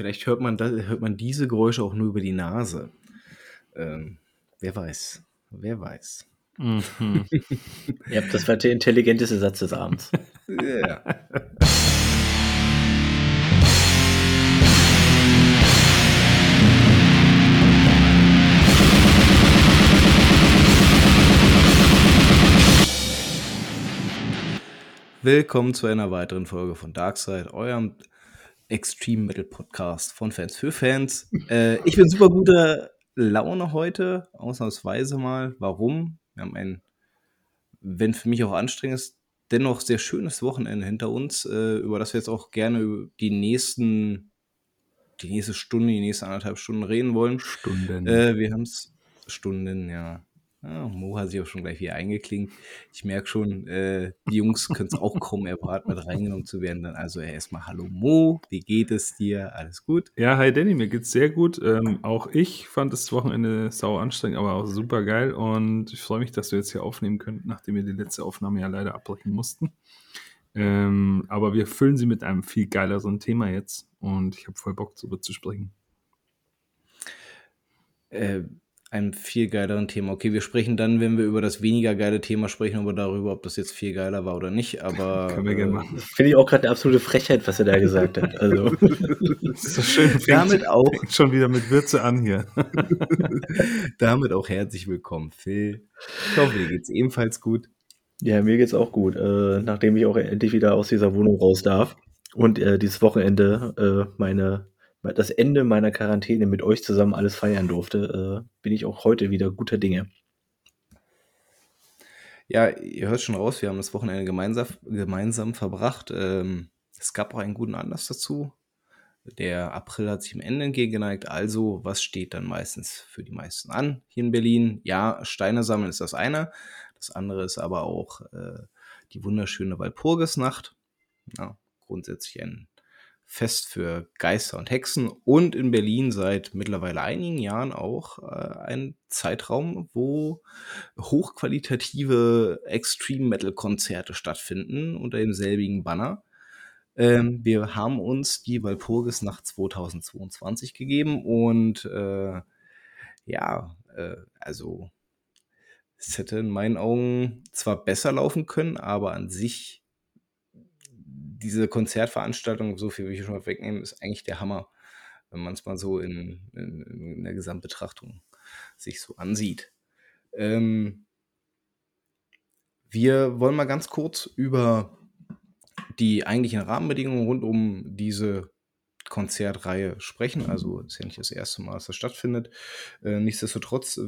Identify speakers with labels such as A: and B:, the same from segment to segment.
A: Vielleicht hört man, da, hört man diese Geräusche auch nur über die Nase. Ähm, wer weiß. Wer weiß.
B: Mhm. ja, das war der intelligenteste Satz des Abends. Ja.
A: Willkommen zu einer weiteren Folge von Darkside, eurem Extreme Metal Podcast von Fans für Fans. Äh, ich bin super guter Laune heute, ausnahmsweise mal. Warum? Wir haben ein, wenn für mich auch anstrengendes, dennoch sehr schönes Wochenende hinter uns, äh, über das wir jetzt auch gerne die nächsten, die nächste Stunde, die nächsten anderthalb Stunden reden wollen.
B: Stunden.
A: Äh, wir haben es Stunden, ja. Ja, Mo hat sich auch schon gleich wieder eingeklinkt. Ich merke schon, äh, die Jungs können es auch kaum erwarten, mit reingenommen zu werden. Dann also erstmal Hallo Mo, wie geht es dir? Alles gut?
C: Ja, hi Danny, mir geht's sehr gut. Ähm, auch ich fand das Wochenende sau anstrengend, aber auch super geil. Und ich freue mich, dass wir jetzt hier aufnehmen können, nachdem wir die letzte Aufnahme ja leider abbrechen mussten. Ähm, aber wir füllen sie mit einem viel geileren Thema jetzt und ich habe voll Bock, darüber zu sprechen.
A: Äh, einem viel geileren Thema. Okay, wir sprechen dann, wenn wir über das weniger geile Thema sprechen, aber darüber, ob das jetzt viel geiler war oder nicht. Aber
B: können wir gerne äh, machen. Finde ich auch gerade eine absolute Frechheit, was er da gesagt hat. Also
C: das ist so schön. Fängt, Damit auch fängt schon wieder mit Würze an hier.
A: Damit auch herzlich willkommen, Phil. Ich hoffe, dir geht's ebenfalls gut.
B: Ja, mir geht's auch gut. Äh, nachdem ich auch endlich wieder aus dieser Wohnung raus darf und äh, dieses Wochenende äh, meine das Ende meiner Quarantäne mit euch zusammen alles feiern durfte, äh, bin ich auch heute wieder guter Dinge.
A: Ja, ihr hört schon raus, wir haben das Wochenende gemeinsam, gemeinsam verbracht. Ähm, es gab auch einen guten Anlass dazu. Der April hat sich im Ende entgegengeneigt. Also, was steht dann meistens für die meisten an hier in Berlin? Ja, Steine sammeln ist das eine. Das andere ist aber auch äh, die wunderschöne Walpurgisnacht. Ja, grundsätzlich ein Fest für Geister und Hexen und in Berlin seit mittlerweile einigen Jahren auch äh, ein Zeitraum, wo hochqualitative Extreme Metal Konzerte stattfinden unter demselbigen Banner. Ähm, wir haben uns die Walpurgis nach 2022 gegeben und äh, ja, äh, also es hätte in meinen Augen zwar besser laufen können, aber an sich diese Konzertveranstaltung, so viel will ich schon mal wegnehmen, ist eigentlich der Hammer, wenn man es mal so in, in, in, der Gesamtbetrachtung sich so ansieht. Ähm, wir wollen mal ganz kurz über die eigentlichen Rahmenbedingungen rund um diese Konzertreihe sprechen. Also ist ja nicht das erste Mal, dass das stattfindet. Äh, nichtsdestotrotz,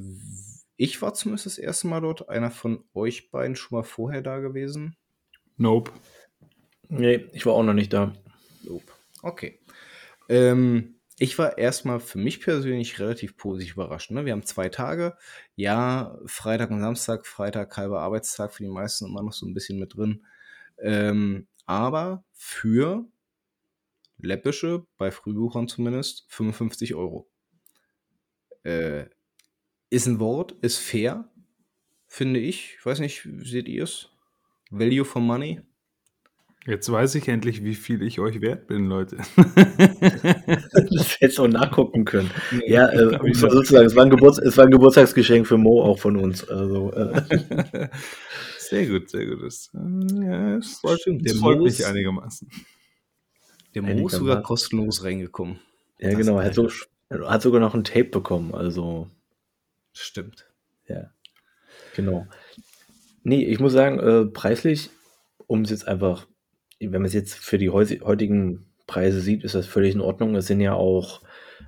A: ich war zumindest das erste Mal dort. Einer von euch beiden schon mal vorher da gewesen?
C: Nope.
B: Nee, ich war auch noch nicht da.
A: Okay. Ähm, ich war erstmal für mich persönlich relativ positiv überrascht. Ne? Wir haben zwei Tage. Ja, Freitag und Samstag. Freitag halber Arbeitstag für die meisten immer noch so ein bisschen mit drin. Ähm, aber für läppische, bei Frühbuchern zumindest, 55 Euro. Äh, ist ein Wort, ist fair, finde ich. Ich weiß nicht, seht ihr es? Value for Money?
C: Jetzt weiß ich endlich, wie viel ich euch wert bin, Leute.
B: das hättest du auch nachgucken können. Ja, äh, um sozusagen, es war, ein Geburts-, es war ein Geburtstagsgeschenk für Mo, auch von uns. Also,
C: äh. Sehr gut, sehr gut. Das, äh, ja, das freut, das freut mich einigermaßen.
A: Der Mo ist sogar kostenlos reingekommen.
B: Ja, das genau. Er hat, so, hat sogar noch ein Tape bekommen. Also.
A: Stimmt.
B: Ja. Genau. Nee, ich muss sagen, äh, preislich, um es jetzt einfach wenn man es jetzt für die heutigen Preise sieht, ist das völlig in Ordnung. Es sind ja auch,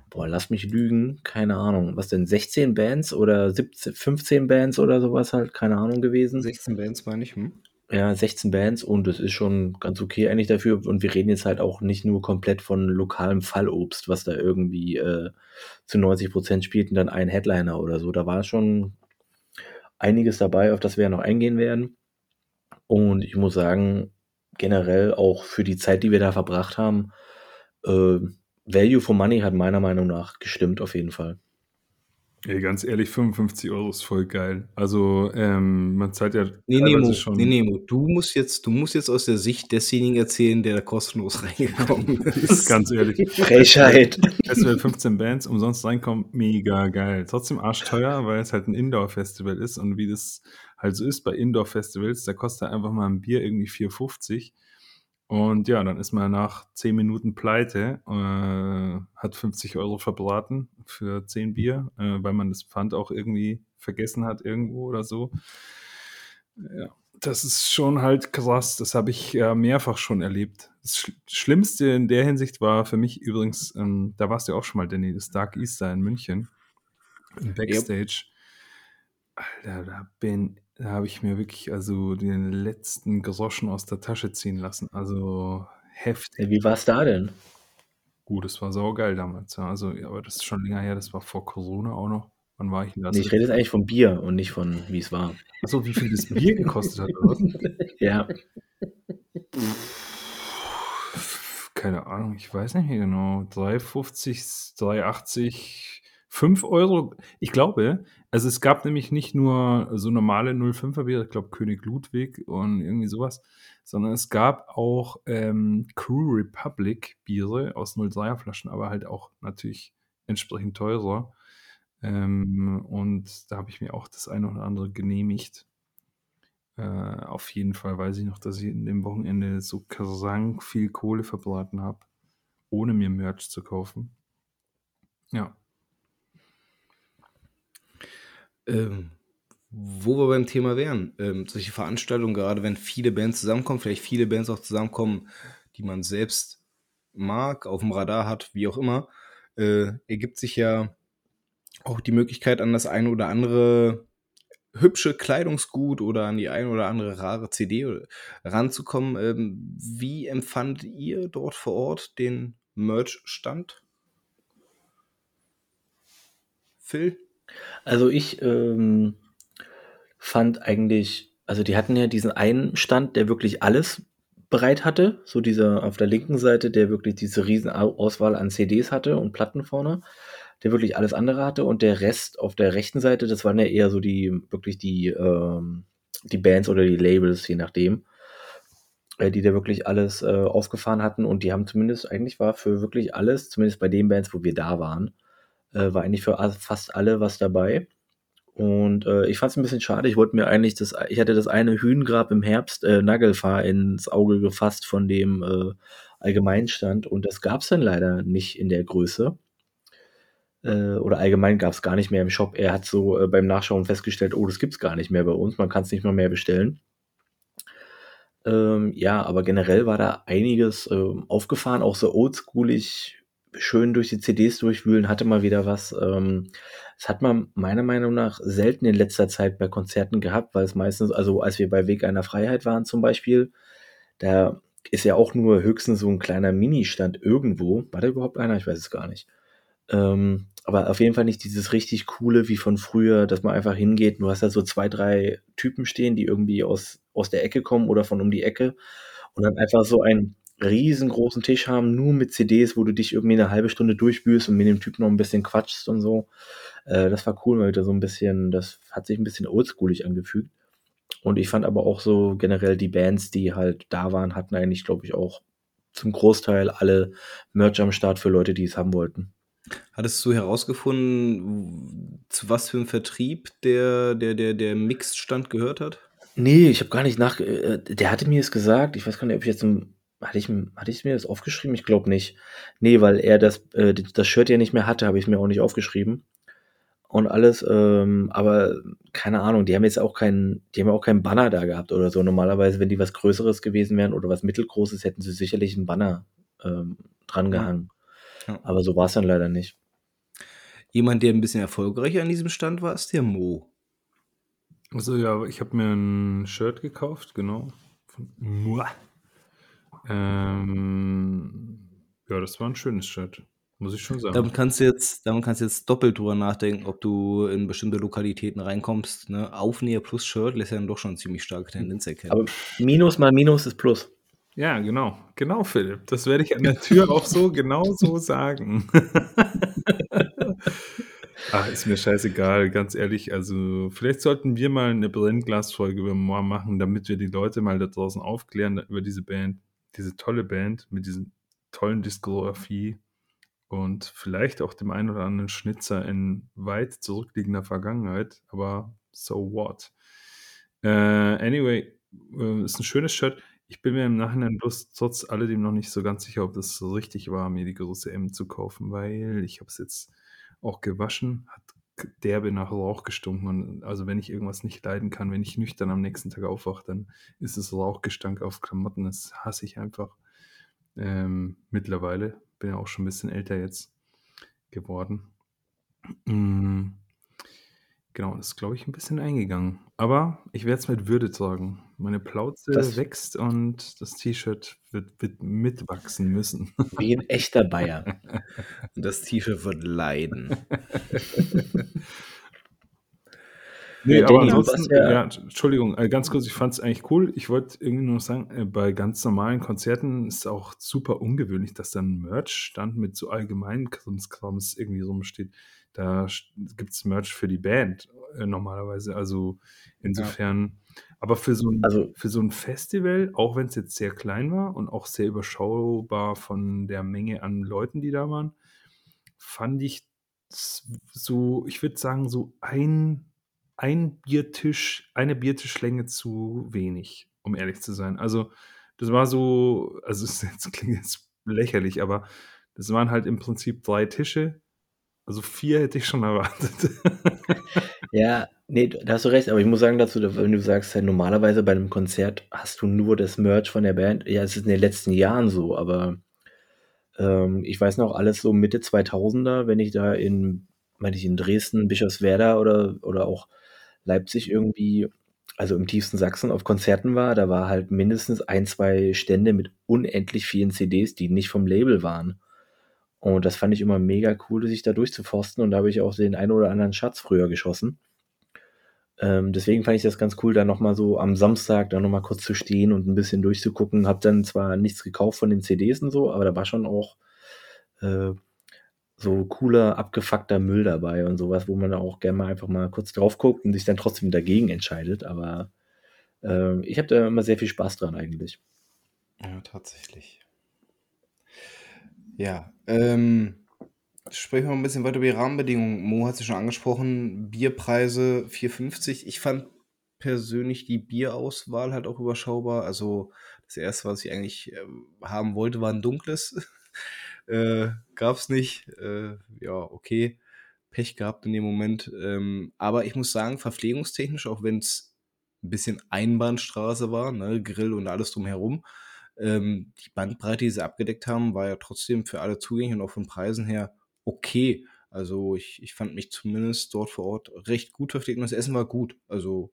B: boah, lass mich lügen, keine Ahnung, was denn, 16 Bands oder 17, 15 Bands oder sowas halt, keine Ahnung gewesen.
A: 16 Bands meine ich, hm?
B: Ja, 16 Bands und das ist schon ganz okay eigentlich dafür. Und wir reden jetzt halt auch nicht nur komplett von lokalem Fallobst, was da irgendwie äh, zu 90 Prozent spielt und dann ein Headliner oder so. Da war schon einiges dabei, auf das wir ja noch eingehen werden. Und ich muss sagen, generell auch für die Zeit, die wir da verbracht haben, äh, Value for Money hat meiner Meinung nach gestimmt auf jeden Fall.
C: Ey, ganz ehrlich, 55 Euro ist voll geil. Also, ähm, man zahlt ja
A: Nee, Nemo,
C: schon
A: nee, Nemo, du musst jetzt, du musst jetzt aus der Sicht desjenigen erzählen, der da kostenlos reingekommen ist.
C: ganz ehrlich.
B: Frechheit.
C: Festival 15 Bands umsonst reinkommen, mega geil. Trotzdem arschteuer, weil es halt ein Indoor-Festival ist und wie das halt so ist bei Indoor-Festivals, da kostet einfach mal ein Bier irgendwie 4,50 und ja, dann ist man nach 10 Minuten pleite, äh, hat 50 Euro verbraten für 10 Bier, äh, weil man das Pfand auch irgendwie vergessen hat irgendwo oder so. Ja, das ist schon halt krass. Das habe ich ja mehrfach schon erlebt. Das Sch Schlimmste in der Hinsicht war für mich übrigens, ähm, da warst du ja auch schon mal, Danny, das Dark Easter in München. Im Backstage. Alter, da bin, da habe ich mir wirklich also den letzten Groschen aus der Tasche ziehen lassen. Also heftig.
B: Wie war es da denn?
C: Gut, das war saugeil damals. Ja. Also, ja, aber das ist schon länger her, das war vor Corona auch noch. Wann war ich denn da?
B: Nee, ich rede jetzt eigentlich vom Bier und nicht von, wie es war.
C: Achso, wie viel das Bier gekostet hat, oder was?
B: Ja.
C: Keine Ahnung, ich weiß nicht mehr genau. 3,50, 3,80, 5 Euro. Ich glaube, also es gab nämlich nicht nur so normale 05er Bier, ich glaube König Ludwig und irgendwie sowas, sondern es gab auch ähm, Crew Republic Biere aus 03er Flaschen, aber halt auch natürlich entsprechend teurer. Ähm, und da habe ich mir auch das eine oder andere genehmigt. Äh, auf jeden Fall weiß ich noch, dass ich in dem Wochenende so krank viel Kohle verbraten habe, ohne mir Merch zu kaufen. Ja.
A: Ähm, wo wir beim Thema wären, ähm, solche Veranstaltungen, gerade wenn viele Bands zusammenkommen, vielleicht viele Bands auch zusammenkommen, die man selbst mag, auf dem Radar hat, wie auch immer, äh, ergibt sich ja auch die Möglichkeit, an das eine oder andere hübsche Kleidungsgut oder an die eine oder andere rare CD ranzukommen. Ähm, wie empfandet ihr dort vor Ort den Merch-Stand? Phil?
B: Also ich ähm, fand eigentlich, also die hatten ja diesen einen Stand, der wirklich alles bereit hatte, so dieser auf der linken Seite, der wirklich diese riesen Auswahl an CDs hatte und Platten vorne, der wirklich alles andere hatte. Und der Rest auf der rechten Seite, das waren ja eher so die, wirklich die, ähm, die Bands oder die Labels, je nachdem, äh, die da wirklich alles äh, aufgefahren hatten. Und die haben zumindest, eigentlich war für wirklich alles, zumindest bei den Bands, wo wir da waren, äh, war eigentlich für fast alle was dabei. Und äh, ich fand es ein bisschen schade. Ich wollte mir eigentlich das, ich hatte das eine Hühngrab im Herbst äh, Nagelfahr ins Auge gefasst von dem äh, Allgemeinstand und das gab es dann leider nicht in der Größe. Äh, oder allgemein gab es gar nicht mehr im Shop. Er hat so äh, beim Nachschauen festgestellt, oh, das gibt es gar nicht mehr bei uns, man kann es nicht mal mehr bestellen. Ähm, ja, aber generell war da einiges äh, aufgefahren, auch so oldschoolig schön durch die CDs durchwühlen, hatte mal wieder was. Ähm, das hat man meiner Meinung nach selten in letzter Zeit bei Konzerten gehabt, weil es meistens, also als wir bei Weg einer Freiheit waren zum Beispiel, da ist ja auch nur höchstens so ein kleiner Mini-Stand irgendwo. War da überhaupt einer? Ich weiß es gar nicht. Ähm, aber auf jeden Fall nicht dieses richtig coole wie von früher, dass man einfach hingeht. Du hast da so zwei, drei Typen stehen, die irgendwie aus, aus der Ecke kommen oder von um die Ecke und dann einfach so ein riesengroßen Tisch haben, nur mit CDs, wo du dich irgendwie eine halbe Stunde durchbühlst und mit dem Typen noch ein bisschen quatschst und so. Äh, das war cool, weil da so ein bisschen, das hat sich ein bisschen oldschoolig angefügt. Und ich fand aber auch so generell die Bands, die halt da waren, hatten eigentlich, glaube ich, auch zum Großteil alle Merch am Start für Leute, die es haben wollten.
A: Hattest du herausgefunden, zu was für einem Vertrieb der, der, der, der Mixstand gehört hat?
B: Nee, ich habe gar nicht nach. Äh, der hatte mir es gesagt. Ich weiß gar nicht, ob ich jetzt ein hatte ich, hatte ich mir das aufgeschrieben? Ich glaube nicht. Nee, weil er das, äh, das Shirt ja nicht mehr hatte, habe ich mir auch nicht aufgeschrieben. Und alles, ähm, aber keine Ahnung, die haben jetzt auch keinen, die haben auch keinen Banner da gehabt oder so. Normalerweise, wenn die was Größeres gewesen wären oder was Mittelgroßes, hätten sie sicherlich einen Banner ähm, dran gehangen. Ja. Ja. Aber so war es dann leider nicht.
A: Jemand, der ein bisschen erfolgreicher an diesem Stand war, ist der Mo.
C: Also ja, ich habe mir ein Shirt gekauft, genau. Von Mua. Ähm, ja, das war ein schönes Shirt, muss ich schon sagen.
A: Damit kannst du jetzt, damit kannst du jetzt doppelt drüber nachdenken, ob du in bestimmte Lokalitäten reinkommst. Ne? Aufnäher plus Shirt lässt ja dann doch schon eine ziemlich starke Tendenz erkennen.
B: Aber Minus mal Minus ist Plus.
C: Ja, genau. Genau, Philipp. Das werde ich an der Tür auch so genau so sagen. Ach, ist mir scheißegal, ganz ehrlich. Also, vielleicht sollten wir mal eine Brennglas-Folge über Moore machen, damit wir die Leute mal da draußen aufklären über diese Band, diese tolle Band mit diesen tollen Diskografie und vielleicht auch dem einen oder anderen Schnitzer in weit zurückliegender Vergangenheit, aber so what? Äh, anyway, äh, ist ein schönes Shirt. Ich bin mir im Nachhinein bloß trotz alledem noch nicht so ganz sicher, ob das so richtig war, mir die große M zu kaufen, weil ich habe es jetzt auch gewaschen, hat derbe nach Rauch gestunken. Und also wenn ich irgendwas nicht leiden kann, wenn ich nüchtern am nächsten Tag aufwache, dann ist es Rauchgestank auf Klamotten. Das hasse ich einfach ähm, mittlerweile. Bin ja auch schon ein bisschen älter jetzt geworden. Mm, genau, das ist, glaube ich, ein bisschen eingegangen. Aber ich werde es mit Würde tragen. Meine Plauze
B: Das-
C: wächst und das T-Shirt wird, wird mitwachsen müssen.
B: Wie ein echter Bayer.
A: Und das T-Shirt wird leiden.
C: Nee,
B: Ja,
C: aber
B: Danny, du
C: ansonsten,
B: ja-
C: ja, Entschuldigung, äh, ganz kurz, ich fand es eigentlich cool. Ich wollte irgendwie nur sagen, äh, bei ganz normalen Konzerten ist es auch super ungewöhnlich, dass dann ein Merch-Stand mit so allgemeinen Krimskrams irgendwie rumsteht. Da gibt es Merch für die Band äh, normalerweise. Also insofern, aber für so, ein,
B: Also-
C: für so ein Festival, auch wenn es jetzt sehr klein war und auch sehr überschaubar von der Menge an Leuten, die da waren, fand ich so, ich würde sagen, so ein, ein Biertisch, eine Biertischlänge zu wenig, um ehrlich zu sein. Also, das war so, also es klingt jetzt lächerlich, aber das waren halt im Prinzip drei Tische. Also vier hätte ich schon erwartet.
B: Ja, nee, da hast du recht, aber ich muss sagen dazu, wenn du sagst, ja, normalerweise bei einem Konzert hast du nur das Merch von der Band. Ja, es ist in den letzten Jahren so, aber ähm, ich weiß noch, alles so Mitte 2000er, wenn ich da in, meine ich, in Dresden, Bischofswerda oder, oder auch Leipzig irgendwie, also im tiefsten Sachsen auf Konzerten war, da war halt mindestens ein, zwei Stände mit unendlich vielen CDs, die nicht vom Label waren. Und das fand ich immer mega cool, sich da durchzuforsten. Und da habe ich auch den einen oder anderen Schatz früher geschossen. Ähm, deswegen fand ich das ganz cool, da nochmal so am Samstag da nochmal kurz zu stehen und ein bisschen durchzugucken. Hab dann zwar nichts gekauft von den CDs und so, aber da war schon auch äh, so cooler, abgefuckter Müll dabei und sowas, wo man auch gerne mal einfach mal kurz drauf guckt und sich dann trotzdem dagegen entscheidet. Aber ähm, ich habe da immer sehr viel Spaß dran eigentlich.
A: Ja, tatsächlich. Ja, ähm, sprechen wir mal ein bisschen weiter über die Rahmenbedingungen. Mo hat es ja schon angesprochen, Bierpreise 4,50. Ich fand persönlich die Bierauswahl halt auch überschaubar. Also das erste, was ich eigentlich ähm, haben wollte, war ein dunkles. äh, gab's nicht. Äh, ja, okay. Pech gehabt in dem Moment. Ähm, aber ich muss sagen, verpflegungstechnisch, auch wenn es ein bisschen Einbahnstraße war, ne, Grill und alles drumherum, ähm, die Bandbreite, die sie abgedeckt haben, war ja trotzdem für alle zugänglich und auch von Preisen her okay. Also ich, ich fand mich zumindest dort vor Ort recht gut verpflegt und das Essen war gut. Also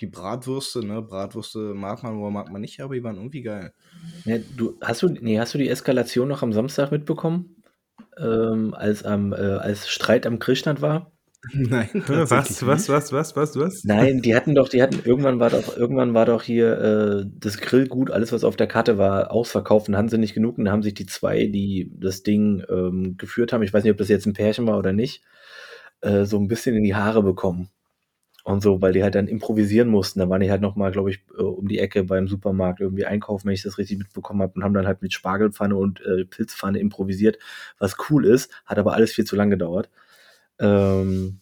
A: die Bratwürste, ne, Bratwürste mag man oder mag man nicht, aber die waren irgendwie geil.
B: Ja, du, hast, du, nee, hast du die Eskalation noch am Samstag mitbekommen? Ähm, als, am, äh, als Streit am Grillstand war?
A: Nein,
C: was, was, was, was, was, was?
B: Nein, die hatten doch, die hatten, irgendwann war doch, irgendwann war doch hier äh, das Grillgut, alles was auf der Karte war, ausverkauft und hatten sie nicht genug und da haben sich die zwei, die das Ding ähm, geführt haben, ich weiß nicht, ob das jetzt ein Pärchen war oder nicht, äh, so ein bisschen in die Haare bekommen. Und so, weil die halt dann improvisieren mussten. Da waren die halt nochmal, glaube ich, äh, um die Ecke beim Supermarkt irgendwie einkaufen, wenn ich das richtig mitbekommen habe, und haben dann halt mit Spargelpfanne und äh, Pilzpfanne improvisiert, was cool ist, hat aber alles viel zu lang gedauert. Ähm,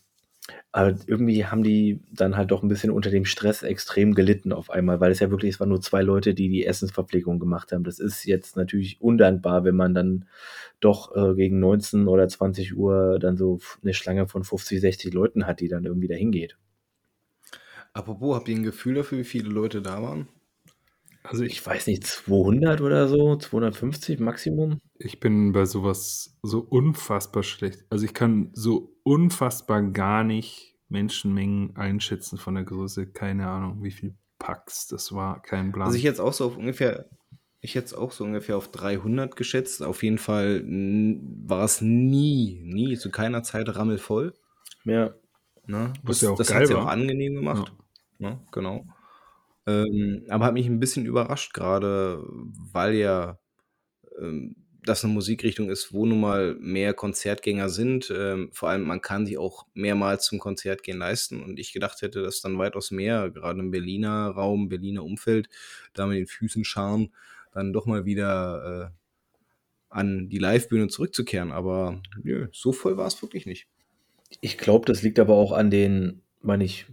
B: aber irgendwie haben die dann halt doch ein bisschen unter dem Stress extrem gelitten auf einmal, weil es ja wirklich, es waren nur zwei Leute, die die Essensverpflegung gemacht haben. Das ist jetzt natürlich undankbar, wenn man dann doch äh, gegen 19 oder 20 Uhr dann so eine Schlange von 50, 60 Leuten hat, die dann irgendwie dahin geht.
A: Apropos, habt ihr ein Gefühl dafür, wie viele Leute da waren?
C: Also ich,
B: Ich weiß nicht, 200 oder so, 250 Maximum.
C: ich bin bei sowas so unfassbar schlecht. Also ich kann so unfassbar gar nicht Menschenmengen einschätzen von der Größe. Keine Ahnung, wie viel Packs das war. Kein Plan.
A: Also ich jetzt auch so auf ungefähr, ich hätte es auch so ungefähr auf 300 geschätzt. Auf jeden Fall war es nie, nie, zu keiner Zeit rammelvoll.
B: Ja,
A: Ne?
C: Was
A: Das,
C: ja
A: das
C: geil
A: hat's ja auch angenehm gemacht. Ne? Genau. Ähm, aber hat mich ein bisschen überrascht, gerade weil ja ähm, das eine Musikrichtung ist, wo nun mal mehr Konzertgänger sind. Ähm, vor allem, man kann sich auch mehrmals zum Konzert gehen leisten. Und ich gedacht hätte, dass dann weitaus mehr, gerade im Berliner Raum, Berliner Umfeld, da mit den Füßen scharen, dann doch mal wieder äh, an die Livebühne zurückzukehren. Aber nö, so voll war es wirklich nicht.
B: Ich glaube, das liegt aber auch an den, meine ich,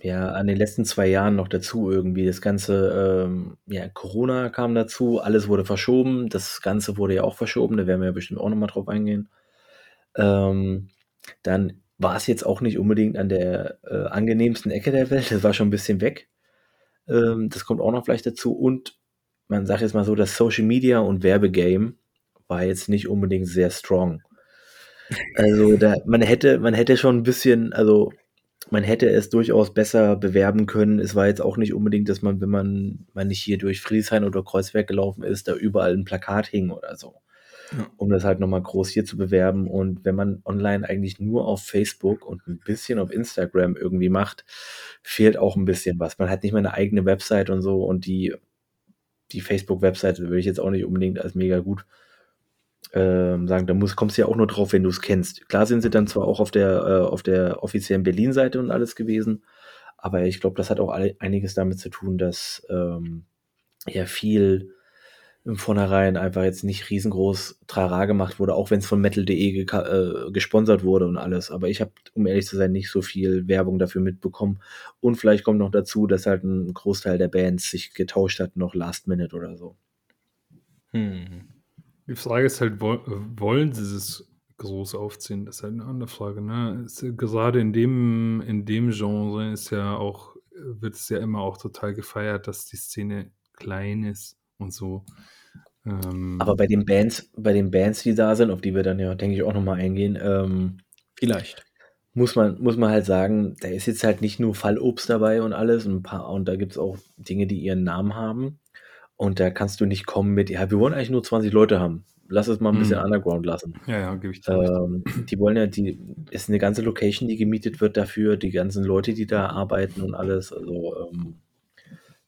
B: ja, an den letzten zwei Jahren noch dazu irgendwie. Das Ganze, ähm, ja, Corona kam dazu, alles wurde verschoben. Das Ganze wurde ja auch verschoben, da werden wir ja bestimmt auch nochmal drauf eingehen. Ähm, dann war es jetzt auch nicht unbedingt an der äh, angenehmsten Ecke der Welt. Das war schon ein bisschen weg. Ähm, das kommt auch noch vielleicht dazu. Und man sagt jetzt mal so, das Social Media und Werbegame war jetzt nicht unbedingt sehr strong. Also da, man hätte, man hätte schon ein bisschen, also man hätte es durchaus besser bewerben können. Es war jetzt auch nicht unbedingt, dass man, wenn man, man nicht hier durch Friedrichshain oder Kreuzberg gelaufen ist, da überall ein Plakat hing oder so. Ja. Um das halt nochmal groß hier zu bewerben. Und wenn man online eigentlich nur auf Facebook und ein bisschen auf Instagram irgendwie macht, fehlt auch ein bisschen was. Man hat nicht mal eine eigene Website und so. Und die, die Facebook-Website würde ich jetzt auch nicht unbedingt als mega gut ähm, sagen, da muss, kommst du ja auch nur drauf, wenn du es kennst. Klar sind sie dann zwar auch auf der, äh, auf der offiziellen Berlin-Seite und alles gewesen, aber ich glaube, das hat auch alle, einiges damit zu tun, dass ähm, ja viel im Vornherein einfach jetzt nicht riesengroß Trara gemacht wurde, auch wenn es von metal.de ge äh, gesponsert wurde und alles. Aber ich habe, um ehrlich zu sein, nicht so viel Werbung dafür mitbekommen. Und vielleicht kommt noch dazu, dass halt ein Großteil der Bands sich getauscht hat, noch Last Minute oder so.
C: Hm. Die Frage ist halt, wollen sie es groß aufziehen? Das ist halt eine andere Frage. Ne? Es, gerade in dem, in dem Genre ist ja auch, wird es ja immer auch total gefeiert, dass die Szene klein ist und so.
B: Ähm, Aber bei den Bands, bei den Bands, die da sind, auf die wir dann ja, denke ich, auch nochmal eingehen, ähm,
A: vielleicht.
B: Muss man, muss man halt sagen, da ist jetzt halt nicht nur Fallobst dabei und alles, ein paar, und da gibt es auch Dinge, die ihren Namen haben. Und da kannst du nicht kommen mit, ja, wir wollen eigentlich nur 20 Leute haben. Lass es mal ein bisschen mhm. underground lassen.
C: Ja, ja, gebe ich
B: dir ähm, Die wollen ja, die ist eine ganze Location, die gemietet wird dafür, die ganzen Leute, die da arbeiten und alles. Also ähm,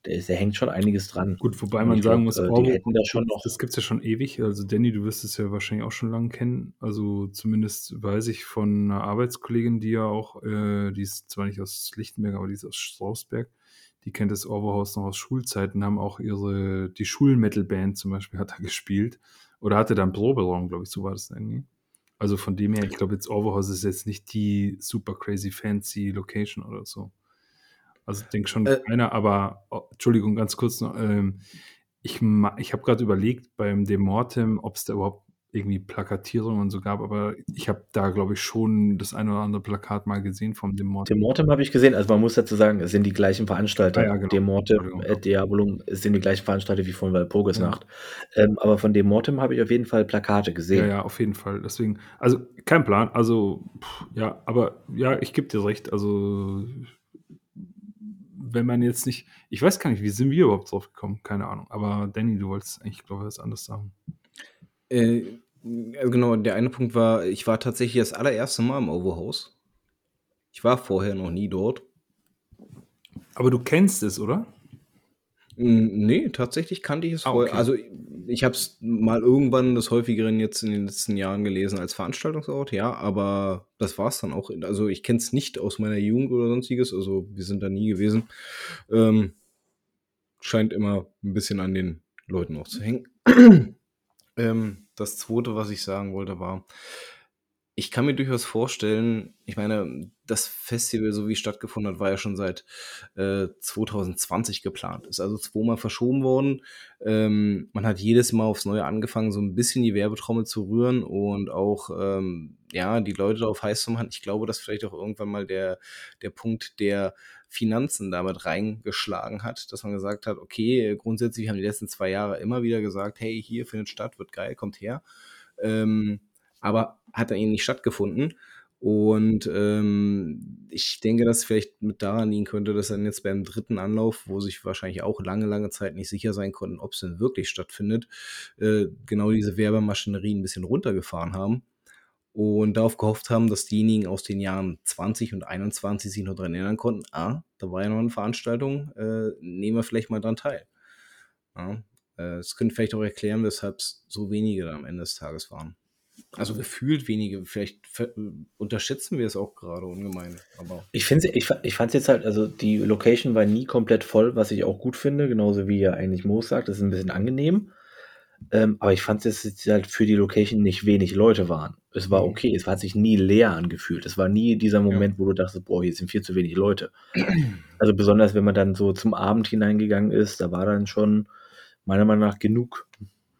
B: da, ist, da hängt schon einiges dran.
C: Gut, wobei man sagen muss,
B: äh,
C: oh,
B: die hätten da schon noch.
C: Das gibt es ja schon ewig. Also Danny, du wirst es ja wahrscheinlich auch schon lange kennen. Also zumindest weiß ich von einer Arbeitskollegin, die ja auch, äh, die ist zwar nicht aus Lichtenberg, aber die ist aus Strausberg die kennt das Overhaus noch aus Schulzeiten, haben auch ihre, die Schulmetal-Band zum Beispiel hat da gespielt. Oder hatte da einen Proberaum, glaube ich, so war das irgendwie. Also von dem her, ich glaube jetzt Overhaus ist jetzt nicht die super crazy fancy Location oder so. Also ich denke schon äh, keiner, aber oh, Entschuldigung, ganz kurz noch. Ähm, ich ich habe gerade überlegt beim Demortem, ob es da überhaupt irgendwie Plakatierungen und so gab, aber ich habe da, glaube ich, schon das ein oder andere Plakat mal gesehen vom Demortem.
B: Demortem habe ich gesehen, also man muss dazu sagen, es sind die gleichen Veranstalter. Ja, ja, genau. Demortem, äh, Diabolum, es sind die gleichen Veranstalter wie von Walpurgisnacht. Ja. Ähm, aber von Demortem habe ich auf jeden Fall Plakate gesehen.
C: Ja, ja, auf jeden Fall. Deswegen, also kein Plan, also pff, ja, aber ja, ich gebe dir recht, also wenn man jetzt nicht, ich weiß gar nicht, wie sind wir überhaupt drauf gekommen, keine Ahnung, aber Danny, du wolltest eigentlich, glaube ich, was anderes sagen.
A: Äh, genau, der eine Punkt war, ich war tatsächlich das allererste Mal im Overhaus. Ich war vorher noch nie dort.
C: Aber du kennst es, oder?
A: Nee, tatsächlich kannte ich es ah, vorher. Okay. Also ich habe es mal irgendwann des häufigeren jetzt in den letzten Jahren gelesen als Veranstaltungsort, ja, aber das war es dann auch. Also ich kenne es nicht aus meiner Jugend oder sonstiges, also wir sind da nie gewesen. Ähm, scheint immer ein bisschen an den Leuten auch zu hängen. Ähm, das zweite, was ich sagen wollte, war, ich kann mir durchaus vorstellen, ich meine, das Festival, so wie es stattgefunden hat, war ja schon seit äh, 2020 geplant. Ist also zweimal verschoben worden. Ähm, man hat jedes Mal aufs Neue angefangen, so ein bisschen die Werbetrommel zu rühren und auch ähm, ja, die Leute darauf heiß zu machen. Ich glaube, dass vielleicht auch irgendwann mal der, der Punkt der Finanzen damit reingeschlagen hat, dass man gesagt hat, okay, grundsätzlich haben die letzten zwei Jahre immer wieder gesagt, hey, hier findet statt, wird geil, kommt her. Ähm, aber hat dann eben nicht stattgefunden. Und ähm, ich denke, dass vielleicht mit daran liegen könnte, dass dann jetzt beim dritten Anlauf, wo sich wahrscheinlich auch lange, lange Zeit nicht sicher sein konnten, ob es denn wirklich stattfindet, äh, genau diese Werbemaschinerie ein bisschen runtergefahren haben und darauf gehofft haben, dass diejenigen aus den Jahren 20 und 21 sich noch daran erinnern konnten, ah, da war ja noch eine Veranstaltung, äh, nehmen wir vielleicht mal dran teil. Ja, äh, könnte vielleicht auch erklären, weshalb es so wenige dann am Ende des Tages waren. Also gefühlt wenige, vielleicht unterschätzen wir es auch gerade ungemein. Aber
B: ich finde ich, ich fand es jetzt halt, also die Location war nie komplett voll, was ich auch gut finde, genauso wie ja eigentlich Mo sagt, das ist ein bisschen angenehm. Ähm, aber ich fand es jetzt halt für die Location nicht wenig Leute waren. Es war mhm. okay, es hat sich nie leer angefühlt. Es war nie dieser Moment, ja. wo du dachtest, boah, hier sind viel zu wenig Leute. Also besonders, wenn man dann so zum Abend hineingegangen ist, da war dann schon meiner Meinung nach genug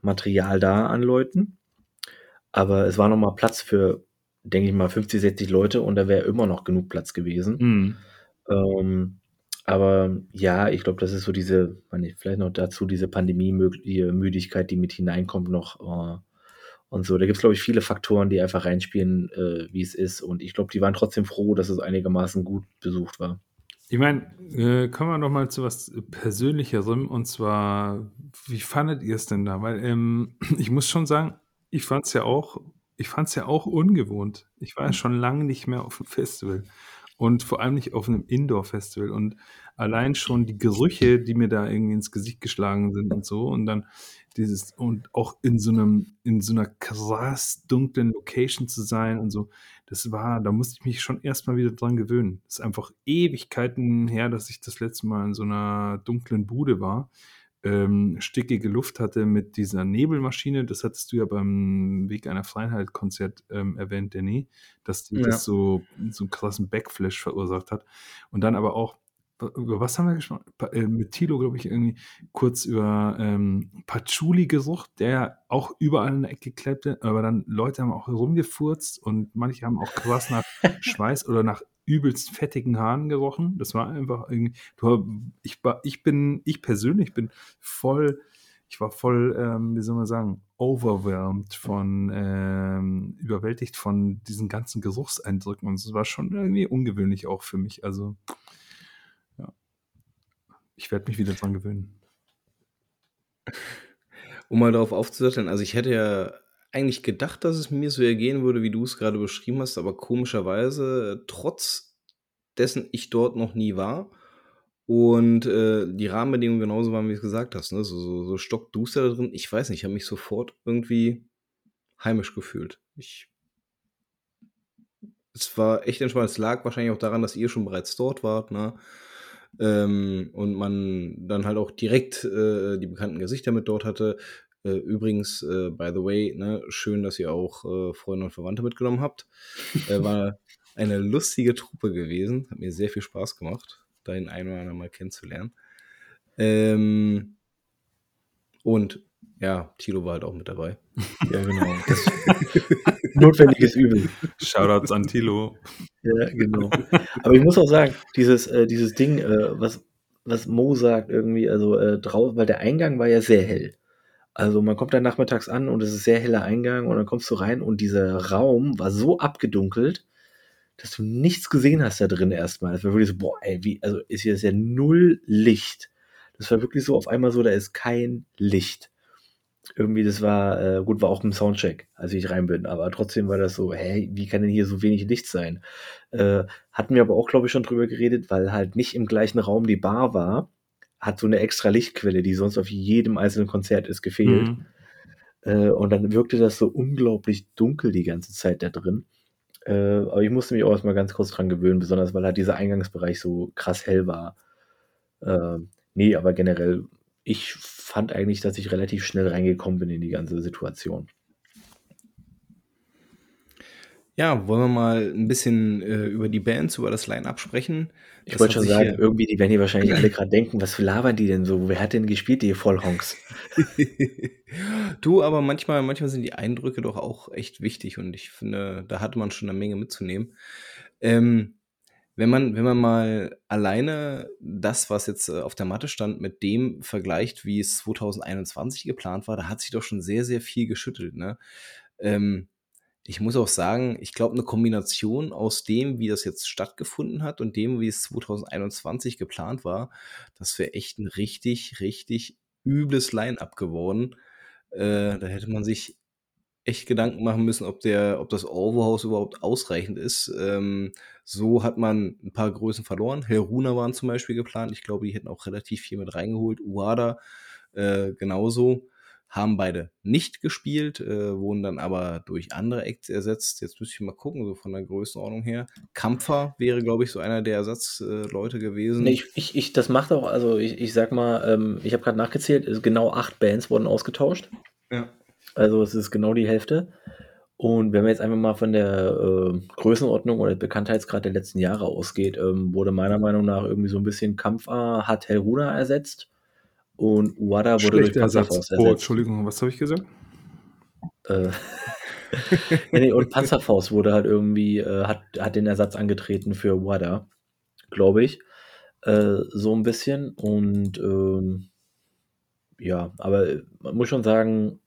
B: Material da an Leuten. Aber es war noch mal Platz für, denke ich mal, 50, 60 Leute und da wäre immer noch genug Platz gewesen. Mhm. Ähm, aber ja, ich glaube, das ist so diese, vielleicht noch dazu, diese Pandemie-Müdigkeit, die mit hineinkommt noch. Äh, und so. Da gibt es, glaube ich, viele Faktoren, die einfach reinspielen, äh, wie es ist. Und ich glaube, die waren trotzdem froh, dass es einigermaßen gut besucht war.
C: Ich meine, äh, kommen wir noch mal zu was Persönlicherem. Und zwar, wie fandet ihr es denn da? Weil ähm, ich muss schon sagen, ich fand es ja auch, ich fand es ja auch ungewohnt. Ich war ja schon lange nicht mehr auf dem Festival und vor allem nicht auf einem Indoor-Festival. Und allein schon die Gerüche, die mir da irgendwie ins Gesicht geschlagen sind und so. Und dann dieses und auch in so einem in so einer krass dunklen Location zu sein und so, das war, da musste ich mich schon erstmal wieder dran gewöhnen. Das ist einfach Ewigkeiten her, dass ich das letzte Mal in so einer dunklen Bude war ähm, stickige Luft hatte mit dieser Nebelmaschine. Das hattest du ja beim Weg einer Freiheit-Konzert ähm, erwähnt, Danny, dass die ja. das so, so einen krassen Backflash verursacht hat. Und dann aber auch, über was haben wir gesprochen? Äh, mit Tilo, glaube ich, irgendwie kurz über ähm, Patchouli gesucht, der auch überall in der Ecke klebte, aber dann Leute haben auch rumgefurzt und manche haben auch krass nach Schweiß oder nach übelst fettigen Haaren gerochen. Das war einfach irgendwie, du, ich, ich bin, ich persönlich bin voll, ich war voll, ähm, wie soll man sagen, overwhelmed von, ähm, überwältigt von diesen ganzen Geruchseindrücken und es war schon irgendwie ungewöhnlich auch für mich. Also, ja, ich werde mich wieder dran gewöhnen.
A: Um mal darauf aufzusatteln, also ich hätte ja eigentlich gedacht, dass es mir so ergehen würde, wie du es gerade beschrieben hast, aber komischerweise, trotz dessen ich dort noch nie war und äh, die Rahmenbedingungen genauso waren, wie du es gesagt hast, ne? so, so, so stockduster da drin, ich weiß nicht, ich habe mich sofort irgendwie heimisch gefühlt. Ich es war echt entspannt. Es lag wahrscheinlich auch daran, dass ihr schon bereits dort wart, ne? Ähm, und man dann halt auch direkt äh, die bekannten Gesichter mit dort hatte. Äh, übrigens, äh, by the way, ne, schön, dass ihr auch äh, Freunde und Verwandte mitgenommen habt. Äh, war eine lustige Truppe gewesen. Hat mir sehr viel Spaß gemacht, da den einen oder anderen mal kennenzulernen. Ähm, und ja, Tilo war halt auch mit dabei.
B: ja, genau. notwendiges Übel.
C: Shoutouts an Tilo.
B: Ja, genau. Aber ich muss auch sagen, dieses, äh, dieses Ding, äh, was, was Mo sagt, irgendwie, also äh, draußen, weil der Eingang war ja sehr hell. Also man kommt dann nachmittags an und es ist sehr heller Eingang und dann kommst du rein und dieser Raum war so abgedunkelt, dass du nichts gesehen hast da drin erstmal. Es war wirklich so, boah, ey, wie, also ist hier ja null Licht. Das war wirklich so auf einmal so, da ist kein Licht. Irgendwie, das war, äh, gut, war auch im Soundcheck, als ich rein bin, aber trotzdem war das so, hey, wie kann denn hier so wenig Licht sein? Äh, hatten wir aber auch, glaube ich, schon drüber geredet, weil halt nicht im gleichen Raum die Bar war hat so eine extra Lichtquelle, die sonst auf jedem einzelnen Konzert ist, gefehlt. Mhm. Äh, und dann wirkte das so unglaublich dunkel die ganze Zeit da drin. Äh, aber ich musste mich auch erstmal ganz kurz dran gewöhnen, besonders weil halt dieser Eingangsbereich so krass hell war. Äh, nee, aber generell, ich fand eigentlich, dass ich relativ schnell reingekommen bin in die ganze Situation.
A: Ja, wollen wir mal ein bisschen äh, über die Bands, über das Line-Up sprechen?
B: Ich wollte schon sagen, irgendwie, die werden hier wahrscheinlich alle gerade denken, was labern die denn so? Wer hat denn gespielt, die Vollhonks?
A: du, aber manchmal, manchmal sind die Eindrücke doch auch echt wichtig und ich finde, da hatte man schon eine Menge mitzunehmen. Ähm, wenn man, wenn man mal alleine das, was jetzt äh, auf der Matte stand, mit dem vergleicht, wie es 2021 geplant war, da hat sich doch schon sehr, sehr viel geschüttelt. Ne? Ähm, ich muss auch sagen, ich glaube, eine Kombination aus dem, wie das jetzt stattgefunden hat und dem, wie es 2021 geplant war, das wäre echt ein richtig, richtig übles Line-up geworden. Äh, da hätte man sich echt Gedanken machen müssen, ob der, ob das Overhaus überhaupt ausreichend ist. Ähm, so hat man ein paar Größen verloren. Heruna waren zum Beispiel geplant. Ich glaube, die hätten auch relativ viel mit reingeholt. Uada äh, genauso. Haben beide nicht gespielt, äh, wurden dann aber durch andere Acts ersetzt. Jetzt müsste ich mal gucken, so von der Größenordnung her. Kampfer wäre, glaube ich, so einer der Ersatzleute äh, gewesen.
B: Nee, ich, ich, ich, das macht auch, also ich, ich sag mal, ähm, ich habe gerade nachgezählt, genau acht Bands wurden ausgetauscht.
A: Ja.
B: Also es ist genau die Hälfte. Und wenn man jetzt einfach mal von der äh, Größenordnung oder Bekanntheitsgrad der letzten Jahre ausgeht, ähm, wurde meiner Meinung nach irgendwie so ein bisschen Kampfer hat Helruna ersetzt und Wada wurde
C: durch Panzerfaust ersetzt. Oh, Entschuldigung, was habe ich gesagt?
B: Äh, ja, nee, und Panzerfaust wurde halt irgendwie, äh, hat, hat den Ersatz angetreten für Wada, glaube ich. Äh, so ein bisschen. Und ähm, ja, aber man muss schon sagen,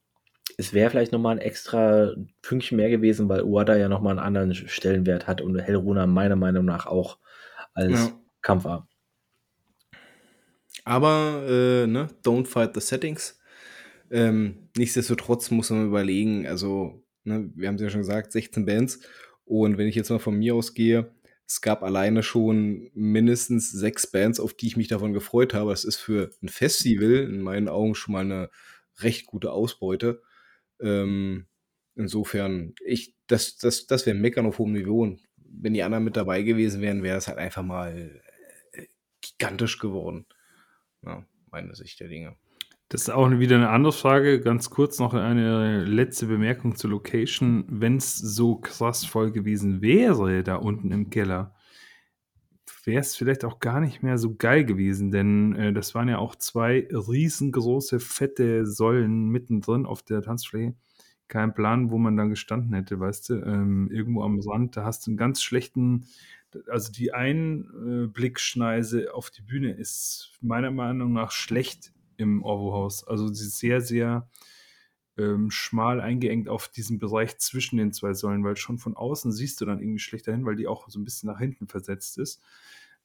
B: es wäre vielleicht nochmal ein extra Pünktchen mehr gewesen, weil Uada ja nochmal einen anderen Stellenwert hat und Hellruna meiner Meinung nach auch als ja. Kampfer.
A: Aber, äh, ne, don't fight the settings. Ähm, nichtsdestotrotz muss man überlegen, also, ne, wir haben es ja schon gesagt, 16 Bands. Und wenn ich jetzt mal von mir ausgehe, es gab alleine schon mindestens sechs Bands, auf die ich mich davon gefreut habe. Das ist für ein Festival in meinen Augen schon mal eine recht gute Ausbeute. Ähm, insofern, ich, das, das, das wäre Meckern auf hohem Niveau. Und wenn die anderen mit dabei gewesen wären, wäre es halt einfach mal äh, gigantisch geworden. Ja, meine Sicht der Dinge.
C: Das ist auch wieder eine andere Frage. Ganz kurz noch eine letzte Bemerkung zur Location. Wenn es so krass voll gewesen wäre, da unten im Keller, wäre es vielleicht auch gar nicht mehr so geil gewesen, denn äh, das waren ja auch zwei riesengroße, fette Säulen mittendrin auf der Tanzfläche. Kein Plan, wo man dann gestanden hätte, weißt du, ähm, irgendwo am Rand, da hast du einen ganz schlechten, also die Einblickschneise auf die Bühne ist meiner Meinung nach schlecht im Orwo-Haus. Also sie ist sehr, sehr ähm, schmal eingeengt auf diesen Bereich zwischen den zwei Säulen, weil schon von außen siehst du dann irgendwie schlechter hin, weil die auch so ein bisschen nach hinten versetzt ist.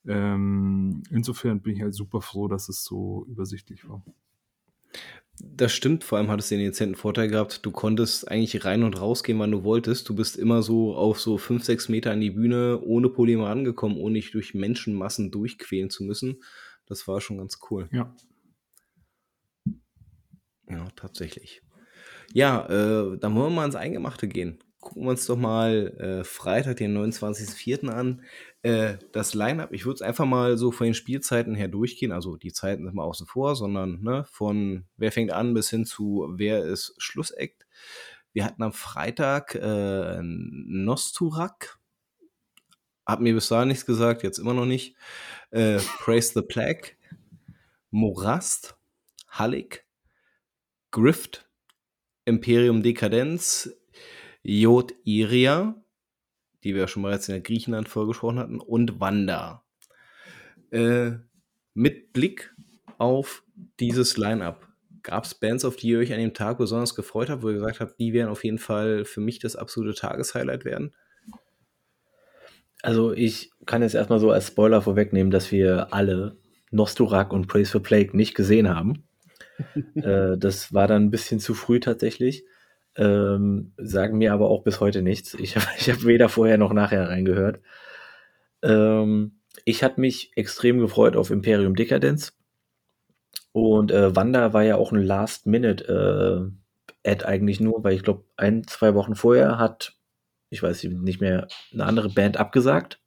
C: Ähm, insofern bin ich halt super froh, dass es so übersichtlich war.
A: Das stimmt, vor allem hattest du den dezenten Vorteil gehabt, du konntest eigentlich rein und rausgehen, wann du wolltest. Du bist immer so auf so 5, 6 Meter an die Bühne ohne Probleme rangekommen, ohne dich durch Menschenmassen durchquälen zu müssen. Das war schon ganz cool.
C: Ja.
A: Ja, tatsächlich. Ja, äh, dann wollen wir mal ins Eingemachte gehen. Gucken wir uns doch mal äh, Freitag, den 29.04. an. Äh, das Line-Up, ich würde es einfach mal so von den Spielzeiten her durchgehen. Also die Zeiten sind mal außen vor, sondern ne, von wer fängt an bis hin zu wer ist Schlussakt. Wir hatten am Freitag äh, Nosturak. Hat mir bis dahin nichts gesagt, jetzt immer noch nicht. Äh, Praise the Plague. Morast. Hallig. Grift. Imperium Dekadenz, Jod Iria, die wir schon bereits in der Griechenland vorgesprochen hatten, und Wanda. Äh, mit Blick auf dieses Line-Up, gab es Bands, auf die ihr euch an dem Tag besonders gefreut habt, wo ihr gesagt habt, die werden auf jeden Fall für mich das absolute Tageshighlight werden?
B: Also ich kann jetzt erstmal so als Spoiler vorwegnehmen, dass wir alle Nosturak und Praise for Plague nicht gesehen haben. äh, das war dann ein bisschen zu früh tatsächlich. Ähm, sagen mir aber auch bis heute nichts. Ich habe ich hab weder vorher noch nachher reingehört. Ähm, ich hatte mich extrem gefreut auf Imperium Decadence. Und äh, Wanda war ja auch ein Last-Minute-Ad äh, eigentlich nur, weil ich glaube, ein, zwei Wochen vorher hat, ich weiß nicht mehr, eine andere Band abgesagt.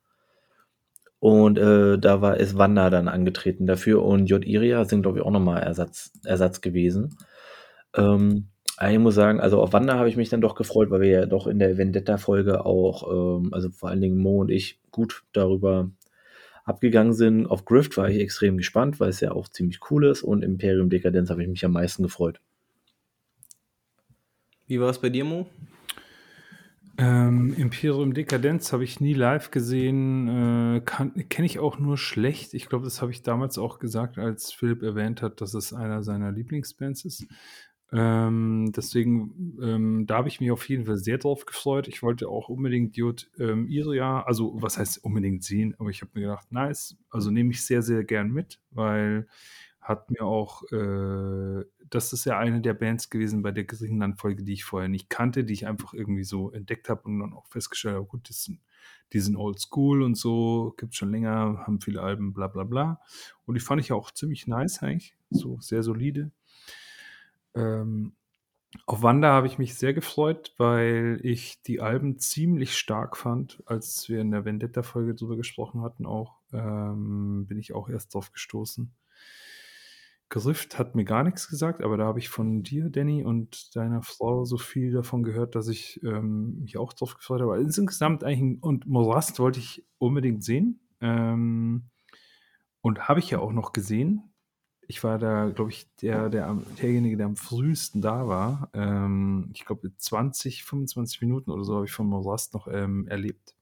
B: Und äh, da war ist Wanda dann angetreten dafür und J. Iria sind, glaube ich, auch nochmal Ersatz, Ersatz gewesen. Ähm, ich muss sagen, also auf Wanda habe ich mich dann doch gefreut, weil wir ja doch in der Vendetta-Folge auch, ähm, also vor allen Dingen Mo und ich, gut darüber abgegangen sind. Auf Grift war ich extrem gespannt, weil es ja auch ziemlich cool ist und Imperium Dekadenz habe ich mich am meisten gefreut.
A: Wie war es bei dir, Mo?
C: Ähm, Imperium Dekadenz habe ich nie live gesehen, äh, kenne ich auch nur schlecht. Ich glaube, das habe ich damals auch gesagt, als Philipp erwähnt hat, dass es einer seiner Lieblingsbands ist. Ähm, deswegen, ähm, da habe ich mich auf jeden Fall sehr drauf gefreut. Ich wollte auch unbedingt Jod ähm, Iria, also was heißt unbedingt sehen, aber ich habe mir gedacht, nice, also nehme ich sehr, sehr gern mit, weil hat mir auch, äh, das ist ja eine der Bands gewesen bei der Griechenland-Folge, die ich vorher nicht kannte, die ich einfach irgendwie so entdeckt habe und dann auch festgestellt habe, gut, das sind, die sind old school und so, gibt schon länger, haben viele Alben, bla bla bla. Und die fand ich auch ziemlich nice eigentlich, so sehr solide. Ähm, auf Wanda habe ich mich sehr gefreut, weil ich die Alben ziemlich stark fand, als wir in der Vendetta-Folge drüber gesprochen hatten auch, ähm, bin ich auch erst drauf gestoßen. Grift hat mir gar nichts gesagt, aber da habe ich von dir, Danny, und deiner Frau so viel davon gehört, dass ich ähm, mich auch drauf gefreut habe. Also insgesamt eigentlich, und Morast wollte ich unbedingt sehen. Ähm, und habe ich ja auch noch gesehen. Ich war da, glaube ich, der, der, derjenige, der am frühesten da war. Ähm, ich glaube, 20, 25 Minuten oder so habe ich von Morast noch ähm, erlebt.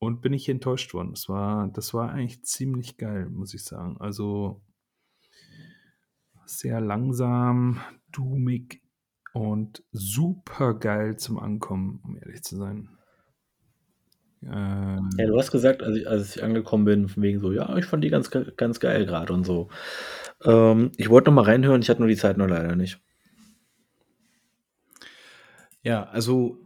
C: Und bin ich enttäuscht worden. Das war, das war eigentlich ziemlich geil, muss ich sagen. Also sehr langsam, dummig und super geil zum Ankommen, um ehrlich zu sein.
B: Ähm, ja, du hast gesagt, als ich, als ich angekommen bin, von wegen so, ja, ich fand die ganz, ganz geil gerade und so. Ähm, ich wollte noch mal reinhören, ich hatte nur die Zeit noch leider nicht.
A: Ja, also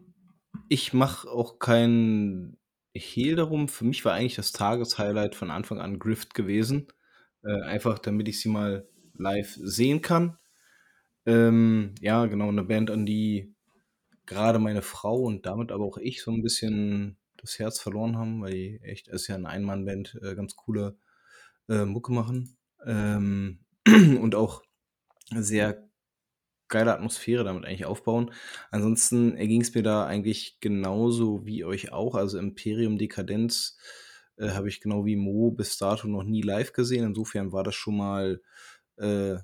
A: ich mache auch kein Hehl darum. Für mich war eigentlich das Tageshighlight von Anfang an Grift gewesen. Äh, einfach damit ich sie mal live sehen kann. Ähm, ja, genau, eine Band, an die gerade meine Frau und damit aber auch ich so ein bisschen das Herz verloren haben, weil die echt, ist ja eine Einmannband, äh, ganz coole äh, Mucke machen. Ähm, und auch sehr geile Atmosphäre damit eigentlich aufbauen. Ansonsten erging es mir da eigentlich genauso wie euch auch. Also Imperium Dekadenz äh, habe ich genau wie Mo bis dato noch nie live gesehen. Insofern war das schon mal äh,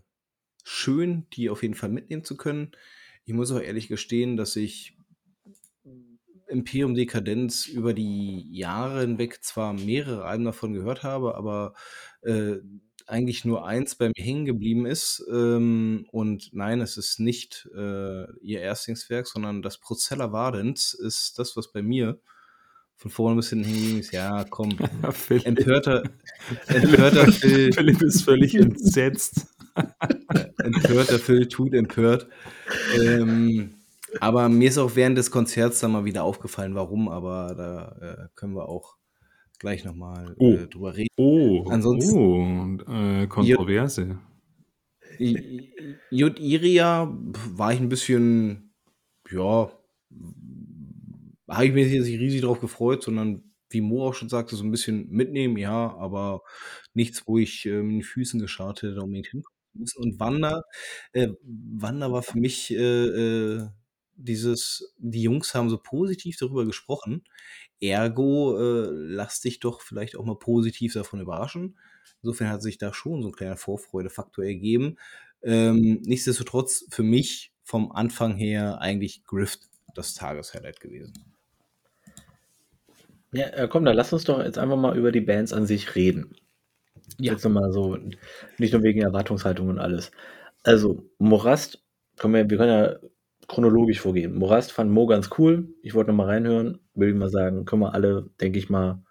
A: schön, die auf jeden Fall mitnehmen zu können. Ich muss auch ehrlich gestehen, dass ich Imperium Dekadenz über die Jahre hinweg zwar mehrere Alben davon gehört habe, aber äh, eigentlich nur eins bei mir hängen geblieben ist. Ähm, und nein, es ist nicht äh, ihr Erstlingswerk, sondern das Procella Vardens ist das, was bei mir von vorne bis hinten hängen ist. Ja, komm. empörter,
C: empörter Phil. Philipp ist völlig entsetzt.
A: empörter Phil tut empört. Ähm, aber mir ist auch während des Konzerts dann mal wieder aufgefallen, warum, aber da äh, können wir auch gleich nochmal
C: oh.
A: äh, drüber reden.
C: Oh, Ansonsten, oh, äh, Kontroverse.
A: Iria war ich ein bisschen, ja, habe ich mir jetzt nicht riesig drauf gefreut, sondern wie Mo auch schon sagte, so ein bisschen mitnehmen, ja, aber nichts, wo ich äh, mit den Füßen geschart hätte, unbedingt hinkommen müssen. Und Wander, äh, Wander war für mich äh, äh, dieses, die Jungs haben so positiv darüber gesprochen. Ergo, äh, lass dich doch vielleicht auch mal positiv davon überraschen. Insofern hat sich da schon so ein kleiner Vorfreudefaktor ergeben. Ähm, nichtsdestotrotz für mich vom Anfang her eigentlich Grift das Tageshighlight gewesen.
B: Ja, äh, komm, dann lass uns doch jetzt einfach mal über die Bands an sich reden. Ja. Jetzt nochmal so, nicht nur wegen Erwartungshaltung und alles. Also, Morast, komm, wir, wir können ja chronologisch vorgehen. Morast fand Mo ganz cool. Ich wollte noch mal reinhören. Würde ich mal sagen, können wir alle, denke ich mal,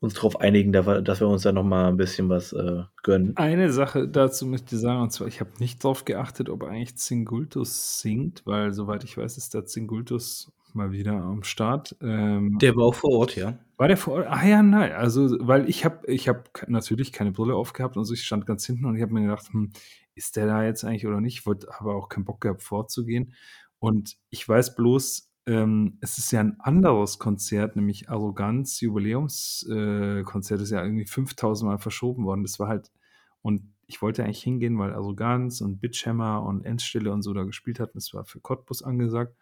B: uns darauf einigen, dass wir uns da noch mal ein bisschen was äh, gönnen.
C: Eine Sache dazu möchte ich sagen, und zwar, ich habe nicht darauf geachtet, ob eigentlich Zingultus singt, weil soweit ich weiß, ist der Zingultus mal wieder am Start.
A: Ähm, der war auch vor Ort, ja.
C: War der vor Ort? Ah ja, nein. Also, weil ich habe ich hab natürlich keine Brille aufgehabt und so, ich stand ganz hinten und ich habe mir gedacht, hm, ist der da jetzt eigentlich oder nicht? Ich wollte aber auch keinen Bock gehabt, vorzugehen. Und ich weiß bloß, ähm, es ist ja ein anderes Konzert, nämlich Arroganz Jubiläumskonzert, äh, ist ja irgendwie 5000 Mal verschoben worden. Das war halt, und ich wollte eigentlich hingehen, weil Arroganz und Bitchhammer und Endstille und so da gespielt hatten. Das war für Cottbus angesagt.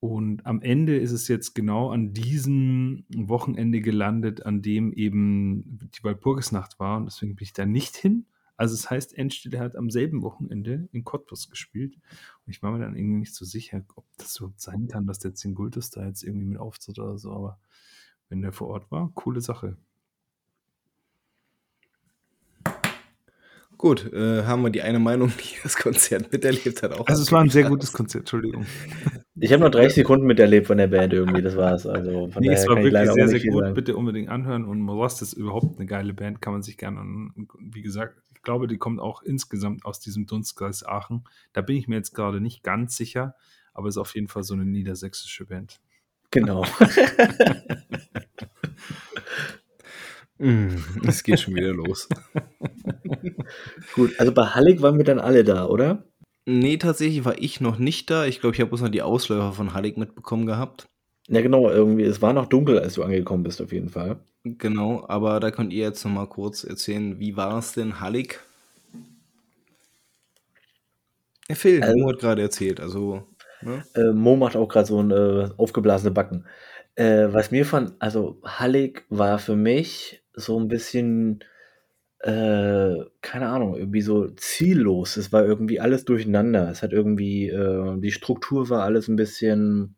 C: Und am Ende ist es jetzt genau an diesem Wochenende gelandet, an dem eben die Walpurgisnacht war. Und deswegen bin ich da nicht hin. Also es das heißt, Endstille hat am selben Wochenende in Cottbus gespielt. Und ich war mir dann irgendwie nicht so sicher, ob das so sein kann, dass der Zingultus da jetzt irgendwie mit auftritt oder so. Aber wenn der vor Ort war, coole Sache.
A: Gut, äh, haben wir die eine Meinung, die das Konzert miterlebt hat. Auch
C: also es war ein sehr gutes Konzert, Entschuldigung.
B: Ich habe noch 30 Sekunden miterlebt von der Band irgendwie, das war's. Also
C: von nee, es war wirklich sehr, sehr gut. Sagen. Bitte unbedingt anhören. Und Morast ist überhaupt eine geile Band, kann man sich gerne, wie gesagt, glaube, die kommt auch insgesamt aus diesem Dunstkreis Aachen. Da bin ich mir jetzt gerade nicht ganz sicher, aber ist auf jeden Fall so eine niedersächsische Band.
B: Genau.
A: Mm, es geht schon wieder los.
B: Gut, also bei Hallig waren wir dann alle da, oder?
A: Nee, tatsächlich war ich noch nicht da. Ich glaube, ich habe bloß noch die Ausläufer von Hallig mitbekommen gehabt.
B: Ja, genau, irgendwie. Es war noch dunkel, als du angekommen bist, auf jeden Fall.
A: Genau, aber da könnt ihr jetzt noch mal kurz erzählen, wie war es denn Hallig? Ja, Phil,
B: Also-
A: Mo hat gerade erzählt, also ne?
B: Äh, Mo macht auch gerade so ein äh, aufgeblasene Backen. Äh, was mir von, also Hallig war für mich so ein bisschen, äh, keine Ahnung, irgendwie so ziellos. Es war irgendwie alles durcheinander. Es hat irgendwie, äh, die Struktur war alles ein bisschen,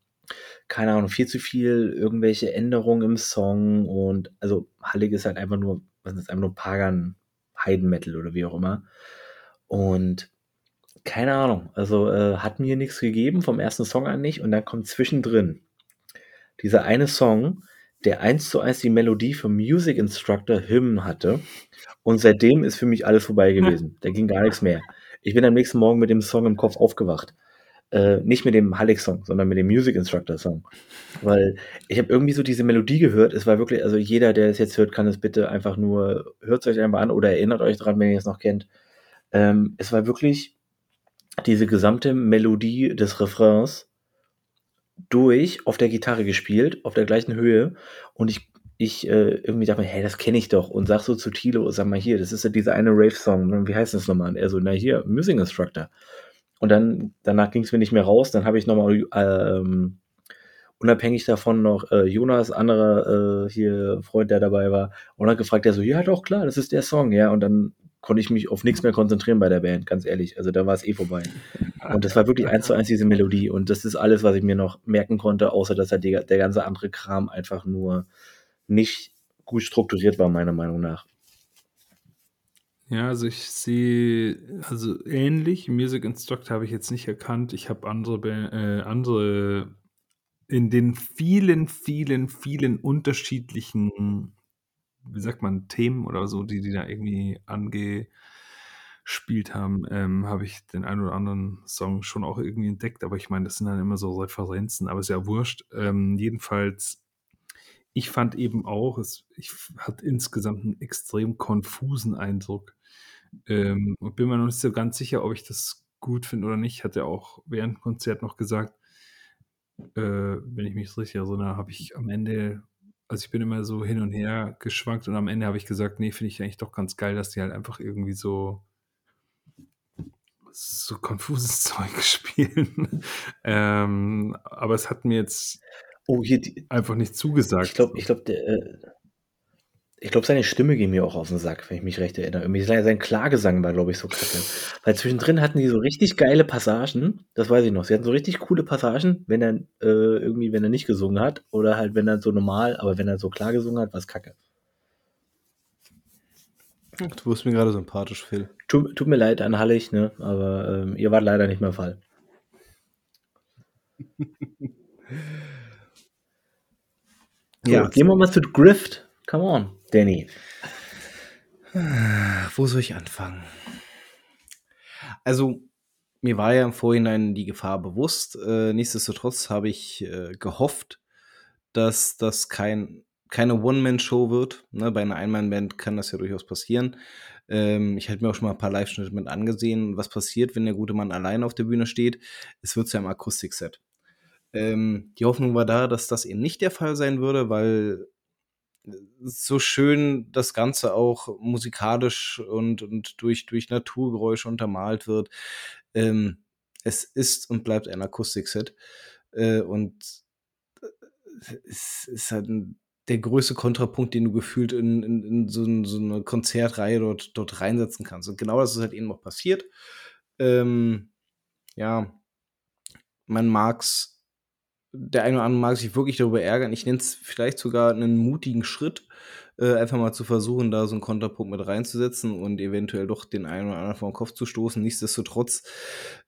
B: keine Ahnung, viel zu viel, irgendwelche Änderungen im Song und also Hallig ist halt einfach nur, was ist einfach nur Pagan Heidenmetal oder wie auch immer. Und keine Ahnung, also äh, hat mir nichts gegeben, vom ersten Song an nicht. Und dann kommt zwischendrin dieser eine Song, der eins zu eins die Melodie vom Music Instructor Hymn hatte. Und seitdem ist für mich alles vorbei gewesen. Da ging gar nichts mehr. Ich bin am nächsten Morgen mit dem Song im Kopf aufgewacht. Äh, nicht mit dem Halleck-Song, sondern mit dem Music Instructor-Song. Weil ich habe irgendwie so diese Melodie gehört. Es war wirklich, also jeder, der es jetzt hört, kann es bitte einfach nur, hört es euch einfach an oder erinnert euch dran, wenn ihr es noch kennt. Ähm, es war wirklich diese gesamte Melodie des Refrains durch auf der Gitarre gespielt, auf der gleichen Höhe. Und ich, ich äh, irgendwie dachte mir, hey, das kenne ich doch. Und sag so zu Tilo, sag mal hier, das ist ja dieser eine Rave-Song. Wie heißt das nochmal? Und er so, na hier, Music Instructor. Und dann, danach ging es mir nicht mehr raus. Dann habe ich nochmal ähm, unabhängig davon noch äh, Jonas, anderer äh, hier Freund, der dabei war, und hat gefragt, der so, ja doch, klar, das ist der Song, ja. Und dann konnte ich mich auf nichts mehr konzentrieren bei der Band, ganz ehrlich. Also da war es eh vorbei. Und das war wirklich eins zu eins diese Melodie. Und das ist alles, was ich mir noch merken konnte, außer dass halt der, der ganze andere Kram einfach nur nicht gut strukturiert war, meiner Meinung nach.
C: Ja, also ich sehe, also ähnlich, Music Instructor habe ich jetzt nicht erkannt. Ich habe andere, äh, andere in den vielen, vielen, vielen unterschiedlichen, wie sagt man, Themen oder so, die die da irgendwie angespielt haben, ähm, habe ich den einen oder anderen Song schon auch irgendwie entdeckt. Aber ich meine, das sind dann immer so Referenzen, aber ist ja wurscht. Ähm, jedenfalls, ich fand eben auch, es ich hat insgesamt einen extrem konfusen Eindruck. Ähm, und bin mir noch nicht so ganz sicher, ob ich das gut finde oder nicht. Hat er auch während dem Konzert noch gesagt, äh, wenn ich mich richtig erinnere, habe ich am Ende, also ich bin immer so hin und her geschwankt und am Ende habe ich gesagt, nee, finde ich eigentlich doch ganz geil, dass die halt einfach irgendwie so so konfuses Zeug spielen. ähm, aber es hat mir jetzt
B: Oh, hier, die,
C: einfach nicht zugesagt.
B: ich glaube, ich glaube, der, äh, ich glaube, seine Stimme ging mir auch auf den Sack, wenn ich mich recht erinnere. Irgendwie sein sein Klagesang war, glaube ich, so kacke. Weil zwischendrin hatten die so richtig geile Passagen, das weiß ich noch. Sie hatten so richtig coole Passagen, wenn er äh, irgendwie, wenn er nicht gesungen hat, oder halt, wenn er so normal, aber wenn er so klar gesungen hat, war es kacke.
A: Du wirst mir gerade sympathisch, Phil.
B: Tut, tut mir leid an Hallig, ne? Aber ähm, ihr wart leider nicht mehr Fall. So,
A: Ja.
B: gehen wir mal zu Grift. Come on, Danny.
A: Wo soll ich anfangen? Also, mir war ja im Vorhinein die Gefahr bewusst. Äh, nichtsdestotrotz habe ich äh, gehofft, dass das kein, keine One-Man-Show wird. Ne, bei einer Ein-Man-Band kann das ja durchaus passieren. Ähm, ich hatte mir auch schon mal ein paar Live-Schnitte mit angesehen, was passiert, wenn der gute Mann allein auf der Bühne steht. Es wird zu einem Akustikset. Ähm, die Hoffnung war da, dass das eben nicht der Fall sein würde, weil so schön das Ganze auch musikalisch und, und durch, durch Naturgeräusche untermalt wird. Ähm, es ist und bleibt ein Akustikset. Äh, und es ist halt ein, der größte Kontrapunkt, den du gefühlt in, in, in so, ein, so, eine Konzertreihe dort, dort reinsetzen kannst. Und genau das ist halt eben auch passiert. Ähm, ja, man mag's der eine oder andere mag sich wirklich darüber ärgern. Ich nenne es vielleicht sogar einen mutigen Schritt, äh, einfach mal zu versuchen, da so einen Konterpunkt mit reinzusetzen und eventuell doch den einen oder anderen vor den Kopf zu stoßen. Nichtsdestotrotz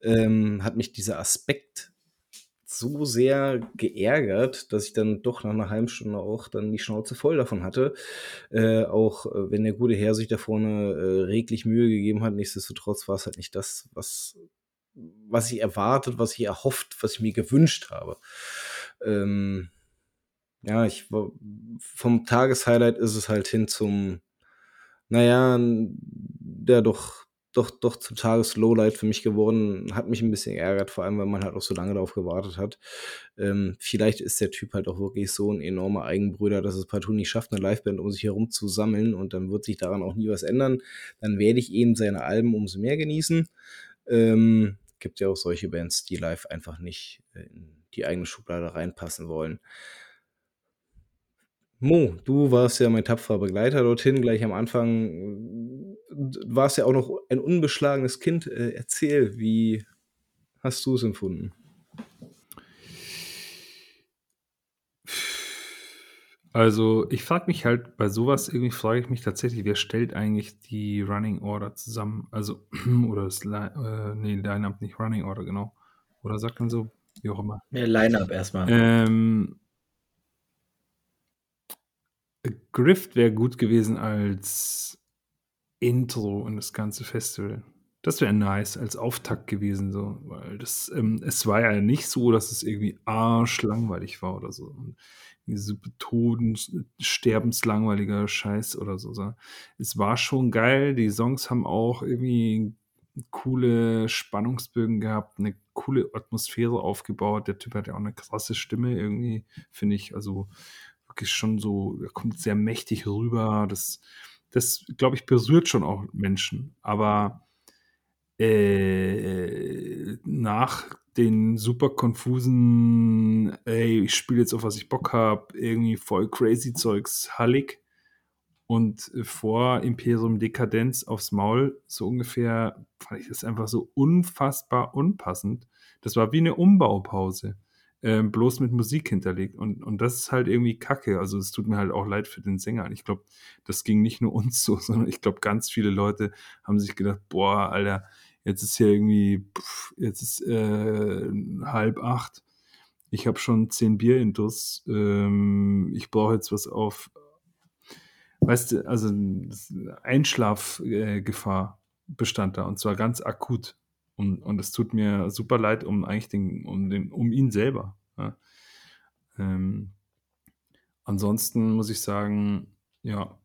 A: ähm, hat mich dieser Aspekt so sehr geärgert, dass ich dann doch nach einer halben Stunde auch dann die Schnauze voll davon hatte. Äh, auch äh, wenn der gute Herr sich da vorne äh, reglich Mühe gegeben hat, nichtsdestotrotz war es halt nicht das, was was ich erwartet, was ich erhofft, was ich mir gewünscht habe. Ähm, ja, ich vom Tageshighlight ist es halt hin zum, naja, ja doch doch, doch zum Tageslowlight für mich geworden. Hat mich ein bisschen geärgert, vor allem, weil man halt auch so lange darauf gewartet hat. Ähm, vielleicht ist der Typ halt auch wirklich so ein enormer Eigenbrüder, dass es partout nicht schafft, eine Liveband um sich herum zu sammeln und dann wird sich daran auch nie was ändern. Dann werde ich eben seine Alben umso mehr genießen. Ähm, gibt ja auch solche Bands, die live einfach nicht in die eigene Schublade reinpassen wollen. Mo, du warst ja mein tapferer Begleiter dorthin, gleich am Anfang. Warst ja auch noch ein unbeschlagenes Kind. Äh, erzähl, wie hast du es empfunden?
C: Also, ich frage mich halt bei sowas irgendwie frage ich mich tatsächlich, wer stellt eigentlich die Running Order zusammen? Also, oder das Line äh, ne, Line-up nicht, Running Order, genau. Oder sagt man so, wie auch immer.
B: Ja, Line-up erstmal.
C: Ähm Grift wäre gut gewesen als Intro in das ganze Festival. Das wäre nice als Auftakt gewesen, so, weil das, ähm, es war ja nicht so, dass es irgendwie arschlangweilig war oder so. Und super toden, sterbenslangweiliger Scheiß oder so. so. Es war schon geil. Die Songs haben auch irgendwie coole Spannungsbögen gehabt, eine coole Atmosphäre aufgebaut. Der Typ hat ja auch eine krasse Stimme irgendwie, finde ich. Also wirklich schon so, er kommt sehr mächtig rüber. Das, das glaube ich, berührt schon auch Menschen. Aber äh, nach den super konfusen, ey, ich spiele jetzt auf was ich Bock habe, irgendwie voll crazy Zeugs, Hallig und vor Imperium Dekadenz aufs Maul, so ungefähr, fand ich das einfach so unfassbar unpassend. Das war wie eine Umbaupause äh, bloß mit Musik hinterlegt. Und, und das ist halt irgendwie kacke. Also es tut mir halt auch leid für den Sänger. Ich glaube, das ging nicht nur uns so, sondern ich glaube, ganz viele Leute haben sich gedacht, boah, Alter, jetzt ist hier irgendwie, pff, jetzt ist äh, halb acht. Ich habe schon zehn Bier intus. Ähm, ich brauche jetzt was auf, weißt du, also Einschlafgefahr äh, bestand da und zwar ganz akut. Und, und es tut mir super leid um eigentlich den, um den, um ihn selber. Ja. Ähm, ansonsten muss ich sagen, ja,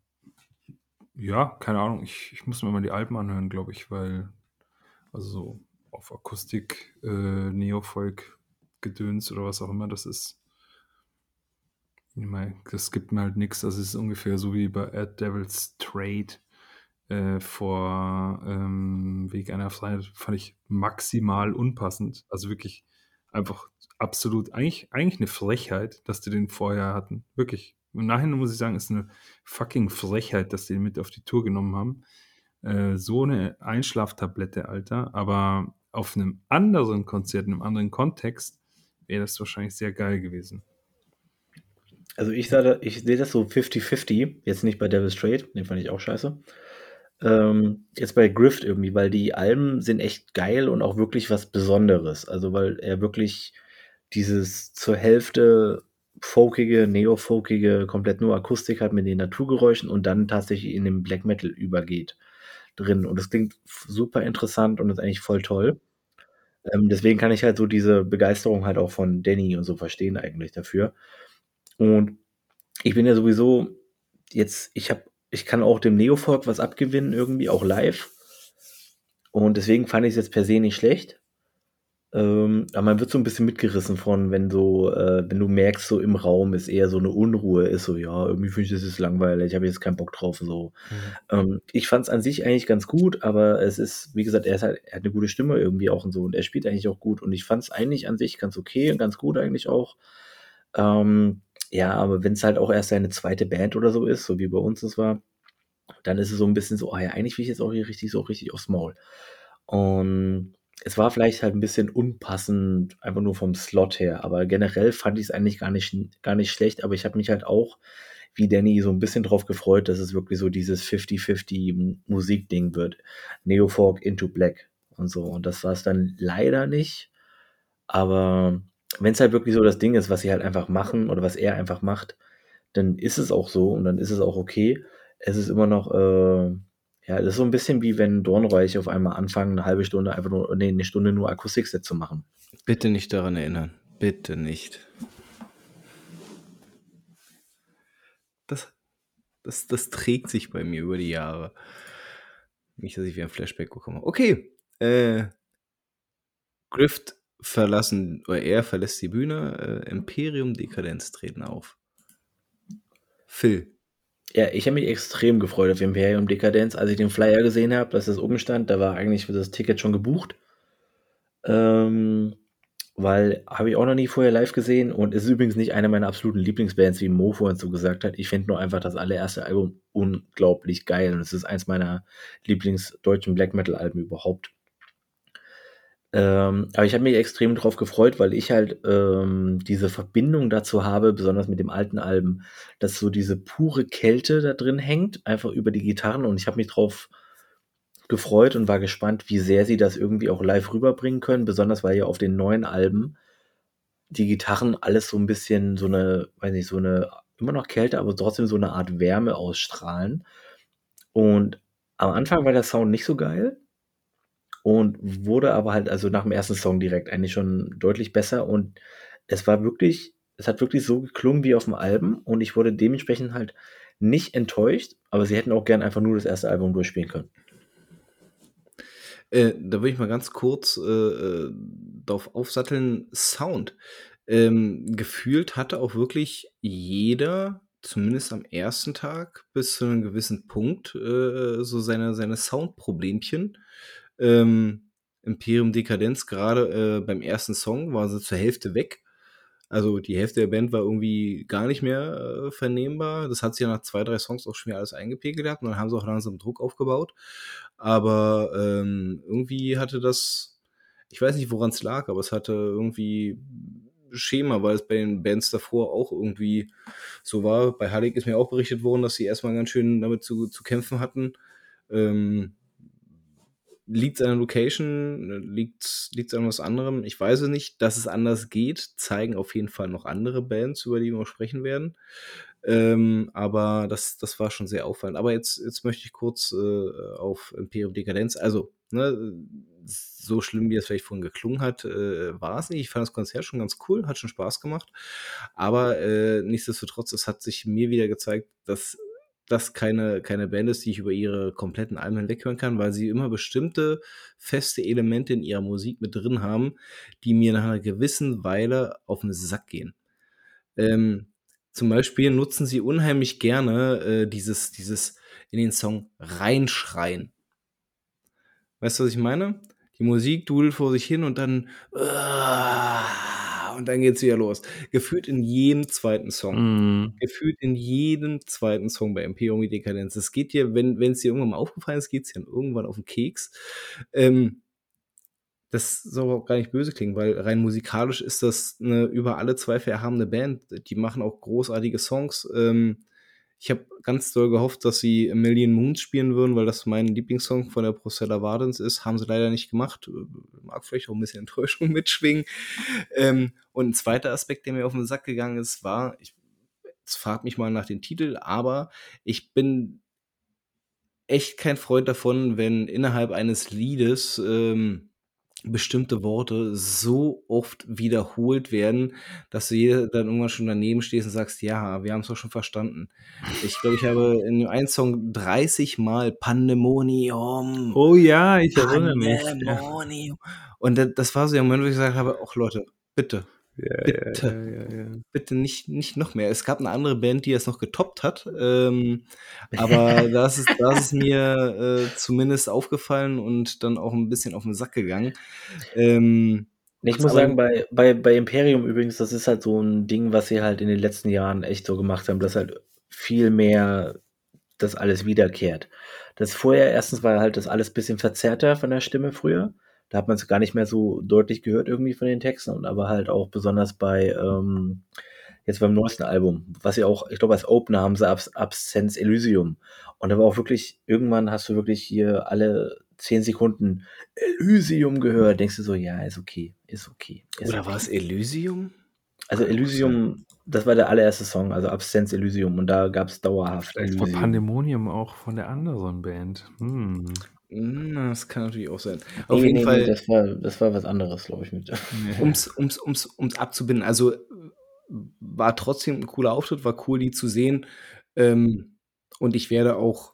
C: ja, keine Ahnung, ich, ich muss mir mal die Alben anhören, glaube ich, weil, also so auf Akustik, äh, Neofolk, Gedöns oder was auch immer das ist. Ich meine, das gibt mir halt nichts. Das ist ungefähr so wie bei Ad Devil's Trade äh, vor ähm, Weg einer Freiheit fand ich maximal unpassend. Also wirklich einfach absolut, eigentlich, eigentlich eine Frechheit, dass die den vorher hatten. Wirklich. Im Nachhinein muss ich sagen, ist eine fucking Frechheit, dass die den mit auf die Tour genommen haben. Äh, so eine Einschlaftablette, Alter. Aber auf einem anderen Konzert, in einem anderen Kontext, wäre das wahrscheinlich sehr geil gewesen.
B: Also ich, sage, ich sehe das so 50-50, jetzt nicht bei Devil's Trade, den fand ich auch scheiße. Ähm, jetzt bei Grift irgendwie, weil die Alben sind echt geil und auch wirklich was Besonderes. Also, weil er wirklich dieses zur Hälfte folkige, neofolkige, komplett nur Akustik hat mit den Naturgeräuschen und dann tatsächlich in den Black Metal übergeht drin. Und das klingt super interessant und ist eigentlich voll toll. Ähm, deswegen kann ich halt so diese Begeisterung halt auch von Danny und so verstehen eigentlich dafür. Und ich bin ja sowieso jetzt, ich habe ich kann auch dem Neofolk was abgewinnen, irgendwie, auch live. Und deswegen fand ich es jetzt per se nicht schlecht. Ähm, aber man wird so ein bisschen mitgerissen von, wenn so, äh, wenn du merkst, so im Raum ist eher so eine Unruhe, ist so, ja, irgendwie finde ich das ist langweilig, ich habe jetzt keinen Bock drauf, so. Mhm. Ähm, ich fand es an sich eigentlich ganz gut, aber es ist, wie gesagt, er, ist halt, er hat eine gute Stimme irgendwie auch und so und er spielt eigentlich auch gut und ich fand es eigentlich an sich ganz okay und ganz gut eigentlich auch. Ähm, ja, aber wenn es halt auch erst seine zweite Band oder so ist, so wie bei uns es war, dann ist es so ein bisschen so, oh ja, eigentlich will ich jetzt auch hier richtig so richtig aufs Maul. Und es war vielleicht halt ein bisschen unpassend, einfach nur vom Slot her, aber generell fand ich es eigentlich gar nicht, gar nicht schlecht, aber ich habe mich halt auch, wie Danny, so ein bisschen drauf gefreut, dass es wirklich so dieses 50-50 Musikding wird. Neofolk into Black und so. Und das war es dann leider nicht. Aber wenn es halt wirklich so das Ding ist, was sie halt einfach machen oder was er einfach macht, dann ist es auch so und dann ist es auch okay. Es ist immer noch, äh, ja, das ist so ein bisschen wie wenn Dornreich auf einmal anfangen, eine halbe Stunde einfach nur, nee, eine Stunde nur Akustikset zu machen.
A: Bitte nicht daran erinnern. Bitte nicht. Das, das, das trägt sich bei mir über die Jahre. Nicht, dass ich wieder ein Flashback bekomme. Okay. Äh, Grift verlassen, oder er verlässt die Bühne. Äh, Imperium Dekadenz treten auf. Phil.
B: Ja, ich habe mich extrem gefreut auf Imperium Dekadenz, als ich den Flyer gesehen habe, dass das umstand. Da war eigentlich für das Ticket schon gebucht. Ähm, weil habe ich auch noch nie vorher live gesehen und ist übrigens nicht eine meiner absoluten Lieblingsbands, wie Mo vorhin so gesagt hat. Ich finde nur einfach das allererste Album unglaublich geil und es ist eins meiner Lieblingsdeutschen Black Metal Alben überhaupt. Ähm, aber ich habe mich extrem drauf gefreut, weil ich halt ähm, diese Verbindung dazu habe, besonders mit dem alten Alben, dass so diese pure Kälte da drin hängt, einfach über die Gitarren. Und ich habe mich drauf gefreut und war gespannt, wie sehr sie das irgendwie auch live rüberbringen können, besonders weil ja auf den neuen Alben die Gitarren alles so ein bisschen so eine, weiß nicht, so eine, immer noch Kälte, aber trotzdem so eine Art Wärme ausstrahlen. Und am Anfang war der Sound nicht so geil und wurde aber halt also nach dem ersten Song direkt eigentlich schon deutlich besser und es war wirklich, es hat wirklich so geklungen wie auf dem Album und ich wurde dementsprechend halt nicht enttäuscht, aber sie hätten auch gern einfach nur das erste Album durchspielen können.
A: Äh, da würde ich mal ganz kurz äh, äh, darauf aufsatteln, Sound. Ähm, gefühlt hatte auch wirklich jeder, zumindest am ersten Tag, bis zu einem gewissen Punkt, äh, so seine, seine Soundproblemchen. Ähm, Imperium Dekadenz, gerade äh, beim ersten Song, war sie zur Hälfte weg. Also die Hälfte der Band war irgendwie gar nicht mehr äh, vernehmbar. Das hat sich ja nach zwei, drei Songs auch schon wieder alles eingepegelt gehabt und dann haben sie auch langsam Druck aufgebaut. Aber ähm, irgendwie hatte das, ich weiß nicht, woran es lag, aber es hatte irgendwie Schema, weil es bei den Bands davor auch irgendwie so war. Bei Halleck ist mir auch berichtet worden, dass sie erstmal ganz schön damit zu, zu kämpfen hatten. Ähm, liegt es an der Location? Liegt es an was anderem? Ich weiß es nicht. Dass es anders geht, zeigen auf jeden Fall noch andere Bands, über die wir noch sprechen werden. Ähm, aber das, das war schon sehr auffallend. Aber jetzt, jetzt möchte ich kurz äh, auf Imperium Dekadenz. Also, ne, so schlimm, wie es vielleicht vorhin geklungen hat, äh, war es nicht. Ich fand das Konzert schon ganz cool, hat schon Spaß gemacht. Aber äh, nichtsdestotrotz, es hat sich mir wieder gezeigt, dass das keine, keine Band ist, die ich über ihre kompletten Alben hinweghören kann, weil sie immer bestimmte feste Elemente in ihrer Musik mit drin haben, die mir nach einer gewissen Weile auf den Sack gehen. Ähm, zum Beispiel nutzen sie unheimlich gerne äh, dieses, dieses in den Song reinschreien. Weißt du, was ich meine? Die Musik dudelt vor sich hin und dann uh, und dann geht's wieder los. Gefühlt in jedem zweiten Song.
C: Mhm.
A: Gefühlt in jedem zweiten Song bei Imperium Dekadenz. Es geht dir, wenn es dir irgendwann mal aufgefallen ist, geht's dir irgendwann auf den Keks. Ähm, das soll auch gar nicht böse klingen, weil rein musikalisch ist das eine über alle Zweifel erhabene Band. Die machen auch großartige Songs. Ähm, ich habe ganz doll gehofft, dass sie Million Moons spielen würden, weil das mein Lieblingssong von der Procella Vardens ist. Haben sie leider nicht gemacht. Mag vielleicht auch ein bisschen Enttäuschung mitschwingen. Ähm, und ein zweiter Aspekt, der mir auf den Sack gegangen ist, war, ich, fragt mich mal nach dem Titel, aber ich bin echt kein Freund davon, wenn innerhalb eines Liedes ähm, bestimmte Worte so oft wiederholt werden, dass du jeder dann irgendwann schon daneben stehst und sagst, ja, wir haben es doch schon verstanden. Ich glaube, ich habe in dem einen Song 30 Mal Pandemonium.
C: Oh ja, ich erinnere mich.
A: Pandemonium. Und das war so der Moment, wo ich gesagt habe, ach Leute, bitte,
C: Ja,
A: Bitte.
C: ja, ja,
A: bitte nicht, nicht noch mehr. Es gab eine andere Band, die es noch getoppt hat, ähm, aber das ist, das ist mir äh, zumindest aufgefallen und dann auch ein bisschen auf den Sack gegangen. Ähm,
B: Ich muss sagen, bei, bei, bei Imperium übrigens, das ist halt so ein Ding, was sie halt in den letzten Jahren echt so gemacht haben, dass halt viel mehr das alles wiederkehrt. Das vorher, erstens war halt das alles bisschen verzerrter von der Stimme früher. Da hat man es gar nicht mehr so deutlich gehört irgendwie von den Texten und aber halt auch besonders bei ähm, jetzt beim neuesten Album, was sie auch, ich glaube als Opener haben sie Abs Absence Elysium und da war auch wirklich, irgendwann hast du wirklich hier alle zehn Sekunden Elysium gehört, denkst du so, ja, ist okay, ist okay. Ist
A: Oder
B: okay.
A: war es Elysium?
B: Also Elysium, das war der allererste Song, also Absence Elysium und da gab es dauerhaft
C: Vielleicht war Pandemonium auch von der anderen Band. Hm.
A: Hm, Das kann natürlich auch sein. Auf
B: Nee,
A: jeden
B: nee,
A: Fall.
B: nee, das war, das war was anderes, glaube ich. Mit.
A: ums, ums, ums, ums abzubinden. Also war trotzdem ein cooler Auftritt, war cool, die zu sehen. Ähm, und ich werde auch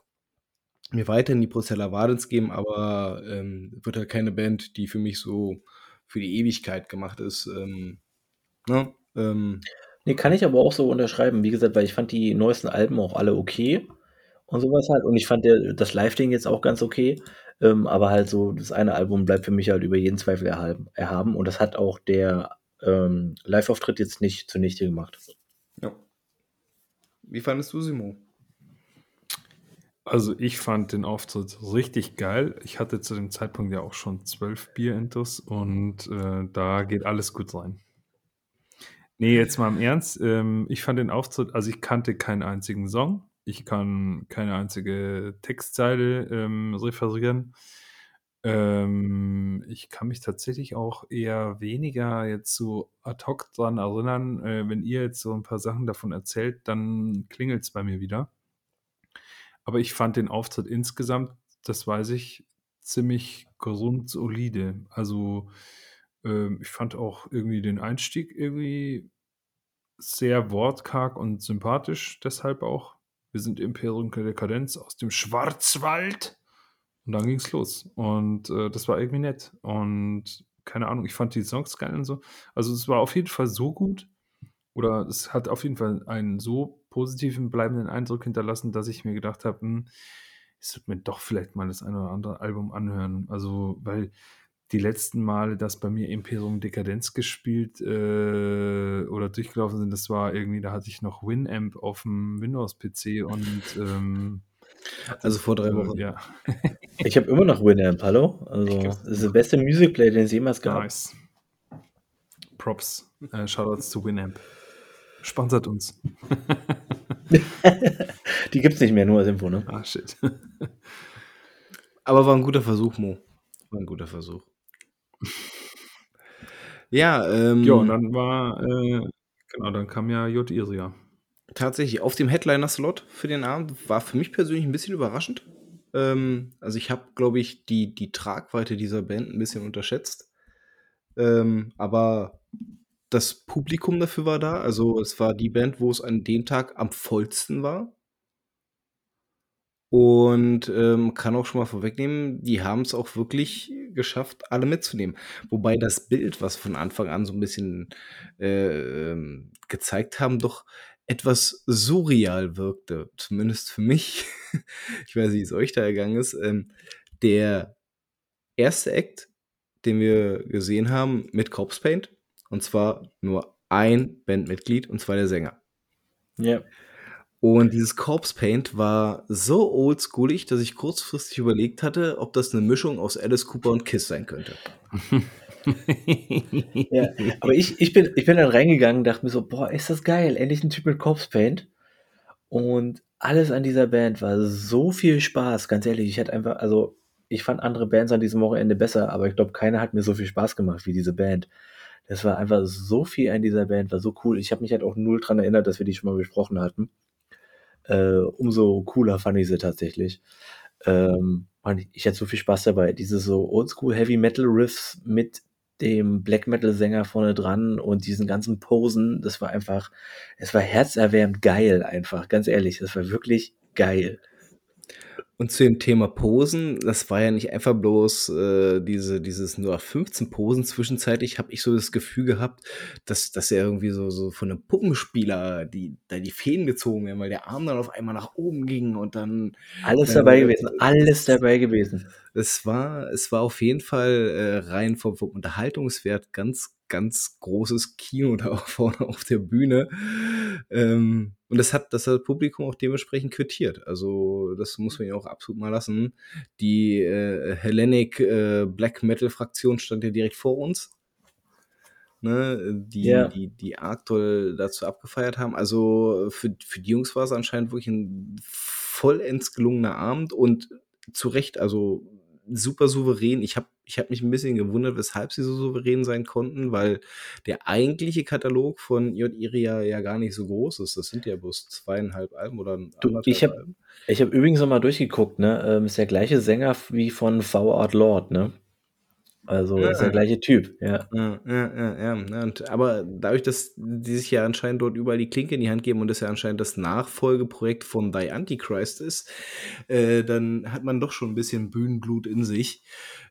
A: mir weiterhin die Procella Vardens geben, aber ähm, wird halt keine Band, die für mich so für die Ewigkeit gemacht ist. Ähm, ne? ähm,
B: nee, kann ich aber auch so unterschreiben. Wie gesagt, weil ich fand die neuesten Alben auch alle okay und sowas halt. Und ich fand der, das Live-Ding jetzt auch ganz okay. Ähm, aber halt so, das eine Album bleibt für mich halt über jeden Zweifel erhaben. erhaben. Und das hat auch der ähm, Live-Auftritt jetzt nicht zunichte gemacht.
A: Ja. Wie fandest du Simo?
C: Also ich fand den Auftritt richtig geil. Ich hatte zu dem Zeitpunkt ja auch schon zwölf Bierintus und äh, da geht alles gut rein. Nee, jetzt mal im Ernst. Ähm, ich fand den Auftritt, also ich kannte keinen einzigen Song. Ich kann keine einzige Textzeile ähm, referieren. Ähm, ich kann mich tatsächlich auch eher weniger jetzt so ad hoc dran erinnern. Äh, wenn ihr jetzt so ein paar Sachen davon erzählt, dann klingelt es bei mir wieder. Aber ich fand den Auftritt insgesamt, das weiß ich, ziemlich grundsolide. Also ähm, ich fand auch irgendwie den Einstieg irgendwie sehr wortkarg und sympathisch, deshalb auch. Wir sind Imperium der Dekadenz aus dem Schwarzwald. Und dann ging es los. Und äh, das war irgendwie nett. Und keine Ahnung, ich fand die Songs geil und so. Also es war auf jeden Fall so gut. Oder es hat auf jeden Fall einen so positiven, bleibenden Eindruck hinterlassen, dass ich mir gedacht habe, hm, ich sollte mir doch vielleicht mal das eine oder andere Album anhören. Also, weil die letzten Male, dass bei mir Imperium Dekadenz gespielt äh, oder durchgelaufen sind, das war irgendwie, da hatte ich noch Winamp auf dem Windows-PC und ähm,
A: also vor drei Wochen.
C: Ja.
B: ich habe immer noch Winamp, hallo? Also, das ist der beste Music Play, den es jemals gab. Nice.
C: Props. Äh, Shoutouts zu Winamp. Sponsert uns.
B: Die gibt es nicht mehr, nur als Info, ne?
C: Ah, shit.
A: Aber war ein guter Versuch, Mo. War ein guter Versuch. Ja, ähm.
C: Ja, und dann war, äh, genau, dann kam ja J. Iria.
A: Tatsächlich, auf dem Headliner-Slot für den Abend war für mich persönlich ein bisschen überraschend. Ähm, also ich habe, glaube ich, die, die Tragweite dieser Band ein bisschen unterschätzt. Ähm, aber das Publikum dafür war da. Also es war die Band, wo es an dem Tag am vollsten war. Und ähm, kann auch schon mal vorwegnehmen, die haben es auch wirklich geschafft, alle mitzunehmen. Wobei das Bild, was von Anfang an so ein bisschen äh, ähm, gezeigt haben, doch etwas surreal wirkte. Zumindest für mich. ich weiß nicht, wie es euch da ergangen ist. Ähm, der erste Act, den wir gesehen haben mit Corpse Paint, und zwar nur ein Bandmitglied, und zwar der Sänger.
B: Ja.
A: Und dieses Corpse Paint war so oldschoolig, dass ich kurzfristig überlegt hatte, ob das eine Mischung aus Alice Cooper und Kiss sein könnte.
B: ja, aber ich, ich, bin, ich bin dann reingegangen und dachte mir so, boah, ist das geil, endlich ein Typ mit Corpse Paint. Und alles an dieser Band war so viel Spaß, ganz ehrlich. Ich hatte einfach, also ich fand andere Bands an diesem Wochenende besser, aber ich glaube, keiner hat mir so viel Spaß gemacht wie diese Band. Das war einfach so viel an dieser Band, war so cool. Ich habe mich halt auch null dran erinnert, dass wir die schon mal besprochen hatten. Äh, umso cooler fand ich sie tatsächlich. Ähm, ich hatte so viel Spaß dabei. Diese so Oldschool Heavy Metal Riffs mit dem Black Metal Sänger vorne dran und diesen ganzen Posen, das war einfach, es war herzerwärmend geil einfach, ganz ehrlich, das war wirklich geil.
A: Und zu dem Thema Posen, das war ja nicht einfach bloß äh, diese, dieses nur 15 Posen. Zwischenzeitlich habe ich so das Gefühl gehabt, dass, dass er irgendwie so, so von einem Puppenspieler die, da die Fäden gezogen werden, weil der Arm dann auf einmal nach oben ging und dann.
B: Alles äh, dabei gewesen, alles dabei gewesen.
A: Es war, es war auf jeden Fall äh, rein vom, vom Unterhaltungswert ganz, ganz großes Kino da vorne auf der Bühne. Ähm, und das hat das hat Publikum auch dementsprechend quittiert. Also das muss man ja auch absolut mal lassen. Die äh, Hellenic äh, Black Metal Fraktion stand ja direkt vor uns. Ne, die, yeah. die, die arg dazu abgefeiert haben. Also für, für die Jungs war es anscheinend wirklich ein vollends gelungener Abend und zu Recht, also super souverän. Ich habe ich hab mich ein bisschen gewundert, weshalb sie so souverän sein konnten, weil der eigentliche Katalog von J. Iria ja gar nicht so groß ist. Das sind ja bloß zweieinhalb Alben oder
B: du, Ich habe hab übrigens noch mal durchgeguckt, ne? Ähm, ist der gleiche Sänger wie von V Art Lord, ne? Also
A: Ja.
B: ist der gleiche Typ, ja.
A: Ja, ja, ja, ja. Und aber dadurch, dass die sich ja anscheinend dort überall die Klinke in die Hand geben und das ja anscheinend das Nachfolgeprojekt von Thy Antichrist ist, äh, dann hat man doch schon ein bisschen Bühnenblut in sich,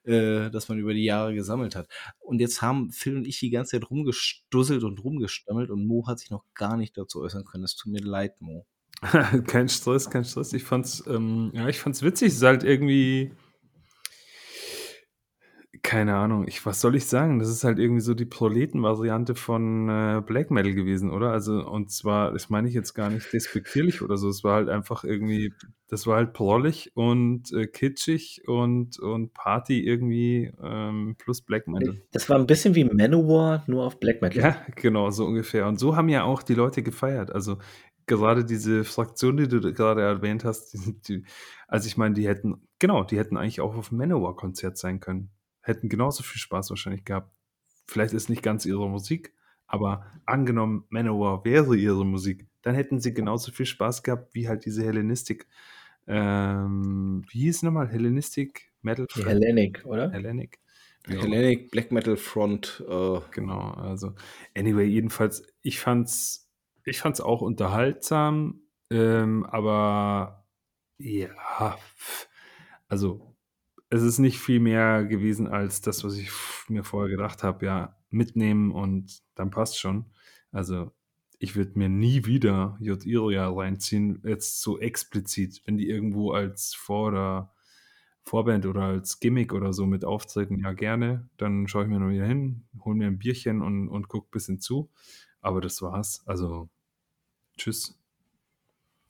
A: äh, das man über die Jahre gesammelt hat. Und jetzt haben Phil und ich die ganze Zeit rumgestusselt und rumgestammelt und Mo hat sich noch gar nicht dazu äußern können. Es tut mir leid, Mo.
C: kein Stress, kein Stress. Ich fand's, ähm, ja, ich fand's witzig. Es ist halt irgendwie, keine Ahnung, ich, was soll ich sagen? Das ist halt irgendwie so die Proleten-Variante von äh, Black Metal gewesen, oder? Also, und zwar, das meine ich jetzt gar nicht despektierlich oder so. Es war halt einfach irgendwie, das war halt prollig und äh, kitschig und, und Party irgendwie ähm, plus Black Metal.
B: Das war ein bisschen wie Manowar, nur auf Black Metal.
C: Ja, genau, so ungefähr. Und so haben ja auch die Leute gefeiert. Also gerade diese Fraktion, die du gerade erwähnt hast, die, die, also ich meine, die hätten, genau, die hätten eigentlich auch auf Manowar-Konzert sein können. Hätten genauso viel Spaß wahrscheinlich gehabt. Vielleicht ist nicht ganz ihre Musik, aber angenommen, Manowar wäre ihre Musik, dann hätten sie genauso viel Spaß gehabt wie halt diese Hellenistik. Ähm, wie hieß es nochmal? Hellenistik Metal?
B: Die Hellenic, oder?
C: Hellenic. Ja.
A: Hellenic Black Metal Front. Äh,
C: Genau, also anyway, jedenfalls, ich fand's, ich fand's auch unterhaltsam, ähm, aber ja, also es ist nicht viel mehr gewesen als das, was ich mir vorher gedacht habe, ja, mitnehmen und dann passt schon. Also ich würde mir nie wieder J. Iria reinziehen, jetzt so explizit, wenn die irgendwo als Vor- oder Vorband oder als Gimmick oder so mit auftreten, ja gerne. Dann schaue ich mir noch wieder hin, hole mir ein Bierchen und, und gucke ein bisschen zu. Aber das war's. Also, tschüss.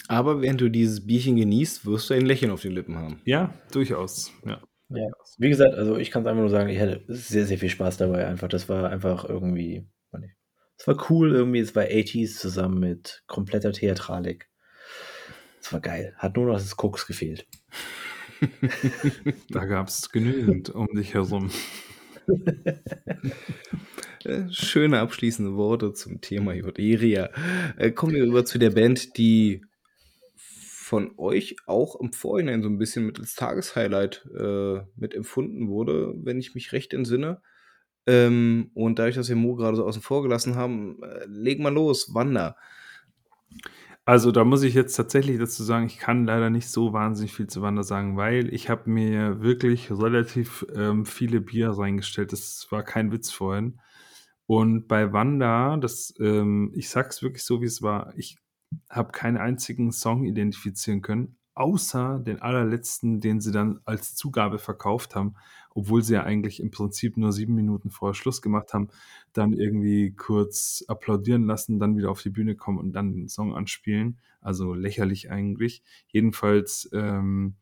A: aber während du dieses Bierchen genießt, wirst du ein Lächeln auf den Lippen haben.
C: Ja, durchaus. Ja.
B: Ja. Wie gesagt, also ich kann es einfach nur sagen, ich hatte sehr, sehr viel Spaß dabei. Einfach, das war einfach irgendwie, es war cool irgendwie, es war 80s zusammen mit kompletter Theatralik. Es war geil. Hat nur noch das Koks gefehlt.
C: Da gab es genügend um dich herum.
A: Schöne abschließende Worte zum Thema Joderia. Äh, kommen wir rüber zu der Band, die von euch auch im Vorhinein so ein bisschen mit als Tageshighlight äh, mit empfunden wurde, wenn ich mich recht entsinne. Ähm, und dadurch, dass wir Mo gerade so außen vor gelassen haben, äh, legen wir los, Wander.
C: Also da muss ich jetzt tatsächlich dazu sagen, ich kann leider nicht so wahnsinnig viel zu Wander sagen, weil ich habe mir wirklich relativ ähm, viele Bier reingestellt. Das war kein Witz vorhin. Und bei Wanda, das, ähm, ich sag's wirklich so, wie es war, ich habe keinen einzigen Song identifizieren können, außer den allerletzten, den sie dann als Zugabe verkauft haben, obwohl sie ja eigentlich im Prinzip nur sieben Minuten vorher Schluss gemacht haben, dann irgendwie kurz applaudieren lassen, dann wieder auf die Bühne kommen und dann den Song anspielen. Also lächerlich eigentlich. Jedenfalls, ähm,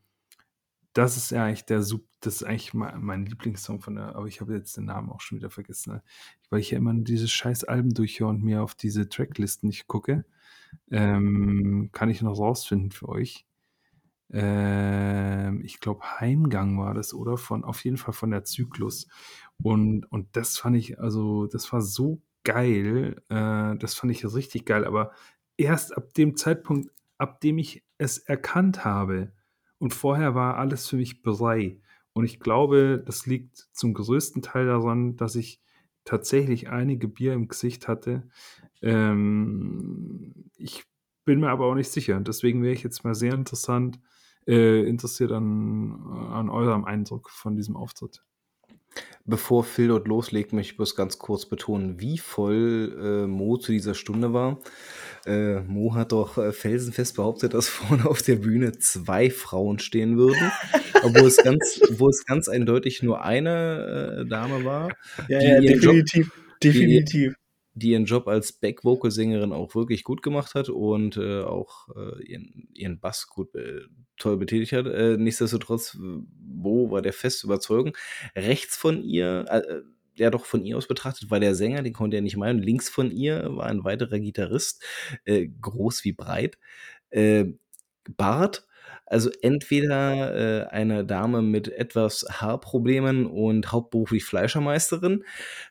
C: das ist ja eigentlich der Sub, das ist eigentlich mein, Lieblingssong von der, aber ich habe jetzt den Namen auch schon wieder vergessen, ne? weil ich ja immer diese scheiß Alben durchhöre und mir auf diese Tracklisten nicht gucke. Ähm, kann ich noch rausfinden für euch. Ähm, ich glaube, Heimgang war das, oder? Von, auf jeden Fall von der Zyklus. Und, und das fand ich, also, das war so geil. Äh, das fand ich richtig geil. Aber erst ab dem Zeitpunkt, ab dem ich es erkannt habe, und vorher war alles für mich Brei. Und ich glaube, das liegt zum größten Teil daran, dass ich tatsächlich einige Bier im Gesicht hatte. Ähm, ich bin mir aber auch nicht sicher. Deswegen wäre ich jetzt mal sehr interessant, äh, interessiert an, an eurem Eindruck von diesem Auftritt.
A: Bevor Phil dort loslegt, möchte ich bloß ganz kurz betonen, wie voll äh, Mo zu dieser Stunde war. Äh, Mo hat doch äh, felsenfest behauptet, dass vorne auf der Bühne zwei Frauen stehen würden, obwohl es ganz, wo es ganz eindeutig nur eine äh, Dame war,
B: Ja, ja, definitiv. definitiv.
A: Die ihren Job als Back-Vocal-Sängerin auch wirklich gut gemacht hat und äh, auch äh, ihren, ihren Bass gut äh, toll betätigt hat. Äh, nichtsdestotrotz, Bo war der fest Überzeugung. Rechts von ihr, äh, ja doch von ihr aus betrachtet, war der Sänger, den konnte er nicht meinen. Links von ihr war ein weiterer Gitarrist, äh, groß wie breit, äh, Bart. Also entweder äh, eine Dame mit etwas Haarproblemen und hauptberuflich Fleischermeisterin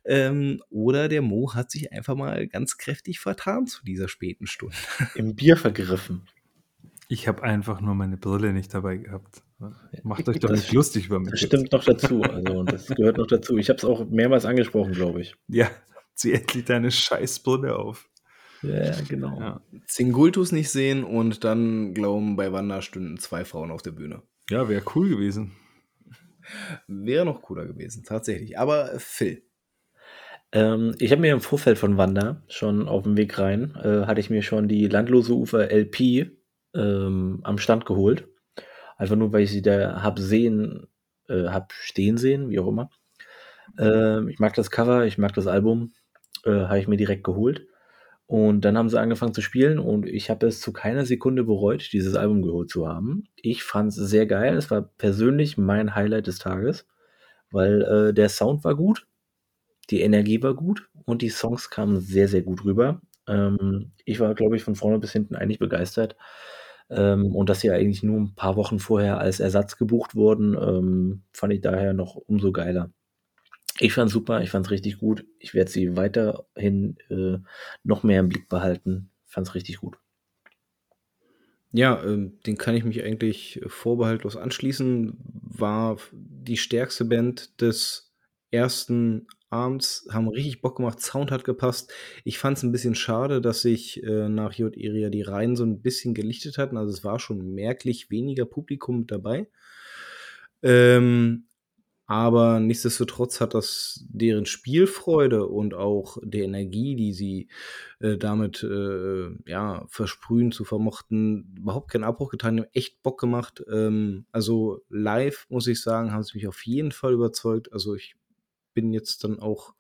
A: ähm, oder der Mo hat sich einfach mal ganz kräftig vertan zu dieser späten Stunde.
B: Im Bier vergriffen.
C: Ich habe einfach nur meine Brille nicht dabei gehabt. Macht euch doch nicht lustig über mich.
B: Das stimmt noch dazu. Also, das gehört noch dazu. Ich habe es auch mehrmals angesprochen, glaube ich.
C: Ja, zieh endlich deine Scheißbrille auf.
B: Ja, genau.
A: Ja. Zingultus nicht sehen und dann glauben, bei Wanda stünden zwei Frauen auf der Bühne.
C: Ja, wäre cool gewesen.
A: Wäre noch cooler gewesen, tatsächlich. Aber Phil.
B: Ähm, ich habe mir im Vorfeld von Wanda schon auf dem Weg rein, äh, hatte ich mir schon die Landlose Ufer LP ähm, am Stand geholt. Einfach nur, weil ich sie da hab sehen, äh, hab stehen sehen, wie auch immer. Ähm, ich mag das Cover, ich mag das Album, äh, habe ich mir direkt geholt. Und dann haben sie angefangen zu spielen und ich habe es zu keiner Sekunde bereut, dieses Album geholt zu haben. Ich fand es sehr geil. Es war persönlich mein Highlight des Tages, weil äh, der Sound war gut, die Energie war gut und die Songs kamen sehr, sehr gut rüber. Ähm, ich war, glaube ich, von vorne bis hinten eigentlich begeistert. Ähm, und dass sie eigentlich nur ein paar Wochen vorher als Ersatz gebucht wurden, ähm, fand ich daher noch umso geiler. Ich fand's super, ich fand's richtig gut. Ich werde sie weiterhin äh, noch mehr im Blick behalten. Fand's richtig gut.
A: Ja, ähm, den kann ich mich eigentlich vorbehaltlos anschließen. War die stärkste Band des ersten Abends, haben richtig Bock gemacht, Sound hat gepasst. Ich fand es ein bisschen schade, dass sich äh, nach J. Iria die Reihen so ein bisschen gelichtet hatten. Also es war schon merklich weniger Publikum mit dabei. Ähm, aber nichtsdestotrotz hat das deren Spielfreude und auch der Energie, die sie äh, damit äh, ja, versprühen zu vermochten, überhaupt keinen Abbruch getan. Die haben echt Bock gemacht. Ähm, also live, muss ich sagen, haben sie mich auf jeden Fall überzeugt. Also ich bin jetzt dann auch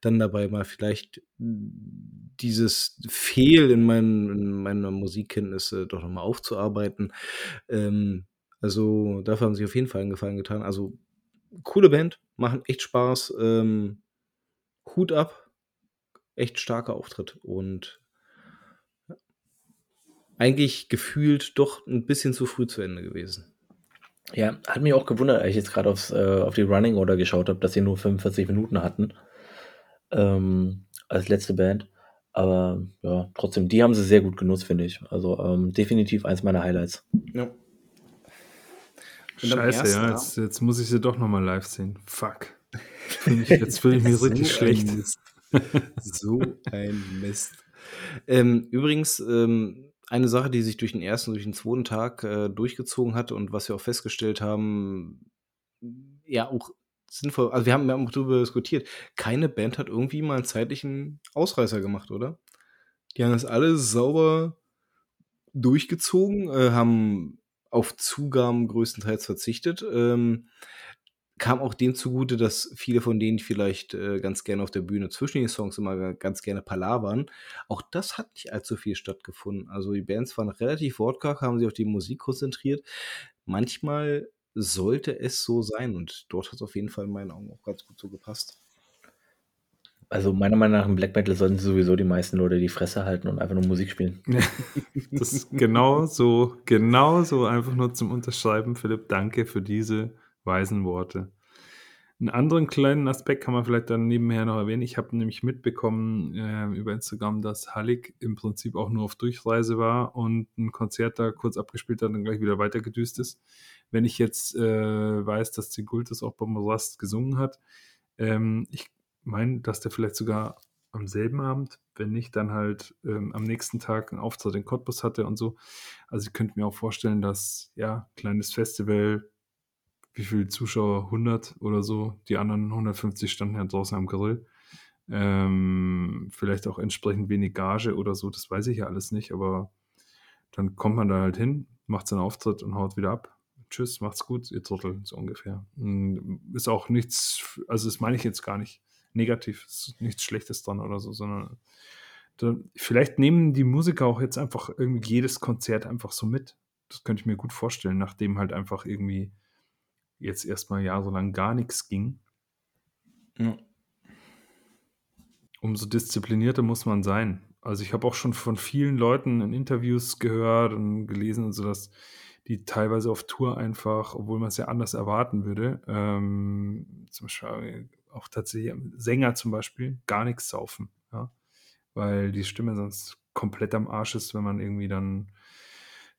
A: dann dabei, mal vielleicht dieses Fehl in, mein, in meiner Musikkenntnisse doch nochmal aufzuarbeiten. Ähm, also dafür haben sie auf jeden Fall einen Gefallen getan. Also coole Band, machen echt Spaß. Ähm, Hut ab, echt starker Auftritt und eigentlich gefühlt doch ein bisschen zu früh zu Ende gewesen.
B: Ja, hat mich auch gewundert, als ich jetzt gerade äh, auf die Running Order geschaut habe, dass sie nur 45 Minuten hatten ähm, als letzte Band. Aber ja, trotzdem, die haben sie sehr gut genutzt, finde ich. Also ähm, definitiv eins meiner Highlights. Ja.
C: Scheiße, ja, jetzt, jetzt, muss ich sie doch nochmal live sehen. Fuck. Jetzt fühle ich mich so richtig schlecht.
A: so ein Mist. Ähm, übrigens, ähm, eine Sache, die sich durch den ersten und durch den zweiten Tag äh, durchgezogen hat und was wir auch festgestellt haben, ja, auch sinnvoll, also wir haben, wir haben darüber diskutiert, keine Band hat irgendwie mal einen zeitlichen Ausreißer gemacht, oder? Die haben das alles sauber durchgezogen, äh, haben auf Zugaben größtenteils verzichtet. Ähm, kam auch dem zugute, dass viele von denen vielleicht äh, ganz gerne auf der Bühne zwischen den Songs immer ganz gerne palavern. Auch das hat nicht allzu viel stattgefunden. Also die Bands waren relativ wortkarg, haben sich auf die Musik konzentriert. Manchmal sollte es so sein und dort hat es auf jeden Fall in meinen Augen auch ganz gut so gepasst.
B: Also meiner Meinung nach im Black Metal sollten sowieso die meisten Leute die Fresse halten und einfach nur Musik spielen.
C: das ist genau so, genau so einfach nur zum Unterschreiben. Philipp, danke für diese weisen Worte. Einen anderen kleinen Aspekt kann man vielleicht dann nebenher noch erwähnen. Ich habe nämlich mitbekommen äh, über Instagram, dass Hallig im Prinzip auch nur auf Durchreise war und ein Konzert da kurz abgespielt hat und gleich wieder weitergedüst ist. Wenn ich jetzt äh, weiß, dass Zigultus auch beim Rast gesungen hat, ähm, ich meine, dass der vielleicht sogar am selben Abend, wenn nicht, dann halt ähm, am nächsten Tag einen Auftritt in Cottbus hatte und so. Also ich könnte mir auch vorstellen, dass, ja, kleines Festival, wie viele Zuschauer? 100 oder so. Die anderen 150 standen ja draußen am Grill. Ähm, vielleicht auch entsprechend wenig Gage oder so, das weiß ich ja alles nicht, aber dann kommt man da halt hin, macht seinen Auftritt und haut wieder ab. Tschüss, macht's gut, ihr Trottel, so ungefähr. Ist auch nichts, also das meine ich jetzt gar nicht negativ, ist nichts Schlechtes dran oder so, sondern da, vielleicht nehmen die Musiker auch jetzt einfach irgendwie jedes Konzert einfach so mit. Das könnte ich mir gut vorstellen, nachdem halt einfach irgendwie jetzt erstmal jahrelang gar nichts ging. Ja. Umso disziplinierter muss man sein. Also ich habe auch schon von vielen Leuten in Interviews gehört und gelesen und so, dass die teilweise auf Tour einfach, obwohl man es ja anders erwarten würde, ähm, zum Beispiel auch tatsächlich Sänger zum Beispiel gar nichts saufen, ja, weil die Stimme sonst komplett am Arsch ist, wenn man irgendwie dann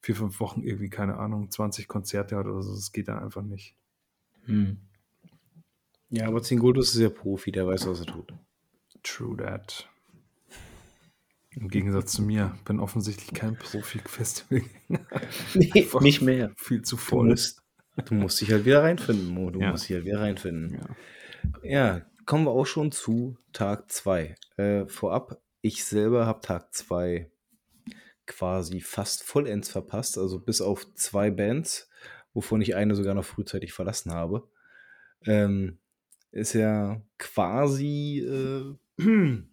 C: vier, fünf Wochen irgendwie, keine Ahnung, 20 Konzerte hat oder so. Das geht dann einfach nicht.
B: Hm.
A: Ja, aber Zingultus ist ja Profi, der weiß, was er tut.
C: True that. Im Gegensatz zu mir, bin offensichtlich kein Profi-Festival.
B: Nee, nicht mehr.
C: Viel zu
A: Du
C: voll.
A: musst, du musst dich halt wieder reinfinden, Mo. Du
C: Ja.
A: musst dich halt wieder reinfinden.
C: Ja.
A: Ja, kommen wir auch schon zu Tag 2. Äh, vorab, ich selber habe Tag 2 quasi fast vollends verpasst, also bis auf zwei Bands, wovon ich eine sogar noch frühzeitig verlassen habe. Ähm, ist ja quasi äh,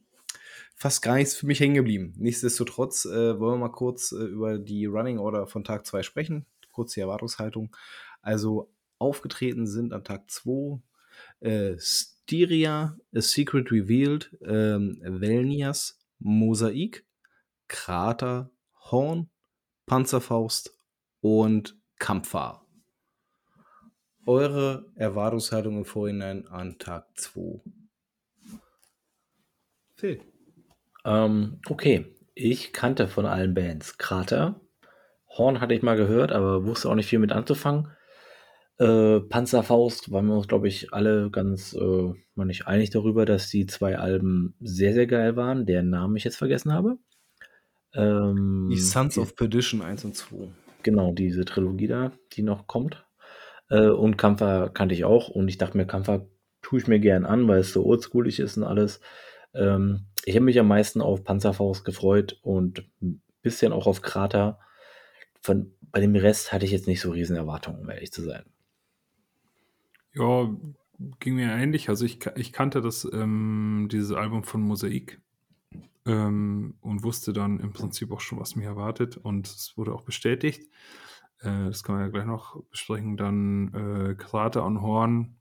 A: fast gar nichts für mich hängen geblieben. Nichtsdestotrotz äh, wollen wir mal kurz äh, über die Running Order von Tag 2 sprechen. Kurz die Erwartungshaltung. Also aufgetreten sind an Tag 2 äh, Styria, A Secret Revealed, ähm, Velnias, Mosaik, Krater, Horn, Panzerfaust und Kampfer. Eure Erwartungshaltung im Vorhinein an Tag 2. Phil.
B: Ähm, okay, ich kannte von allen Bands Krater. Horn hatte ich mal gehört, aber wusste auch nicht viel mit anzufangen. Äh, Panzerfaust waren wir uns, glaube ich, alle ganz äh, mal nicht einig darüber, dass die zwei Alben sehr, sehr geil waren, deren Namen ich jetzt vergessen habe. Ähm,
A: Die Sons of Perdition 1 und 2.
B: Genau, diese Trilogie da, die noch kommt. Äh, und Kampfer kannte ich auch. Und ich dachte mir, Kampfer tue ich mir gern an, weil es so oldschoolig ist und alles. Ähm, ich habe mich am meisten auf Panzerfaust gefreut und ein bisschen auch auf Krater. Von, bei dem Rest hatte ich jetzt nicht so riesen Erwartungen, um ehrlich zu sein.
C: Ja, ging mir ähnlich. Also ich, ich kannte das, ähm, dieses Album von Mosaik ähm, und wusste dann im Prinzip auch schon, was mich erwartet und es wurde auch bestätigt. Äh, das kann man ja gleich noch besprechen. Dann äh, Krater und Horn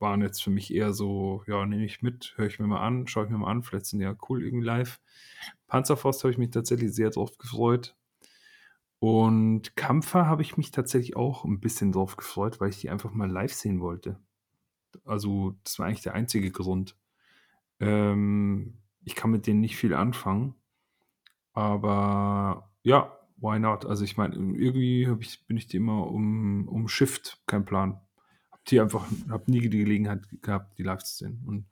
C: waren jetzt für mich eher so, ja, nehme ich mit, höre ich mir mal an, schaue ich mir mal an, vielleicht sind die ja cool irgendwie live. Panzerfaust habe ich mich tatsächlich sehr drauf gefreut. Und Kampfer habe ich mich tatsächlich auch ein bisschen drauf gefreut, weil ich die einfach mal live sehen wollte. Also, das war eigentlich der einzige Grund. Ähm, ich kann mit denen nicht viel anfangen, aber ja, why not? Also, ich meine, irgendwie ich, bin ich die immer um, umschifft, kein Plan. Hab die einfach, hab nie die Gelegenheit gehabt, die live zu sehen. Und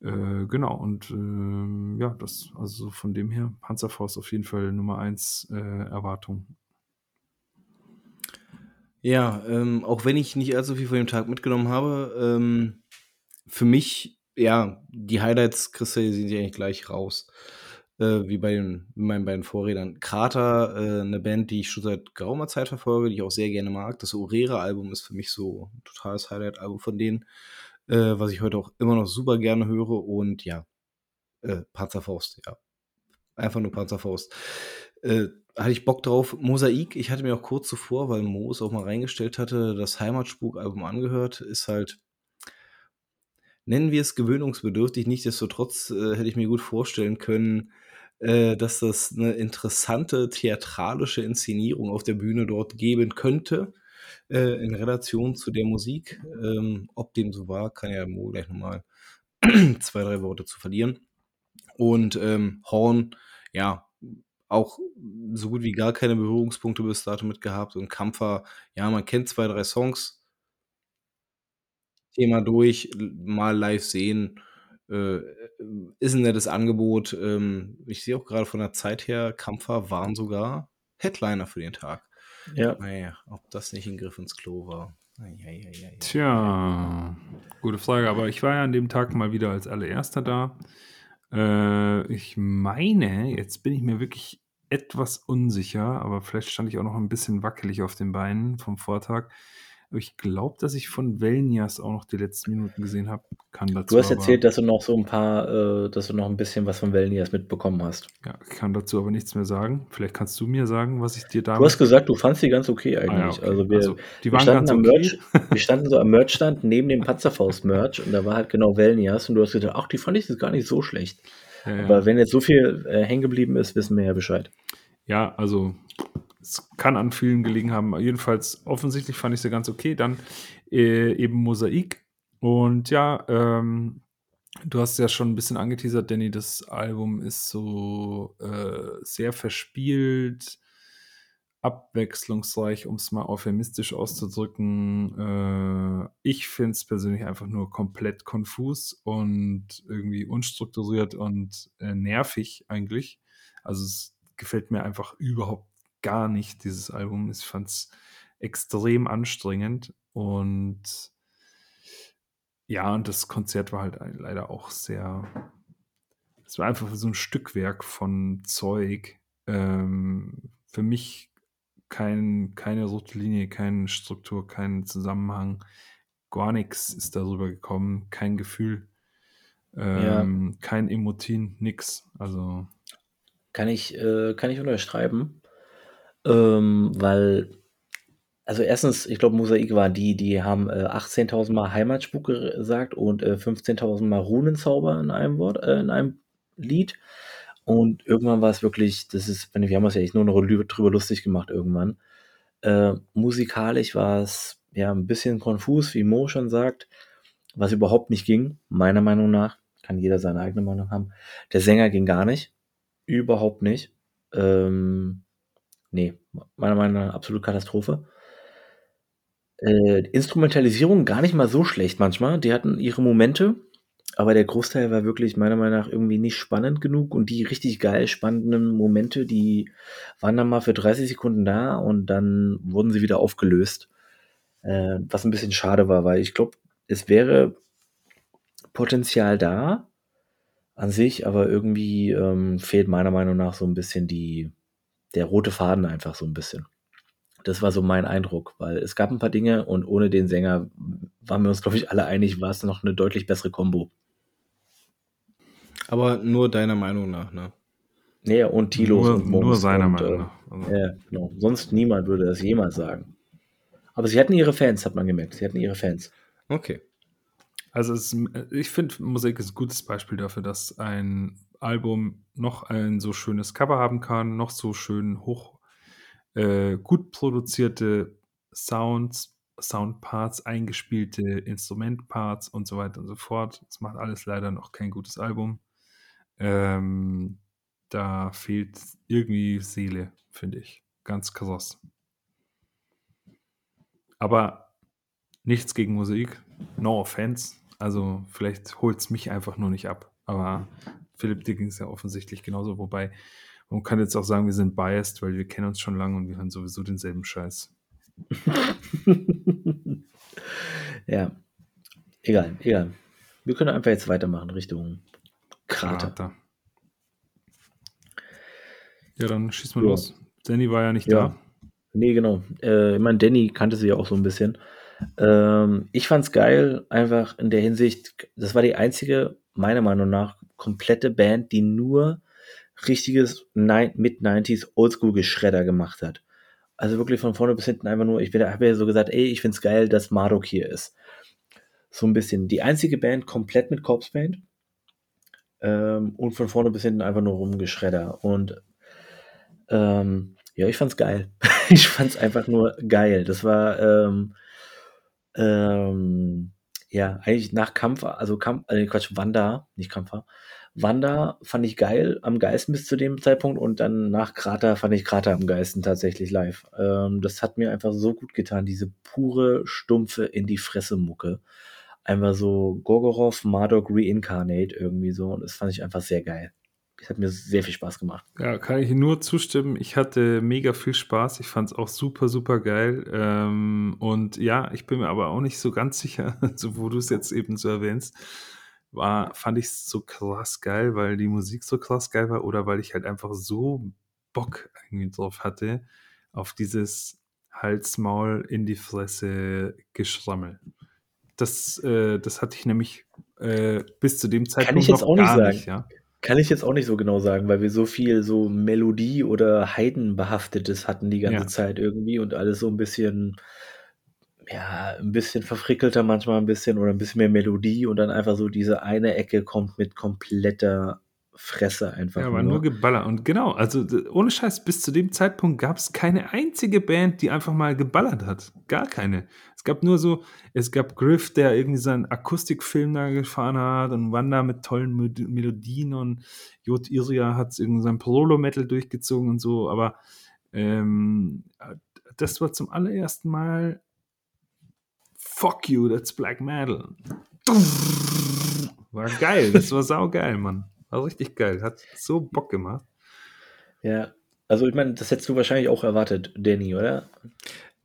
C: äh, genau, und ähm, ja, das, also von dem her, Panzerfaust auf jeden Fall Nummer 1 äh, Erwartung.
A: Ja, ähm, auch wenn ich nicht allzu viel von dem Tag mitgenommen habe, ähm, für mich, ja, die Highlights kristallisieren sich eigentlich gleich raus. Äh, wie bei den, meinen beiden Vorredern. Krater, äh, eine Band, die ich schon seit geraumer Zeit verfolge, die ich auch sehr gerne mag. Das Orera-Album ist für mich so ein totales Highlight-Album von denen, äh, was ich heute auch immer noch super gerne höre. Und ja, äh, Panzerfaust, ja. Einfach nur Panzerfaust. Äh, hatte ich Bock drauf. Mosaik, ich hatte mir auch kurz zuvor, weil Mo es auch mal reingestellt hatte, das Heimatspuk-Album angehört, ist halt, nennen wir es gewöhnungsbedürftig, nichtsdestotrotz äh, hätte ich mir gut vorstellen können, äh, dass das eine interessante theatralische Inszenierung auf der Bühne dort geben könnte, äh, in Relation zu der Musik. Ähm, ob dem so war, kann ja Mo gleich nochmal zwei, drei Worte zu verlieren. Und ähm, Horn, ja, auch so gut wie gar keine Berührungspunkte bis dato mit gehabt. Und Kampfer, ja, man kennt zwei, drei Songs. Thema durch, mal live sehen. Äh, ist ein nettes Angebot. Ähm, ich sehe auch gerade von der Zeit her, Kampfer waren sogar Headliner für den Tag.
B: Ja,
A: Naja, ob das nicht ein Griff ins Klo war. Eieieiei.
C: Tja, gute Frage. Aber ich war ja an dem Tag mal wieder als allererster da. Äh, ich meine, jetzt bin ich mir wirklich etwas unsicher, aber vielleicht stand ich auch noch ein bisschen wackelig auf den Beinen vom Vortag. Ich glaube, dass ich von Velnias auch noch die letzten Minuten gesehen habe. Kann dazu
B: du hast erzählt, dass du noch so ein paar, äh, dass du noch ein bisschen was von Velnias mitbekommen hast.
C: Ja, kann dazu aber nichts mehr sagen. Vielleicht kannst du mir sagen, was ich dir
B: Du
C: damals.
B: hast gesagt, du fandst die ganz okay
C: Ah, ja,
B: eigentlich.
C: okay.
B: Also wir,
C: also, die
B: wir
C: waren
B: standen
C: ganz
B: am
C: okay.
B: Merch, wir standen so am Merchstand neben dem Panzerfaust-Merch und da war halt genau Velnias und du hast gedacht, ach, die fand ich jetzt gar nicht so schlecht.
C: Ja, ja.
B: Aber wenn jetzt so viel äh, hängen geblieben ist, wissen wir ja Bescheid.
C: Ja, also es kann an vielen gelegen haben. Jedenfalls offensichtlich fand ich sie ganz okay. Dann äh, eben Mosaik. Und ja, ähm, du hast ja schon ein bisschen angeteasert, Danny, das Album ist so äh, sehr verspielt. abwechslungsreich, um es mal euphemistisch auszudrücken. Äh, ich finde es persönlich einfach nur komplett konfus und irgendwie unstrukturiert und äh, nervig eigentlich. Also es gefällt mir einfach überhaupt gar nicht, dieses Album. Ich fand es extrem anstrengend und ja, und das Konzert war halt leider auch sehr, es war einfach so ein Stückwerk von Zeug. Ähm, für mich kein, keine rote Linie, keine Struktur, kein Zusammenhang. Gar nichts ist darüber gekommen, kein Gefühl, ähm, ja. kein Emotin, nix. Also.
B: Kann ich, äh, kann ich unterschreiben, ähm, weil, also erstens, ich glaube, Mosaik war die, die haben äh, 18.000 Mal Heimatspuk gesagt und äh, 15.000 Mal Runenzauber in einem Wort, äh, in einem Lied. Und irgendwann war es wirklich, das ist, wir haben uns ja echt nur noch drüber lustig gemacht irgendwann. Äh, musikalisch war es ja ein bisschen konfus, wie Mo schon sagt, was überhaupt nicht ging, meiner Meinung nach. Kann jeder seine eigene Meinung haben. Der Sänger ging gar nicht. Überhaupt nicht. Ähm, nee, meiner Meinung nach absolute Katastrophe. Äh, Instrumentalisierung gar nicht mal so schlecht manchmal. Die hatten ihre Momente, aber der Großteil war wirklich meiner Meinung nach irgendwie nicht spannend genug und die richtig geil spannenden Momente, die waren dann mal für 30 Sekunden da und dann wurden sie wieder aufgelöst. Äh, was ein bisschen schade war, weil ich glaube, es wäre Potenzial da an sich, aber irgendwie ähm, fehlt meiner Meinung nach so ein bisschen die, der rote Faden einfach so ein bisschen. Das war so mein Eindruck, weil es gab ein paar Dinge und ohne den Sänger waren wir uns, glaube ich, alle einig, war es noch eine deutlich bessere Kombo.
A: Aber nur deiner Meinung nach, ne?
B: Ja, und Tilos
C: nur,
B: und
C: Nur seiner
B: und,
C: Meinung
B: äh,
C: nach. Also.
B: Ja, genau. Sonst niemand würde das jemals sagen. Aber sie hatten ihre Fans, hat man gemerkt. Sie hatten ihre Fans.
A: Okay.
C: Also es, ich finde, Musik ist ein gutes Beispiel dafür, dass ein Album noch ein so schönes Cover haben kann, noch so schön hoch, äh, gut produzierte Sounds, Soundparts, eingespielte Instrumentparts und so weiter und so fort. Es macht alles leider noch kein gutes Album. Ähm, da fehlt irgendwie Seele, finde ich. Ganz krass. Aber nichts gegen Musik. No offense. Also vielleicht holt es mich einfach nur nicht ab. Aber Philipp Dickens ist ja offensichtlich genauso. Wobei, man kann jetzt auch sagen, wir sind biased, weil wir kennen uns schon lange und wir hören sowieso denselben Scheiß.
B: ja. Egal, egal. Wir können einfach jetzt weitermachen Richtung Krater. Krater.
C: Ja, dann schieß mal ja. los. Danny war ja nicht
B: ja.
C: da.
B: Nee, genau. Äh, ich meine, Danny kannte sie ja auch so ein bisschen. Ähm, ich fand's geil, einfach in der Hinsicht, das war die einzige, meiner Meinung nach, komplette Band, die nur richtiges Mid-90s Oldschool-Geschredder gemacht hat. Also wirklich von vorne bis hinten einfach nur, ich habe ja so gesagt, ey, ich find's geil, dass Marduk hier ist. So ein bisschen. Die einzige Band komplett mit Corpse Paint. Ähm, und von vorne bis hinten einfach nur rumgeschredder. Und ähm, ja, ich fand's geil. ich fand's einfach nur geil. Das war ähm, ähm, ja eigentlich nach Kampf, also Kampf, äh, Quatsch, Wanda, nicht Kampfer. Wanda fand ich geil, am geilsten bis zu dem Zeitpunkt und dann nach Krater fand ich Krater am geilsten tatsächlich live. Ähm, das hat mir einfach so gut getan, diese pure, stumpfe in die Fresse Mucke einfach so Gorgorov, Marduk Reincarnate irgendwie so. Und das fand ich einfach sehr geil. Das hat mir sehr viel Spaß gemacht.
C: Ja, kann ich nur zustimmen. Ich hatte mega viel Spaß. Ich fand es auch super, super geil. Ähm, und ja, ich bin mir aber auch nicht so ganz sicher, so wo du es jetzt eben so erwähnst, war, fand ich es so krass geil, weil die Musik so krass geil war oder weil ich halt einfach so Bock irgendwie drauf hatte, auf dieses Halsmaul in die Fresse Geschrammel. Das, äh, das hatte ich nämlich äh, bis zu dem Zeitpunkt
B: Kann ich jetzt auch nicht sagen.
C: Nicht, ja?
B: Kann ich jetzt auch nicht so genau sagen, weil wir so viel so Melodie oder Heidenbehaftetes hatten die ganze ja. Zeit irgendwie und alles so ein bisschen, ja, ein bisschen verfrickelter manchmal ein bisschen oder ein bisschen mehr Melodie und dann einfach so diese eine Ecke kommt mit kompletter Fresse einfach.
C: Ja, aber nur. nur geballert. Und genau, also ohne Scheiß, bis zu dem Zeitpunkt gab es keine einzige Band, die einfach mal geballert hat. Gar keine. Es gab nur so, es gab Griff, der irgendwie seinen Akustikfilm da gefahren hat und Wanda mit tollen Melodien und Jod Iria hat irgendwie sein Prolo-Metal durchgezogen und so, aber Ähm, das war zum allerersten Mal Fuck you, that's black metal. War geil, das war saugeil, Mann. War richtig geil, hat so Bock gemacht.
B: Ja, also ich meine, das hättest du wahrscheinlich auch erwartet, Danny, oder?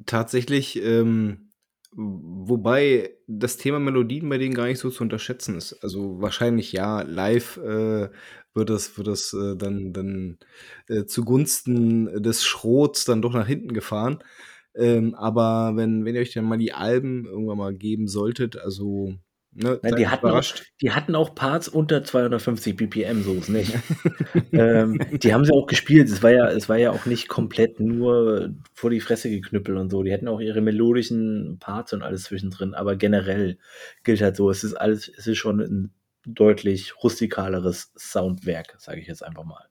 A: Tatsächlich, ähm, wobei das Thema Melodien bei denen gar nicht so zu unterschätzen ist. Also wahrscheinlich ja, live äh, wird das, wird das äh, dann, dann äh, zugunsten des Schrots dann doch nach hinten gefahren. Ähm, aber wenn, wenn ihr euch dann mal die Alben irgendwann mal geben solltet, also
B: Ne, Nein, die, hatten auch, die hatten auch Parts unter 250 BPM, so ist nicht. ähm, die haben sie auch gespielt. Es war, ja, es war ja auch nicht komplett nur vor die Fresse geknüppelt und so. Die hatten auch ihre melodischen Parts und alles zwischendrin. Aber generell gilt halt so, es ist alles, es ist schon ein deutlich rustikaleres Soundwerk, sage ich jetzt einfach mal.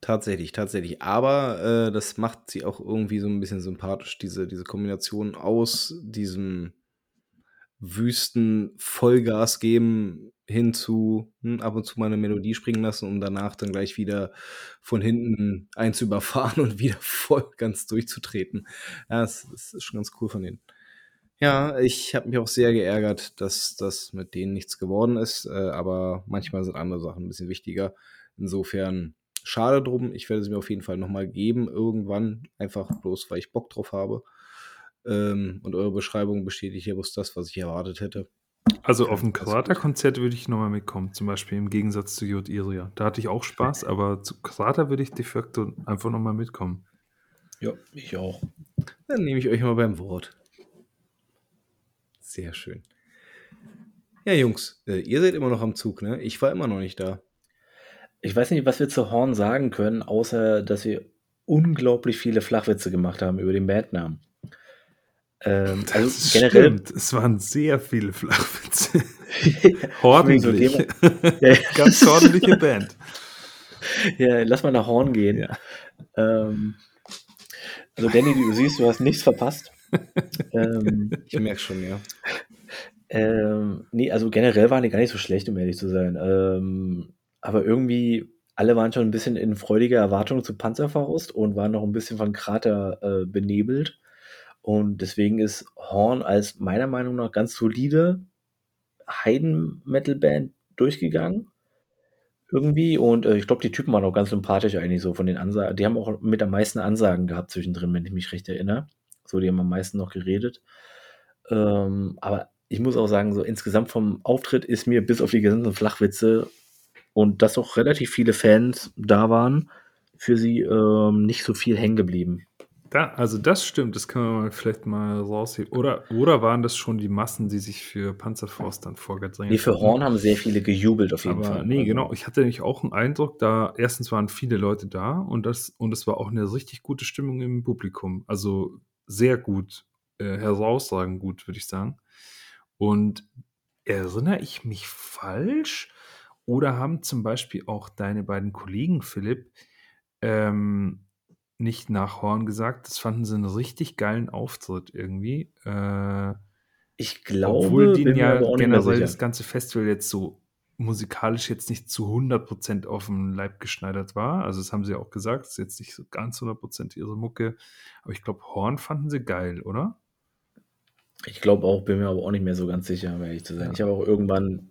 A: Tatsächlich, tatsächlich. Aber äh, das macht sie auch irgendwie so ein bisschen sympathisch, diese, diese Kombination aus diesem Wüsten Vollgas geben hin zu hm, ab und zu mal eine Melodie springen lassen, um danach dann gleich wieder von hinten eins überfahren und wieder voll ganz durchzutreten. Ja, das, das ist schon ganz cool von denen. Ja, ich habe mich auch sehr geärgert, dass das mit denen nichts geworden ist, äh, aber manchmal sind andere Sachen ein bisschen wichtiger. Insofern schade drum. Ich werde es mir auf jeden Fall nochmal geben, irgendwann, einfach bloß, weil ich Bock drauf habe. Ähm, und eure Beschreibung bestätigt ja bloß das, was ich erwartet hätte.
C: Also auf ein Krater-Konzert würde ich nochmal mitkommen, zum Beispiel im Gegensatz zu Jod Iria. Da hatte ich auch Spaß, aber zu Krater würde ich de facto einfach nochmal mitkommen.
B: Ja, ich auch.
A: Dann nehme ich euch mal beim Wort. Sehr schön. Ja, Jungs, äh, ihr seid immer noch am Zug, ne? Ich war immer noch nicht da.
B: Ich weiß nicht, was wir zu Horn sagen können, außer dass wir unglaublich viele Flachwitze gemacht haben über den Bandnamen.
C: Ähm, also generell. Stimmt. Es waren sehr viele Flachwitze. Ordentlich. Ganz ordentliche Band.
B: Ja, lass mal nach Horn gehen. Ja. Ähm, also, Danny, du siehst, du hast nichts verpasst.
A: ähm, ich merke schon, ja.
B: Ähm, nee, also generell waren die gar nicht so schlecht, um ehrlich zu sein. Ähm, aber irgendwie, alle waren schon ein bisschen in freudiger Erwartung zu Panzerfaust und waren noch ein bisschen von Krater äh, benebelt. Und deswegen ist Horn als meiner Meinung nach ganz solide Heiden-Metal-Band durchgegangen. Irgendwie. Und äh, ich glaube, die Typen waren auch ganz sympathisch eigentlich so von den Ansagen. Die haben auch mit am meisten Ansagen gehabt zwischendrin, wenn ich mich recht erinnere. So, die haben am meisten noch geredet. Ähm, aber ich muss auch sagen, so insgesamt vom Auftritt ist mir bis auf die gesamten Flachwitze und dass auch relativ viele Fans da waren, für sie ähm, nicht so viel hängen geblieben.
C: Da, also das stimmt, das können wir mal vielleicht mal rausheben. Oder, oder waren das schon die Massen, die sich für Panzerfaust dann vorgedrängt
B: Nee, für Horn haben sehr viele gejubelt auf jeden
C: Aber
B: Fall.
C: Nee, also. genau. Ich hatte nämlich auch einen Eindruck, da erstens waren viele Leute da und das, und es war auch eine richtig gute Stimmung im Publikum. Also sehr gut, äh, herausragend gut, würde ich sagen. Und erinnere ich mich falsch? Oder haben zum Beispiel auch deine beiden Kollegen, Philipp, ähm, nicht nach Horn gesagt. Das fanden sie einen richtig geilen Auftritt irgendwie. Äh,
B: ich glaube,
C: obwohl die ja generell das ganze Festival jetzt so musikalisch jetzt nicht zu 100% auf dem Leib geschneidert war. Also das haben sie auch gesagt, das ist jetzt nicht so ganz 100% ihre Mucke. Aber ich glaube, Horn fanden sie geil, oder?
B: Ich glaube auch, bin mir aber auch nicht mehr so ganz sicher, um ehrlich zu sein. Ja. Ich habe auch irgendwann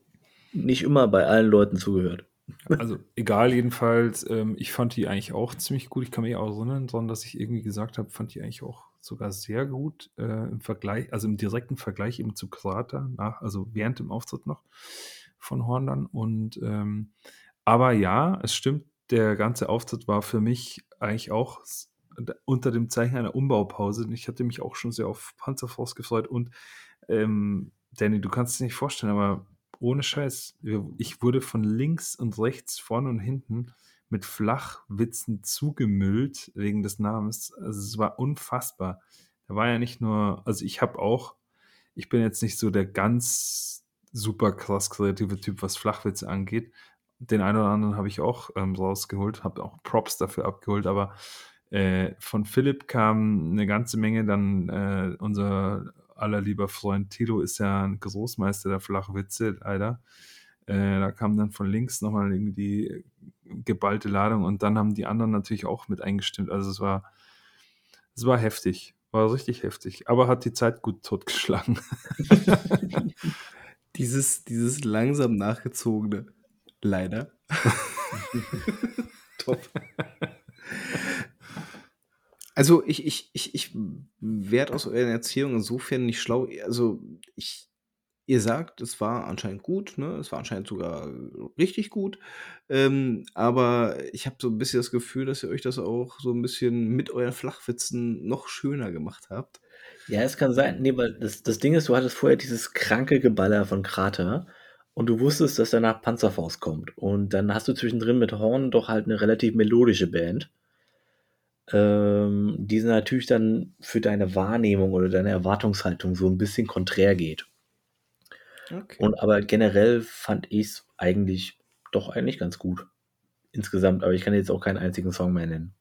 B: nicht immer bei allen Leuten zugehört.
C: Also egal, jedenfalls, ähm, ich fand die eigentlich auch ziemlich gut. Ich kann mich auch erinnern, sondern dass ich irgendwie gesagt habe, fand die eigentlich auch sogar sehr gut äh, im Vergleich, also im direkten Vergleich eben zu Krater, nach, also während dem Auftritt noch von Horn dann. Und ähm, aber ja, es stimmt, der ganze Auftritt war für mich eigentlich auch unter dem Zeichen einer Umbaupause. Ich hatte mich auch schon sehr auf Panzerfaust gefreut und ähm, Danny, du kannst es nicht vorstellen, aber ohne Scheiß, ich wurde von links und rechts, vorne und hinten mit Flachwitzen zugemüllt wegen des Namens. Also es war unfassbar. Da war ja nicht nur, also ich habe auch, ich bin jetzt nicht so der ganz super krass kreative Typ, was Flachwitze angeht. Den einen oder anderen habe ich auch ähm, rausgeholt, habe auch Props dafür abgeholt, aber äh, von Philipp kam eine ganze Menge, dann äh, unser aller lieber Freund Tilo ist ja ein Großmeister der Flachwitze, leider. Äh, da kam dann von links nochmal irgendwie die geballte Ladung und dann haben die anderen natürlich auch mit eingestimmt. Also es war Es war heftig. War richtig heftig. Aber hat die Zeit gut totgeschlagen.
A: dieses, dieses langsam nachgezogene. Leider. Top. Also ich, ich, ich, ich werde aus eurer Erzählung insofern nicht schlau. Also ich, ihr sagt, es war anscheinend gut, ne? Es war anscheinend sogar richtig gut. Ähm, aber ich habe so ein bisschen das Gefühl, dass ihr euch das auch so ein bisschen mit euren Flachwitzen noch schöner gemacht habt.
B: Ja, es kann sein. Nee, weil das, das Ding ist, du hattest vorher dieses kranke Geballer von Krater und du wusstest, dass danach Panzerfaust kommt. Und dann hast du zwischendrin mit Horn doch halt eine relativ melodische Band ähm, die natürlich dann für deine Wahrnehmung oder deine Erwartungshaltung so ein bisschen konträr geht. Okay. Und aber generell fand ich es eigentlich doch eigentlich ganz gut. Insgesamt, aber ich kann jetzt auch keinen einzigen Song mehr nennen.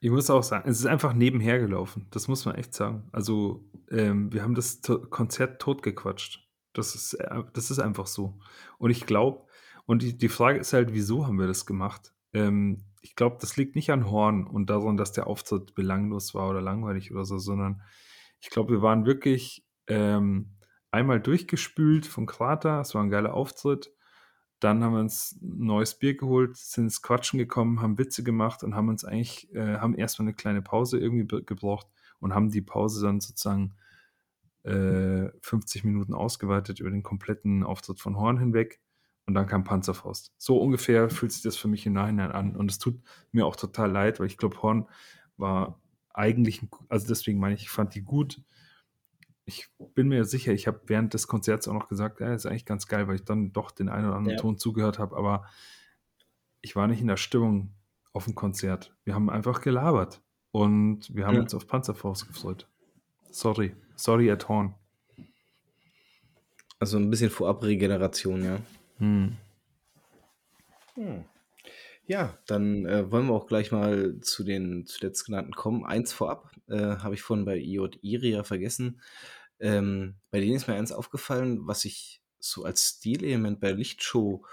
C: Ich muss auch sagen, es ist einfach nebenher gelaufen. Das muss man echt sagen. Also, ähm, wir haben das to Konzert totgequatscht. Das ist, äh, das ist einfach so. Und ich glaube, und die, die Frage ist halt, wieso haben wir das gemacht? Ähm, ich glaube, das liegt nicht an Horn und daran, dass der Auftritt belanglos war oder langweilig oder so, sondern ich glaube, wir waren wirklich ähm, einmal durchgespült von Krater. Es war ein geiler Auftritt. Dann haben wir uns ein neues Bier geholt, sind ins Quatschen gekommen, haben Witze gemacht und haben uns eigentlich, äh, haben erstmal eine kleine Pause irgendwie gebraucht und haben die Pause dann sozusagen äh, 50 Minuten ausgeweitet über den kompletten Auftritt von Horn hinweg. Und dann kam Panzerfaust. So ungefähr fühlt sich das für mich im Nachhinein an. Und es tut mir auch total leid, weil ich glaube, Horn war eigentlich, also deswegen meine ich, ich fand die gut. Ich bin mir sicher, ich habe während des Konzerts auch noch gesagt, ja, ist eigentlich ganz geil, weil ich dann doch den einen oder anderen ja. Ton zugehört habe, aber ich war nicht in der Stimmung auf dem Konzert. Wir haben einfach gelabert und wir haben ja. uns auf Panzerfaust gefreut. Sorry, sorry at Horn.
A: Also ein bisschen Vorabregeneration, ja. Hm. Hm. Ja, dann äh, wollen wir auch gleich mal zu den zuletzt genannten kommen. Eins vorab äh, habe ich vorhin bei IJ Iria vergessen. Ähm, bei denen ist mir eins aufgefallen, was ich so als Stilelement bei Lichtshow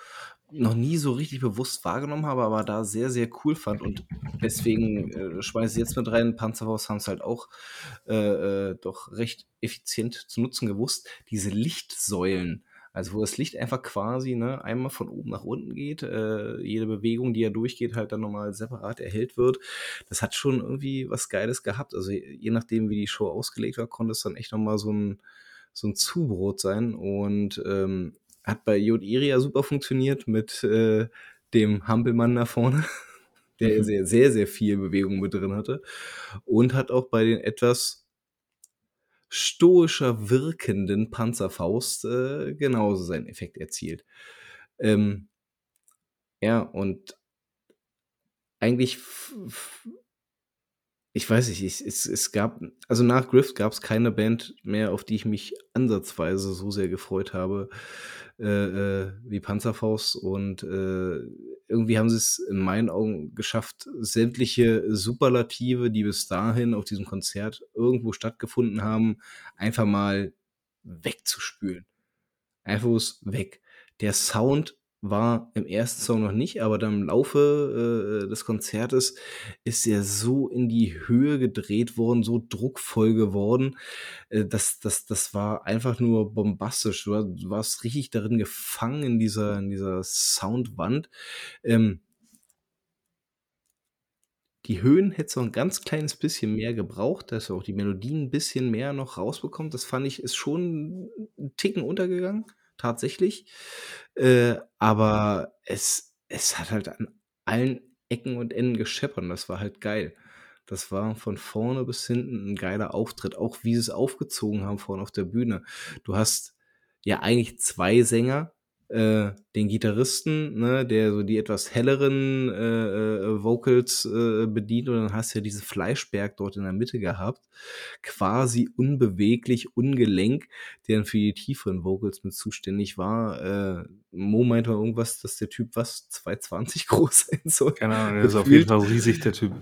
A: noch nie so richtig bewusst wahrgenommen habe, aber da sehr, sehr cool fand und deswegen äh, schmeiße ich jetzt mit rein. Panzerhaus haben es halt auch äh, äh, doch recht effizient zu nutzen gewusst. Diese Lichtsäulen, also wo das Licht einfach quasi ne, einmal von oben nach unten geht, äh, jede Bewegung, die ja durchgeht, halt dann nochmal separat erhellt wird. Das hat schon irgendwie was Geiles gehabt. Also je nachdem, wie die Show ausgelegt war, konnte es dann echt nochmal so ein, so ein Zubrot sein. Und ähm, hat bei Jod Iria super funktioniert mit äh, dem Hampelmann da vorne der mhm. sehr, sehr, sehr viel Bewegung mit drin hatte. Und hat auch bei den etwas stoischer wirkenden Panzerfaust äh, genauso seinen Effekt erzielt. Ähm, ja, und eigentlich, ich weiß nicht, es, es, es gab, also nach Grift gab es keine Band mehr, auf die ich mich ansatzweise so sehr gefreut habe äh, äh, wie Panzerfaust und äh, irgendwie haben sie es in meinen Augen geschafft, sämtliche Superlative, die bis dahin auf diesem Konzert irgendwo stattgefunden haben, einfach mal wegzuspülen. Einfach weg. Der Sound war im ersten Song noch nicht, aber dann im Laufe äh, des Konzertes ist er so in die Höhe gedreht worden, so druckvoll geworden. Äh, das, das, das war einfach nur bombastisch. Du, warst richtig darin gefangen in dieser, in dieser Soundwand. Ähm, die Höhen hätte du ein ganz kleines bisschen mehr gebraucht, dass du auch die Melodien ein bisschen mehr noch rausbekommt. Das fand ich, ist schon ein Ticken untergegangen tatsächlich. Äh, aber es, es hat halt an allen Ecken und Enden gescheppert und das war halt geil. Das war von vorne bis hinten ein geiler Auftritt, auch wie sie es aufgezogen haben vorne auf der Bühne. Du hast ja eigentlich zwei Sänger, äh, den Gitarristen, ne, der so die etwas helleren äh, äh, Vocals äh, bedient und dann hast du ja diesen Fleischberg dort in der Mitte gehabt, quasi unbeweglich, ungelenk, der dann für die tieferen Vocals mit zuständig war. Äh, Mo meinte mal irgendwas, dass der Typ was 220 groß sein soll.
C: Keine Ahnung, der ist auf jeden Fall riesig, der Typ.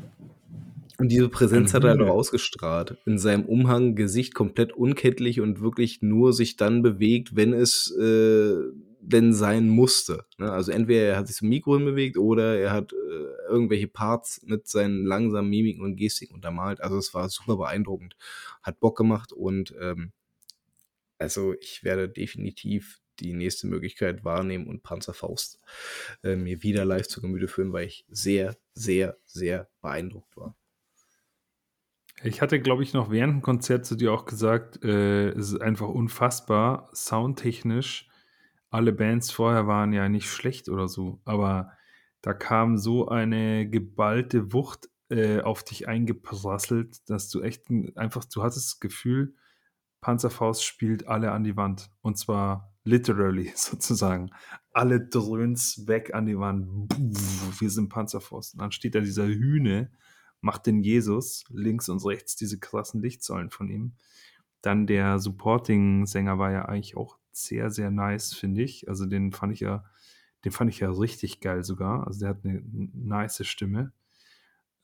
A: Und diese Präsenz hat er halt auch ausgestrahlt. In seinem Umhang, Gesicht komplett unkenntlich und wirklich nur sich dann bewegt, wenn es äh, denn sein musste. Ne? Also entweder er hat sich zum Mikro hinbewegt oder er hat äh, irgendwelche Parts mit seinen langsamen Mimiken und Gestik untermalt. Also es war super beeindruckend. Hat Bock gemacht und ähm, also ich werde definitiv die nächste Möglichkeit wahrnehmen und Panzerfaust äh, mir wieder live zu Gemüte führen, weil ich sehr, sehr, sehr beeindruckt war.
C: Ich hatte, glaube ich, noch während dem Konzert zu dir auch gesagt, äh, es ist einfach unfassbar, soundtechnisch. Alle Bands vorher waren ja nicht schlecht oder so, aber da kam so eine geballte Wucht äh, auf dich eingeprasselt, dass du echt einfach, du hattest das Gefühl, Panzerfaust spielt alle an die Wand. Und zwar literally sozusagen. Alle dröhns weg an die Wand. Wir sind Panzerfaust. Und dann steht da dieser Hühne macht den Jesus, links und rechts diese krassen Lichtsäulen von ihm. Dann der Supporting-Sänger war ja eigentlich auch sehr, sehr nice, finde ich. Also den fand ich ja, den fand ich ja richtig geil sogar. Also der hat eine nice Stimme.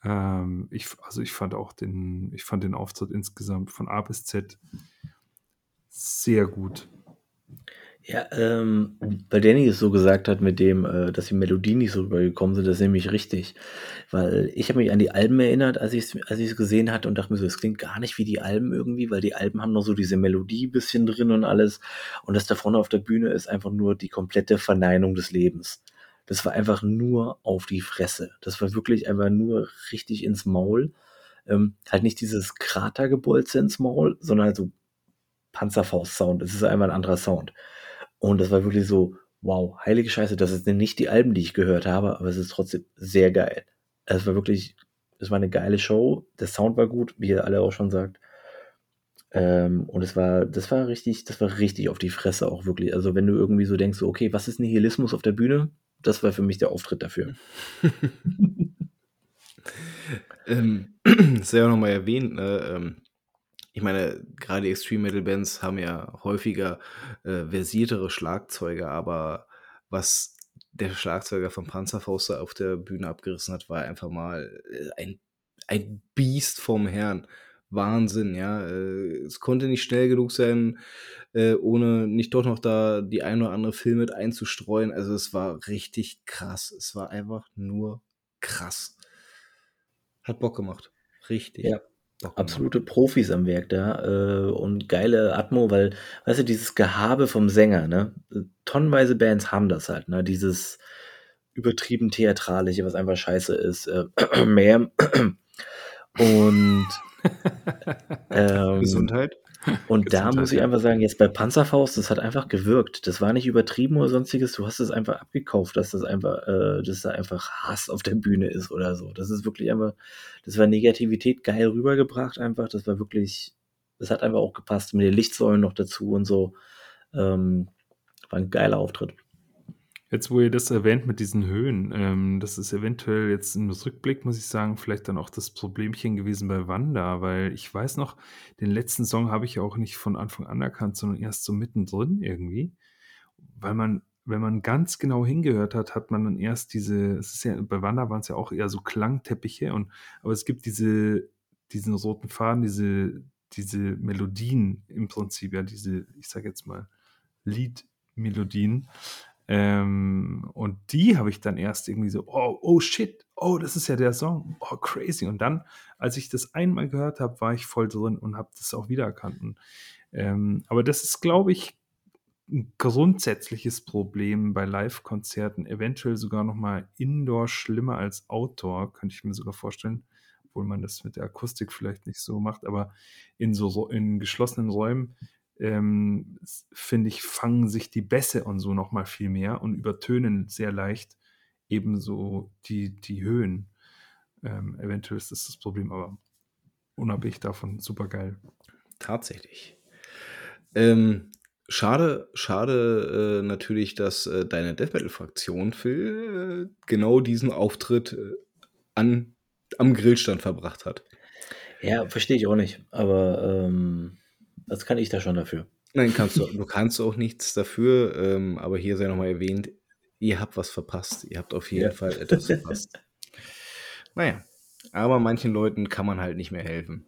C: Ähm, ich, also ich fand auch den, ich fand den Auftritt insgesamt von A bis Z sehr gut.
B: Ja, ähm, weil Danny es so gesagt hat mit dem, äh, dass die Melodien nicht so rübergekommen sind, das ist nämlich richtig. Weil ich habe mich an die Alben erinnert, als ich es als ich's gesehen hatte und dachte mir so, das klingt gar nicht wie die Alben irgendwie, weil die Alben haben noch so diese Melodie bisschen drin und alles. Und das da vorne auf der Bühne ist einfach nur die komplette Verneinung des Lebens. Das war einfach nur auf die Fresse. Das war wirklich einfach nur richtig ins Maul. Ähm, halt nicht dieses Kratergebolze ins Maul, sondern halt so Panzerfaust-Sound. Es ist einfach ein anderer Sound. Und das war wirklich so, wow, heilige Scheiße, das sind nicht die Alben, die ich gehört habe, aber es ist trotzdem sehr geil. Es war wirklich, es war eine geile Show. Der Sound war gut, wie ihr alle auch schon sagt. Ähm, und es war, das war richtig, das war richtig auf die Fresse auch wirklich. Also wenn du irgendwie so denkst, so, okay, was ist Nihilismus auf der Bühne? Das war für mich der Auftritt dafür.
A: ähm, das ist ja auch nochmal erwähnt, ne? ähm, ich meine, gerade Extreme Metal Bands haben ja häufiger äh, versiertere Schlagzeuge, aber was der Schlagzeuger von Panzerfaust auf der Bühne abgerissen hat, war einfach mal äh, ein, ein Biest vom Herrn. Wahnsinn, ja. Äh, es konnte nicht schnell genug sein, äh, ohne nicht doch noch da die ein oder andere Film mit einzustreuen. Also es war richtig krass. Es war einfach nur krass. Hat Bock gemacht. Richtig.
B: Ja, absolute Profis am Werk da äh, und geile Atmo, weil, weißt du, dieses Gehabe vom Sänger, ne? Tonnenweise Bands haben das halt, ne? Dieses übertrieben theatralische, was einfach scheiße ist. Äh, mehr. und
A: ähm, Gesundheit.
B: Und da muss ich einfach sagen, jetzt bei Panzerfaust, das hat einfach gewirkt. Das war nicht übertrieben oder sonstiges. Du hast es einfach abgekauft, dass das einfach, äh, dass da einfach Hass auf der Bühne ist oder so. Das ist wirklich einfach, das war Negativität geil rübergebracht einfach. Das war wirklich, das hat einfach auch gepasst mit den Lichtsäulen noch dazu und so. Ähm, war ein geiler Auftritt.
C: Jetzt, wo ihr das erwähnt mit diesen Höhen, ähm, das ist eventuell jetzt im Rückblick, muss ich sagen, vielleicht dann auch das Problemchen gewesen bei Wanda, weil ich weiß noch, den letzten Song habe ich ja auch nicht von Anfang an erkannt, sondern erst so mittendrin irgendwie, weil man, wenn man ganz genau hingehört hat, hat man dann erst diese, es ist ja, bei Wanda waren es ja auch eher so Klangteppiche und, aber es gibt diese, diesen roten Faden, diese, diese Melodien im Prinzip, ja, diese, ich sage jetzt mal, Liedmelodien, ähm, und die habe ich dann erst irgendwie so, oh, oh shit, oh, das ist ja der Song, oh, crazy. Und dann, als ich das einmal gehört habe, war ich voll drin und habe das auch wiedererkannt. Und, ähm, aber das ist, glaube ich, ein grundsätzliches Problem bei Live-Konzerten, eventuell sogar noch mal Indoor schlimmer als Outdoor, könnte ich mir sogar vorstellen, obwohl man das mit der Akustik vielleicht nicht so macht, aber in so in geschlossenen Räumen ähm, finde ich, fangen sich die Bässe und so nochmal viel mehr und übertönen sehr leicht ebenso die, die Höhen. Ähm, eventuell ist das das Problem, aber unabhängig davon super geil.
A: Tatsächlich. Ähm, schade, schade äh, natürlich, dass äh, deine Death Metal-Fraktion, Phil, äh, genau diesen Auftritt äh, an, am Grillstand verbracht hat.
B: Ja, verstehe ich auch nicht. Aber ähm, was kann ich da schon dafür?
A: Nein, kannst du, du kannst auch nichts dafür, ähm, aber hier sei nochmal erwähnt, ihr habt was verpasst. Ihr habt auf jeden ja. Fall etwas verpasst. naja, aber manchen Leuten kann man halt nicht mehr helfen.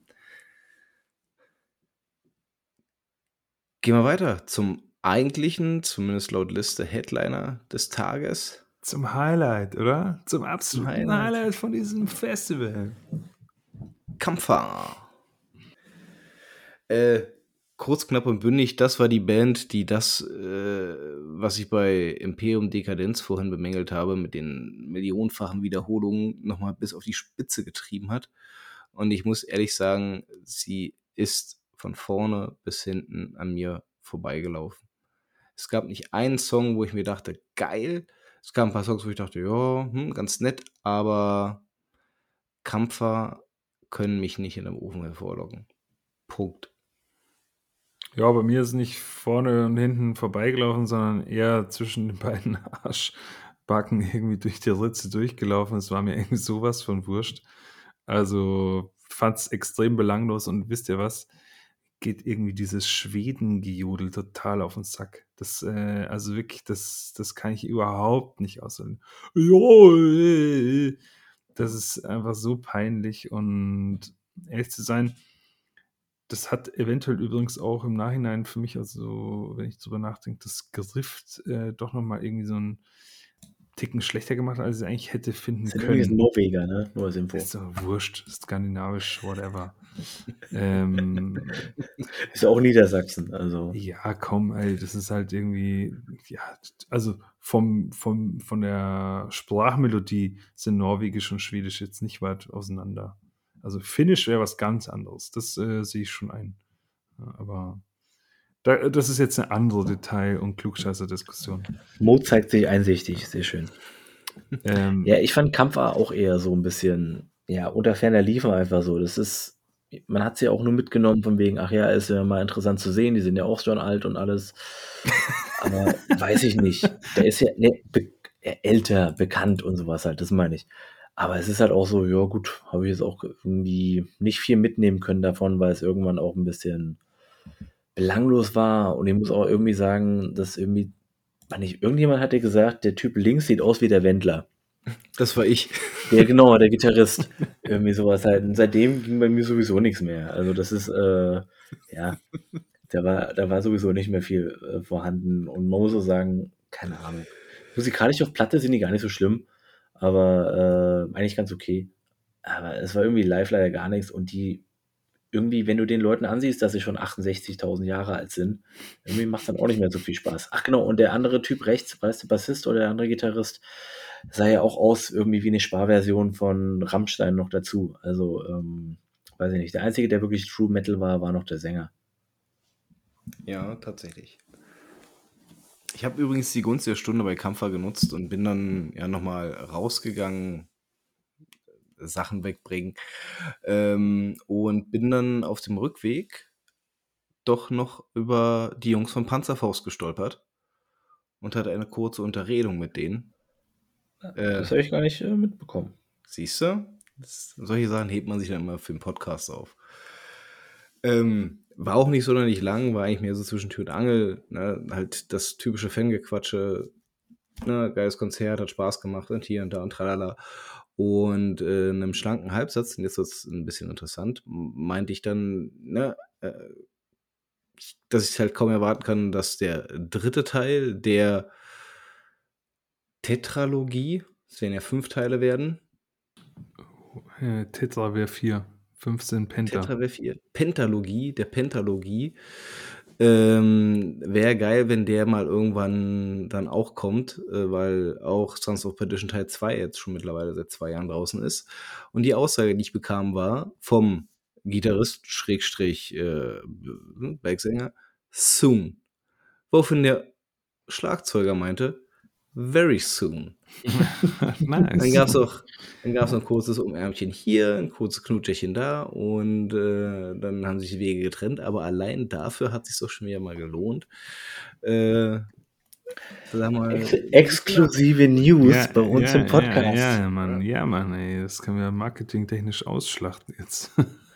A: Gehen wir weiter zum eigentlichen, zumindest laut Liste, Headliner des Tages.
C: Zum Highlight, oder? Zum absoluten
A: Highlight.
C: Highlight. von diesem Festival.
A: Kampfer. Äh, kurz, knapp und bündig, das war die Band, die das, äh, was ich bei Imperium Dekadenz vorhin bemängelt habe, mit den millionenfachen Wiederholungen nochmal bis auf die Spitze getrieben hat. Und ich muss ehrlich sagen, sie ist von vorne bis hinten an mir vorbeigelaufen. Es gab nicht einen Song, wo ich mir dachte, geil. Es gab ein paar Songs, wo ich dachte, ja, hm, ganz nett, aber Kampfer können mich nicht in einem Ofen hervorlocken. Punkt.
C: Ja, bei mir ist nicht vorne und hinten vorbeigelaufen, sondern eher zwischen den beiden Arschbacken irgendwie durch die Ritze durchgelaufen. Es war mir irgendwie sowas von wurscht. Also fand es extrem belanglos und wisst ihr was? Geht irgendwie dieses Schwedengejodel total auf den Sack. Das, äh, also wirklich, das, das kann ich überhaupt nicht aushalten. Ja, äh, äh. das ist einfach so peinlich und ehrlich zu sein, das hat eventuell übrigens auch im Nachhinein für mich, also wenn ich drüber nachdenke, das Gerift äh, doch nochmal irgendwie so einen Ticken schlechter gemacht, als es eigentlich hätte finden
B: Das sind
C: können.
B: übrigens Norweger, ne? Nur als Info.
C: Ist doch wurscht, skandinavisch, whatever. ähm,
B: Ist auch Niedersachsen, also.
C: ja, komm, ey, das ist halt irgendwie, ja, also vom, vom, von der Sprachmelodie sind Norwegisch und Schwedisch jetzt nicht weit auseinander. Also Finnisch wäre was ganz anderes, das äh, sehe ich schon ein. Ja, aber da, das ist jetzt eine andere Detail- und Klugscheißer-Diskussion.
B: Mo zeigt sich einsichtig, sehr schön.
C: Ähm,
B: Ja, ich fand Kampfer auch eher so ein bisschen, ja, unter ferner Liefer einfach so. Das ist, man hat sie auch nur mitgenommen von wegen, ach ja, ist ja mal interessant zu sehen, die sind ja auch schon alt und alles. Aber weiß ich nicht. Der ist ja ne, be äh, älter, bekannt und sowas halt, das meine ich. Aber es ist halt auch so, ja gut, habe ich jetzt auch irgendwie nicht viel mitnehmen können davon, weil es irgendwann auch ein bisschen belanglos war. Und ich muss auch irgendwie sagen, dass irgendwie, man nicht, irgendjemand hatte gesagt, der Typ links sieht aus wie der Wendler.
A: Das war ich.
B: Der, genau, der Gitarrist. Irgendwie sowas halt. Und seitdem ging bei mir sowieso nichts mehr. Also das ist, äh, ja, da war, da war sowieso nicht mehr viel äh, vorhanden. Und man muss so sagen, keine Ahnung. Musikalisch auf Platte sind die gar nicht so schlimm, aber äh, eigentlich ganz okay. Aber es war irgendwie live leider gar nichts. Und die, irgendwie, wenn du den Leuten ansiehst, dass sie schon 68.000 Jahre alt sind, irgendwie macht es dann auch nicht mehr so viel Spaß. Ach genau, und der andere Typ rechts, weißt du, Bassist oder der andere Gitarrist, sah ja auch aus irgendwie wie eine Sparversion von Rammstein noch dazu. Also, ähm, weiß ich nicht. Der einzige, der wirklich True Metal war, war noch der Sänger.
A: Ja, tatsächlich. Ich habe übrigens die Gunst der Stunde bei Kampfer genutzt und bin dann ja nochmal rausgegangen, Sachen wegbringen. Ähm, und bin dann auf dem Rückweg doch noch über die Jungs von Panzerfaust gestolpert und hatte eine kurze Unterredung mit denen. Äh,
B: Das habe ich gar nicht äh, mitbekommen.
A: Siehst du? Solche Sachen hebt man sich dann immer für den Podcast auf. Ähm, war auch nicht sonderlich lang, war eigentlich mehr so zwischen Tür und Angel. Ne? Halt das typische Fangequatsche. Ne? Geiles Konzert, hat Spaß gemacht und hier und da und tralala. Und äh, in einem schlanken Halbsatz, und jetzt wird es ein bisschen interessant, meinte ich dann, ne, äh, dass ich halt kaum erwarten kann, dass der dritte Teil der Tetralogie, es werden ja fünf Teile werden,
C: äh, Tetra wäre 4, 15 Penta.
A: Tetra wäre vier. Pentalogie, der Pentalogie. Ähm, wäre geil, wenn der mal irgendwann dann auch kommt, äh, weil auch Sons of Perdition Teil 2 jetzt schon mittlerweile seit zwei Jahren draußen ist. Und die Aussage, die ich bekam, war vom Gitarrist, Schrägstrich, äh, Backsänger, soon. Woraufhin der Schlagzeuger meinte, very soon. Dann
C: nice.
A: gab es auch dann gab's noch ein kurzes Umärmchen hier, ein kurzes Knutscherchen da und äh, dann haben sich die Wege getrennt. Aber allein dafür hat sich doch schon wieder mal gelohnt. Äh, sag mal,
B: Ex exklusive News
C: Ja,
B: bei uns
C: ja,
B: im Podcast.
C: Ja, ja, Mann, ja, Mann, ey, das können wir marketingtechnisch ausschlachten jetzt.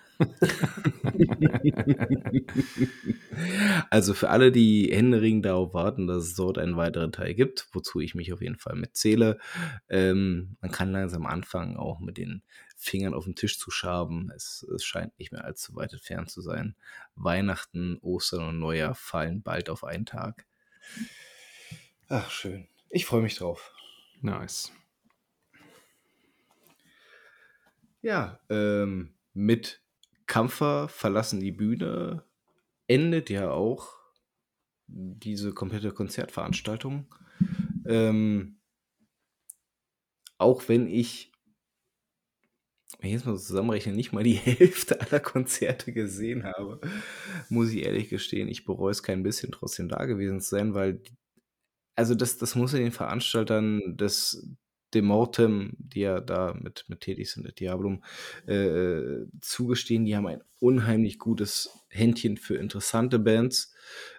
A: also für alle, die händeringend darauf warten, dass es dort einen weiteren Teil gibt, wozu ich mich auf jeden Fall mitzähle, ähm, man kann langsam anfangen, auch mit den Fingern auf den Tisch zu schaben. Es, es scheint nicht mehr allzu weit entfernt zu sein. Weihnachten, Ostern und Neujahr fallen bald auf einen Tag. Ach, schön. Ich freue mich drauf.
C: Nice.
A: Ja, ähm, mit Kampfer verlassen die Bühne endet ja auch diese komplette Konzertveranstaltung. Ähm, auch wenn ich, wenn ich jetzt mal zusammenrechne, nicht mal die Hälfte aller Konzerte gesehen habe, muss ich ehrlich gestehen, ich bereue es kein bisschen, trotzdem da gewesen zu sein, weil, also das, das muss ja den Veranstaltern des Demortem, die ja da mit, mit tätig sind, der Diablum, äh, zugestehen. Die haben ein unheimlich gutes Händchen für interessante Bands.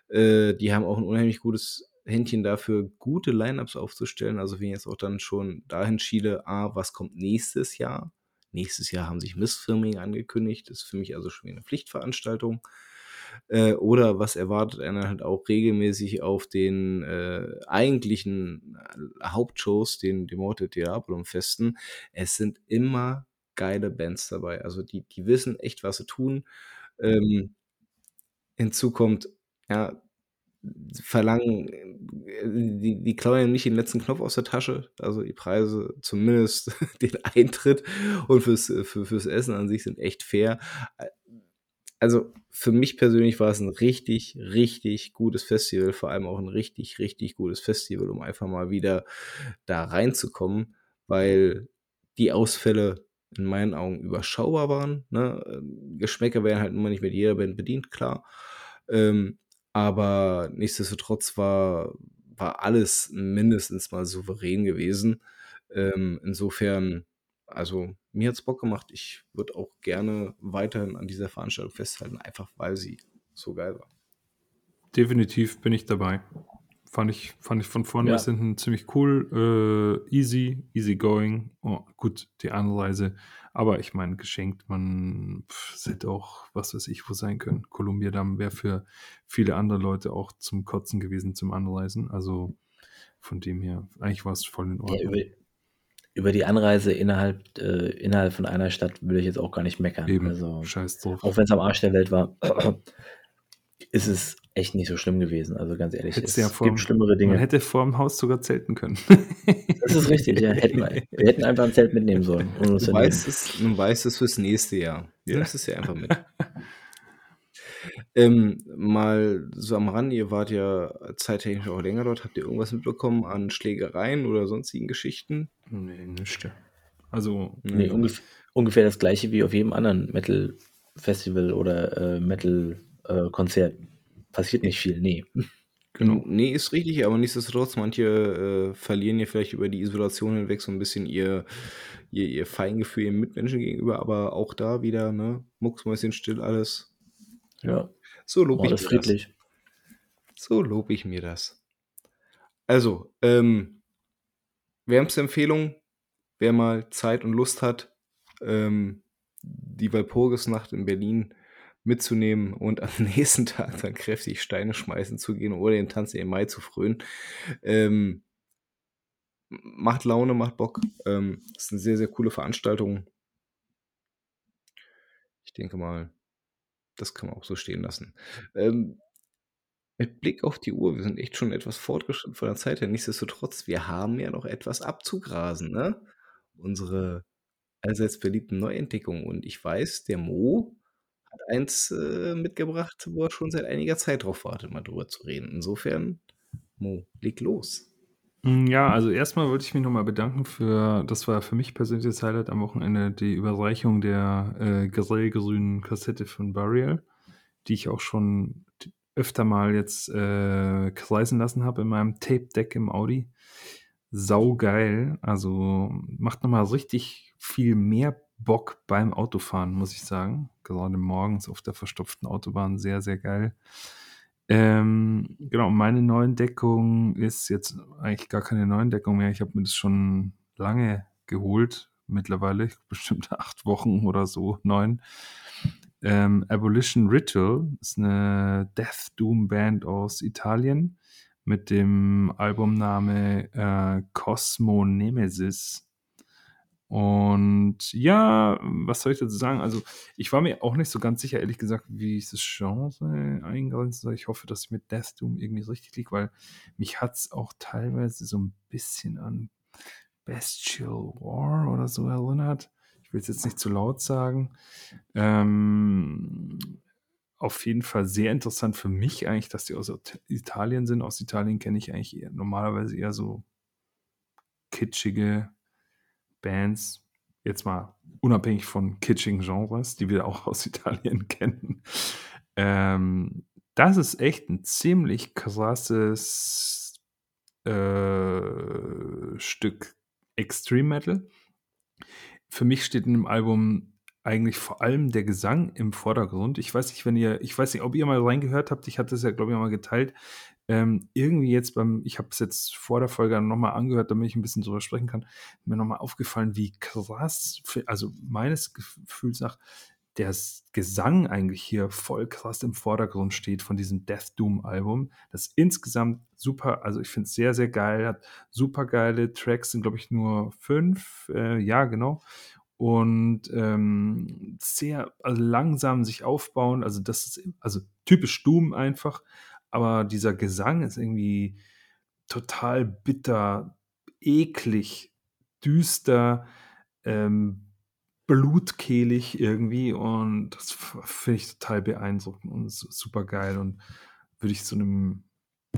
A: Äh, die haben auch ein unheimlich gutes Händchen dafür, gute Lineups aufzustellen. Also wenn ich jetzt auch dann schon dahin schiele, A, was kommt nächstes Jahr? Nächstes Jahr haben sich Missfirming angekündigt. Das ist für mich also schon eine Pflichtveranstaltung. Äh, oder was erwartet einer halt auch regelmäßig auf den äh, eigentlichen äh, Hauptshows, den Demote Diabolum Festen. Es sind immer geile Bands dabei. Also die, die wissen echt, was sie tun. Ähm, hinzu kommt, ja, verlangen, äh, die, die klauen ja nicht den letzten Knopf aus der Tasche, also die Preise, zumindest den Eintritt und fürs, für, fürs Essen an sich sind echt fair also für mich persönlich war es ein richtig, richtig gutes Festival, vor allem auch ein richtig, richtig gutes Festival, um einfach mal wieder da reinzukommen, weil die Ausfälle in meinen Augen überschaubar waren. Ne? Geschmäcker werden halt immer nicht mit jeder Band bedient, klar. Ähm, aber nichtsdestotrotz war, war alles mindestens mal souverän gewesen. Ähm, insofern also mir hat es Bock gemacht. Ich würde auch gerne weiterhin an dieser Veranstaltung festhalten, einfach weil sie so geil war.
C: Definitiv bin ich dabei. Fand ich, fand ich von vorne ja. bis hinten ziemlich cool. Äh, easy, easy going. Oh, gut, die Anreise. Aber ich meine, geschenkt, man hätte auch, was weiß ich, wo sein können. Columbia Damm wäre für viele andere Leute auch zum Kotzen gewesen zum Anreisen. Also von dem her, eigentlich war es voll in Ordnung.
B: Ja, über die Anreise innerhalb, äh, innerhalb von einer Stadt würde ich jetzt auch gar nicht meckern.
C: Eben,
B: also,
C: scheiß drauf.
B: Auch wenn es am Arsch der Welt war, ist es echt nicht so schlimm gewesen. Also ganz ehrlich,
C: Hättest es ja gibt schlimmere Dinge. Man hätte vor dem Haus sogar zelten können.
B: das ist richtig, ja. Hätten wir, wir hätten einfach ein Zelt mitnehmen sollen.
A: Du weißt, es, du weißt es fürs nächste Jahr. Ja. Nimmst es ja einfach mit. Ähm, mal so am Rand, ihr wart ja zeittechnisch auch länger dort. Habt ihr irgendwas mitbekommen an Schlägereien oder sonstigen Geschichten?
C: Nee, nichts. Also,
B: nee, ungef ungefähr das gleiche wie auf jedem anderen Metal-Festival oder äh, Metal-Konzert. Äh, Passiert nicht viel, nee.
A: Genau. Nee, ist richtig, aber nichtsdestotrotz, manche äh, verlieren ja vielleicht über die Isolation hinweg so ein bisschen ihr, ihr, ihr Feingefühl ihren Mitmenschen gegenüber, aber auch da wieder, ne, mucksmäuschen still alles.
B: Ja.
A: So lobe ich mir
B: friedlich.
A: das. So lobe ich mir das. Also, ähm, wärmste Empfehlung, wer mal Zeit und Lust hat, ähm, die Walpurgisnacht in Berlin mitzunehmen und am nächsten Tag dann kräftig Steine schmeißen zu gehen oder den Tanz im Mai zu frönen. Ähm, macht Laune, macht Bock. Ähm, ist eine sehr, sehr coole Veranstaltung. Ich denke mal, das kann man auch so stehen lassen. Ähm, mit Blick auf die Uhr, wir sind echt schon etwas fortgeschritten von der Zeit her. Nichtsdestotrotz, wir haben ja noch etwas abzugrasen, ne? Unsere allseits beliebten Neuentdeckungen. Und ich weiß, der Mo hat eins äh, mitgebracht, wo er schon seit einiger Zeit drauf wartet, mal drüber zu reden. Insofern, Mo, leg los.
C: Hm, ja, also erstmal wollte ich mich nochmal bedanken für, das war für mich persönliches Highlight am Wochenende, die Überreichung der äh, grellgrünen Kassette von Burial, die ich auch schon öfter mal jetzt äh, kreisen lassen habe in meinem Tape-Deck im Audi. Sau geil, also macht nochmal richtig viel mehr Bock beim Autofahren, muss ich sagen. Gerade morgens auf der verstopften Autobahn sehr, sehr geil. Ähm, genau, meine Neuentdeckung ist jetzt eigentlich gar keine Neuentdeckung mehr. Ich habe mir das schon lange geholt, mittlerweile, bestimmt acht Wochen oder so, neun. Ähm, Abolition Ritual ist eine Death Doom Band aus Italien mit dem Albumname äh, Cosmo Nemesis. Und ja, was soll ich dazu sagen? Also, ich war mir auch nicht so ganz sicher, ehrlich gesagt, wie ich das Genre eingrenzen soll. Ich hoffe, dass ich mit Death Doom irgendwie richtig liege, weil mich hat es auch teilweise so ein bisschen an Bestial War oder so erinnert. Ich will es jetzt nicht zu laut sagen. Ähm, auf jeden Fall sehr interessant für mich eigentlich, dass die aus Italien sind. Aus Italien kenne ich eigentlich eher, normalerweise eher so kitschige Bands, jetzt mal unabhängig von kitschigen Genres, die wir auch aus Italien kennen. Ähm, das ist echt ein ziemlich krasses äh, Stück Extreme Metal. Für mich steht in dem Album eigentlich vor allem der Gesang im Vordergrund. Ich weiß nicht, wenn ihr, ich weiß nicht, ob ihr mal reingehört habt, ich hatte es ja, glaube ich, mal geteilt. Ähm, irgendwie jetzt beim, ich habe es jetzt vor der Folge nochmal angehört, damit ich ein bisschen drüber sprechen kann, mir nochmal aufgefallen, wie krass, also meines Gefühls nach, der Gesang eigentlich hier voll krass im Vordergrund steht von diesem Death Doom Album. Das insgesamt super, also ich finde es sehr, sehr geil, hat super geile Tracks, sind glaube ich nur fünf, äh, ja genau. Und ähm, sehr also langsam sich aufbauen, also das ist also typisch Doom einfach, aber dieser Gesang ist irgendwie total bitter, eklig, düster, ähm, blutkehlig irgendwie und das finde ich total beeindruckend und super geil und würde ich so einem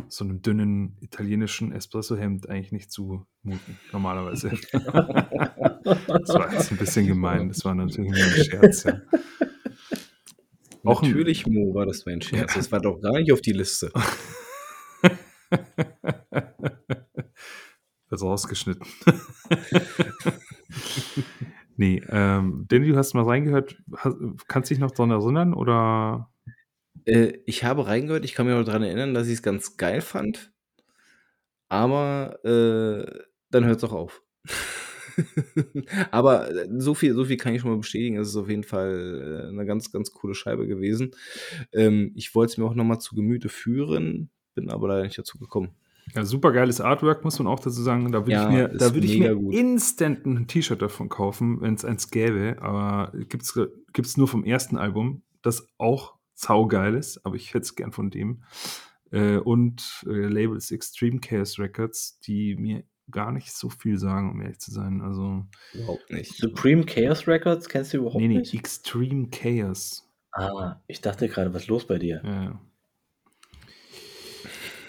C: so einem dünnen italienischen Espresso-Hemd eigentlich nicht zumuten, normalerweise. das war jetzt ein bisschen gemein, das war natürlich nur ein Scherz. Ja.
A: Auch natürlich, Mo, war das mein Scherz. Das war doch gar nicht auf die Liste.
C: Wird rausgeschnitten. nee, ähm, Danny, du hast mal reingehört. Hast, kannst du dich noch daran erinnern oder?
A: Äh, ich habe reingehört. Ich kann mich noch daran erinnern, dass ich es ganz geil fand. Aber äh, dann hört es auch auf. Aber äh, so viel, so viel kann ich schon mal bestätigen. Es ist auf jeden Fall äh, eine ganz, ganz coole Scheibe gewesen. Ähm, ich wollte es mir auch nochmal zu Gemüte führen, bin aber leider nicht dazu gekommen.
C: Ja, super geiles Artwork, muss man auch dazu sagen. Da würde ja, ich mir, da würd ich mir instant ein T-Shirt davon kaufen, wenn es eins gäbe. Aber gibt es nur vom ersten Album, das auch saugeil ist, aber ich hätte es gern von dem. Äh, und äh, Labels Extreme Chaos Records, die mir gar nicht so viel sagen, um ehrlich zu sein. Also
B: überhaupt nicht. Supreme Chaos Records kennst du überhaupt nee, nee, nicht?
C: Extreme Chaos.
B: Ah, ich dachte gerade, was ist los bei dir? Ja.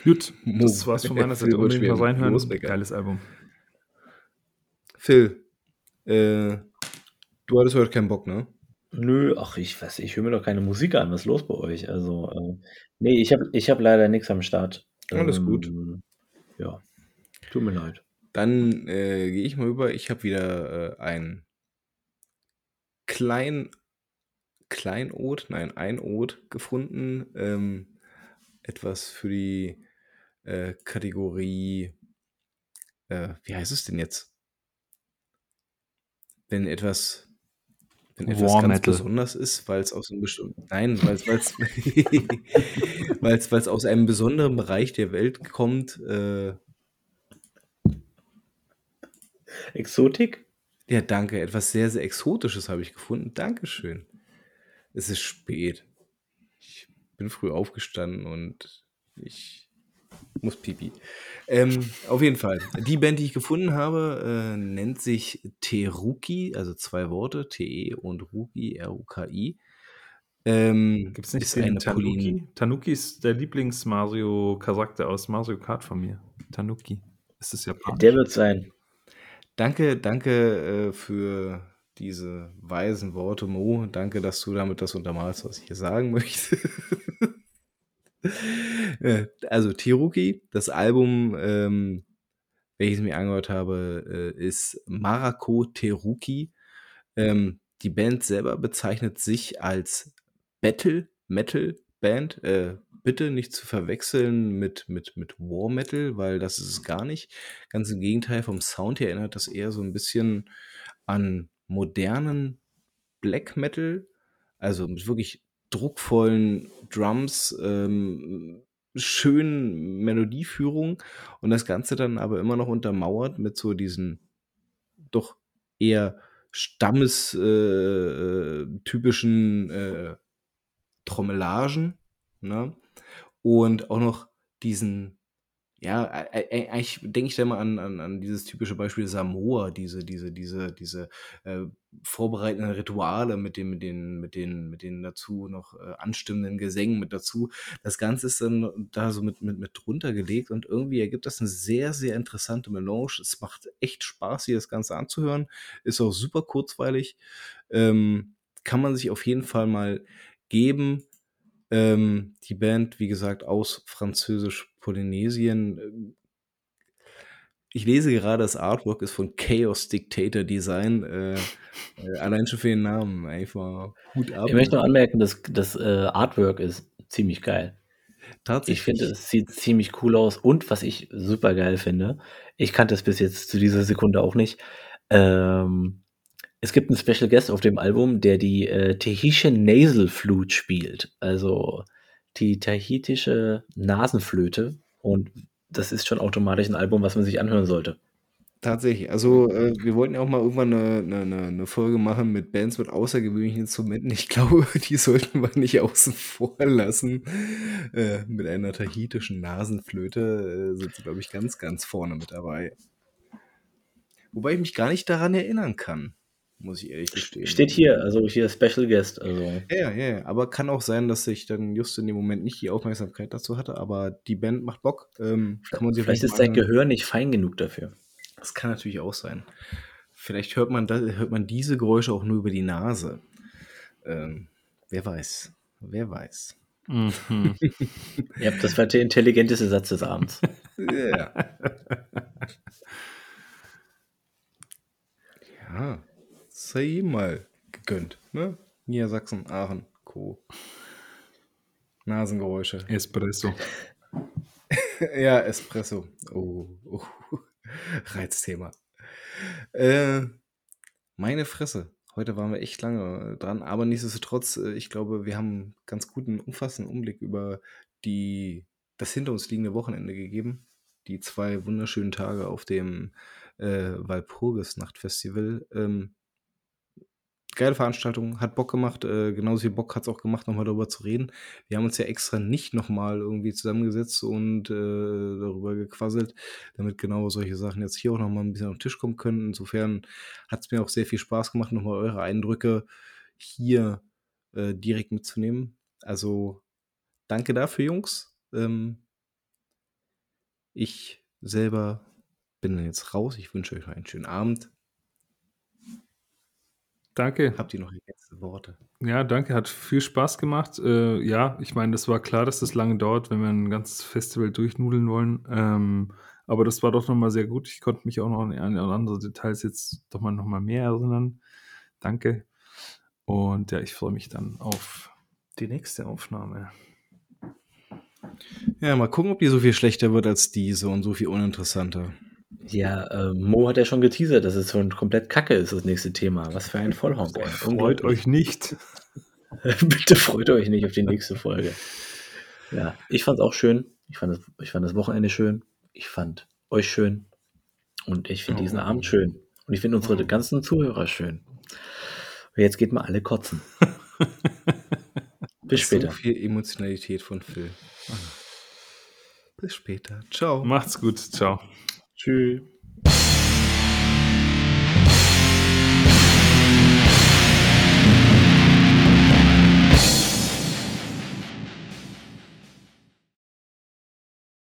C: Gut, das war's von meiner Seite. Unbedingt mal reinhören. Los, Geiles Album.
A: Phil, äh, du hattest heute keinen Bock, ne?
B: Nö, ach, ich weiß, ich höre mir doch keine Musik an. Was ist los bei euch? Also, äh, nee, ich habe ich hab leider nichts am Start.
A: Alles ähm, gut.
B: Ja, tut mir leid.
A: Dann äh, gehe ich mal über. Ich habe wieder äh, ein klein, Kleinod, nein, ein Od gefunden. Ähm, etwas für die äh, Kategorie, äh, wie heißt es denn jetzt? Wenn etwas, wenn etwas War ganz Metal. besonders ist, weil es aus einem bestimmten, nein, weil es weil es aus einem besonderen Bereich der Welt kommt, äh,
B: Exotik?
A: Ja, danke. Etwas sehr, sehr Exotisches habe ich gefunden. Dankeschön. Es ist spät. Ich bin früh aufgestanden und ich muss pipi. Ähm, auf jeden Fall. Die Band, die ich gefunden habe, äh, nennt sich Teruki, also zwei Worte, T-E und Ruki, R-U-K-I.
C: Ähm, Gibt es nicht ist eine Tanuki? Tanuki ist der Lieblings-Mario-Charakter aus Mario Kart von mir. Tanuki. Ist es ja
B: Der wird sein.
A: Danke, danke äh, für diese weisen Worte, Mo. Danke, dass du damit das untermalst, was ich hier sagen möchte. Äh, also Tiruki, das Album, ähm, welches ich mir angehört habe, äh, ist Marako Teruki. Ähm, die Band selber bezeichnet sich als Battle Metal Band. Äh, bitte nicht zu verwechseln mit, mit, mit War Metal, weil das ist es gar nicht. Ganz im Gegenteil, vom Sound her erinnert das eher so ein bisschen an modernen Black Metal. Also mit wirklich druckvollen Drums, ähm, schönen Melodieführung und das Ganze dann aber immer noch untermauert mit so diesen doch eher stammestypischen äh, äh, Trommelagen, ne? Und auch noch diesen ja, ei ei eigentlich denke ich da immer an an an dieses typische Beispiel Samoa, diese diese diese diese, äh, vorbereitenden Rituale mit den mit den mit den mit den dazu noch, äh, anstimmenden Gesängen mit dazu. Das Ganze ist dann da so mit mit mit drunter gelegt und irgendwie ergibt das 'ne sehr, sehr interessante Melange. Es macht echt Spaß, sich das Ganze anzuhören, ist auch super kurzweilig, ähm, kann man sich auf jeden Fall mal geben. Ähm, die Band, wie gesagt, aus Französisch-Polynesien. Ähm ich lese gerade, das Artwork ist von Chaos Dictator Design. Äh, äh, allein schon für den Namen einfach Hut ab.
B: Ich möchte noch anmerken, das das, äh, Artwork ist ziemlich geil. Ich finde,
A: Tatsächlich?
B: es sieht ziemlich cool aus und was ich supergeil finde, ich kannte es bis jetzt zu dieser Sekunde auch nicht, ähm, es gibt 'n Special Guest auf dem Album, der die, äh, Tahitian Nasal Flute spielt, also die tahitische Nasenflöte und das ist schon automatisch 'n Album, was man sich anhören sollte.
A: Tatsächlich. Also, äh, wir wollten ja auch mal irgendwann 'ne 'ne 'ne 'ne Folge machen mit Bands mit außergewöhnlichen Instrumenten. Ich glaube, die sollten wir nicht außen vor lassen. Äh, mit einer tahitischen Nasenflöte, äh, sind sie, glaube ich, ganz, ganz vorne mit dabei. Wobei ich mich gar nicht daran erinnern kann, muss ich ehrlich gestehen.
B: Steht hier, also hier Special Guest, also
A: Ja, ja, ja, aber kann auch sein, dass ich dann just in dem Moment nicht die Aufmerksamkeit dazu hatte, aber die Band macht Bock, ähm, kann man sich auf
B: Vielleicht
A: jeden
B: ist dein. Gehör nicht fein genug dafür.
A: Das kann natürlich auch sein. Vielleicht hört man da hört man diese Geräusche auch nur über die Nase. Ähm, wer weiß, wer weiß.
C: Mhm.
B: Ja, das war der intelligenteste Satz des Abends.
A: Ja. Ja, sei ihm mal gegönnt, ne? Niedersachsen, Aachen, Co. Nasengeräusche.
C: Espresso.
A: Ja, Espresso. Oh, oh, Reizthema. Äh, meine Fresse. Heute waren wir echt lange, dran, aber nichtsdestotrotz, äh, ich glaube, wir haben ganz guten umfassenden Umblick über die das hinter uns liegende Wochenende gegeben. Die 2 wunderschönen Tage auf dem, äh, Walpurgisnacht-Festival. Ähm geile Veranstaltung, hat Bock gemacht, äh, genauso viel Bock hat's auch gemacht, noch mal darüber zu reden. Wir haben uns ja extra nicht noch mal irgendwie zusammengesetzt und, äh, darüber gequasselt, damit genau solche Sachen jetzt hier auch noch mal 'n bisschen auf 'n Tisch kommen können. Insofern hat's mir auch sehr viel Spaß gemacht, noch mal eure Eindrücke hier, äh, direkt mitzunehmen. Also, danke dafür, Jungs. Ähm ich selber bin dann jetzt raus. Ich wünsche euch noch einen schönen Abend.
C: Danke.
A: Habt ihr noch ergänzende Worte?
C: Ja, danke, hat viel Spaß gemacht. Äh, ja, ich meine, das war klar, dass das lange dauert, wenn wir 'n ganzes Festival durchnudeln wollen. Ähm, aber das war doch noch mal sehr gut. Ich konnte mich auch noch an an andere Details jetzt doch mal noch mal mehr erinnern. Danke. Und ja, ich freue mich dann auf die nächste Aufnahme.
A: Ja, mal gucken, ob die so viel schlechter wird als diese und so viel uninteressanter.
B: Ja, ähm, Mo hat ja schon geteasert, dass es schon komplett Kacke ist, das nächste Thema. Was für ein Vollhonk.
C: Freut euch nicht.
B: Bitte freut euch nicht auf die nächste Folge. Ja, ich fand's auch schön. Ich fand das ich fand das Wochenende schön. Ich fand euch schön. Und ich finde diesen
C: Oh.
B: Abend schön. Und ich finde unsere
C: Oh.
B: ganzen Zuhörer schön. Und jetzt geht mal alle kotzen. Bis
A: So
B: später.
A: viel Emotionalität von Phil. Bis später. Ciao.
C: Macht's gut. Ciao.
B: Tschüss.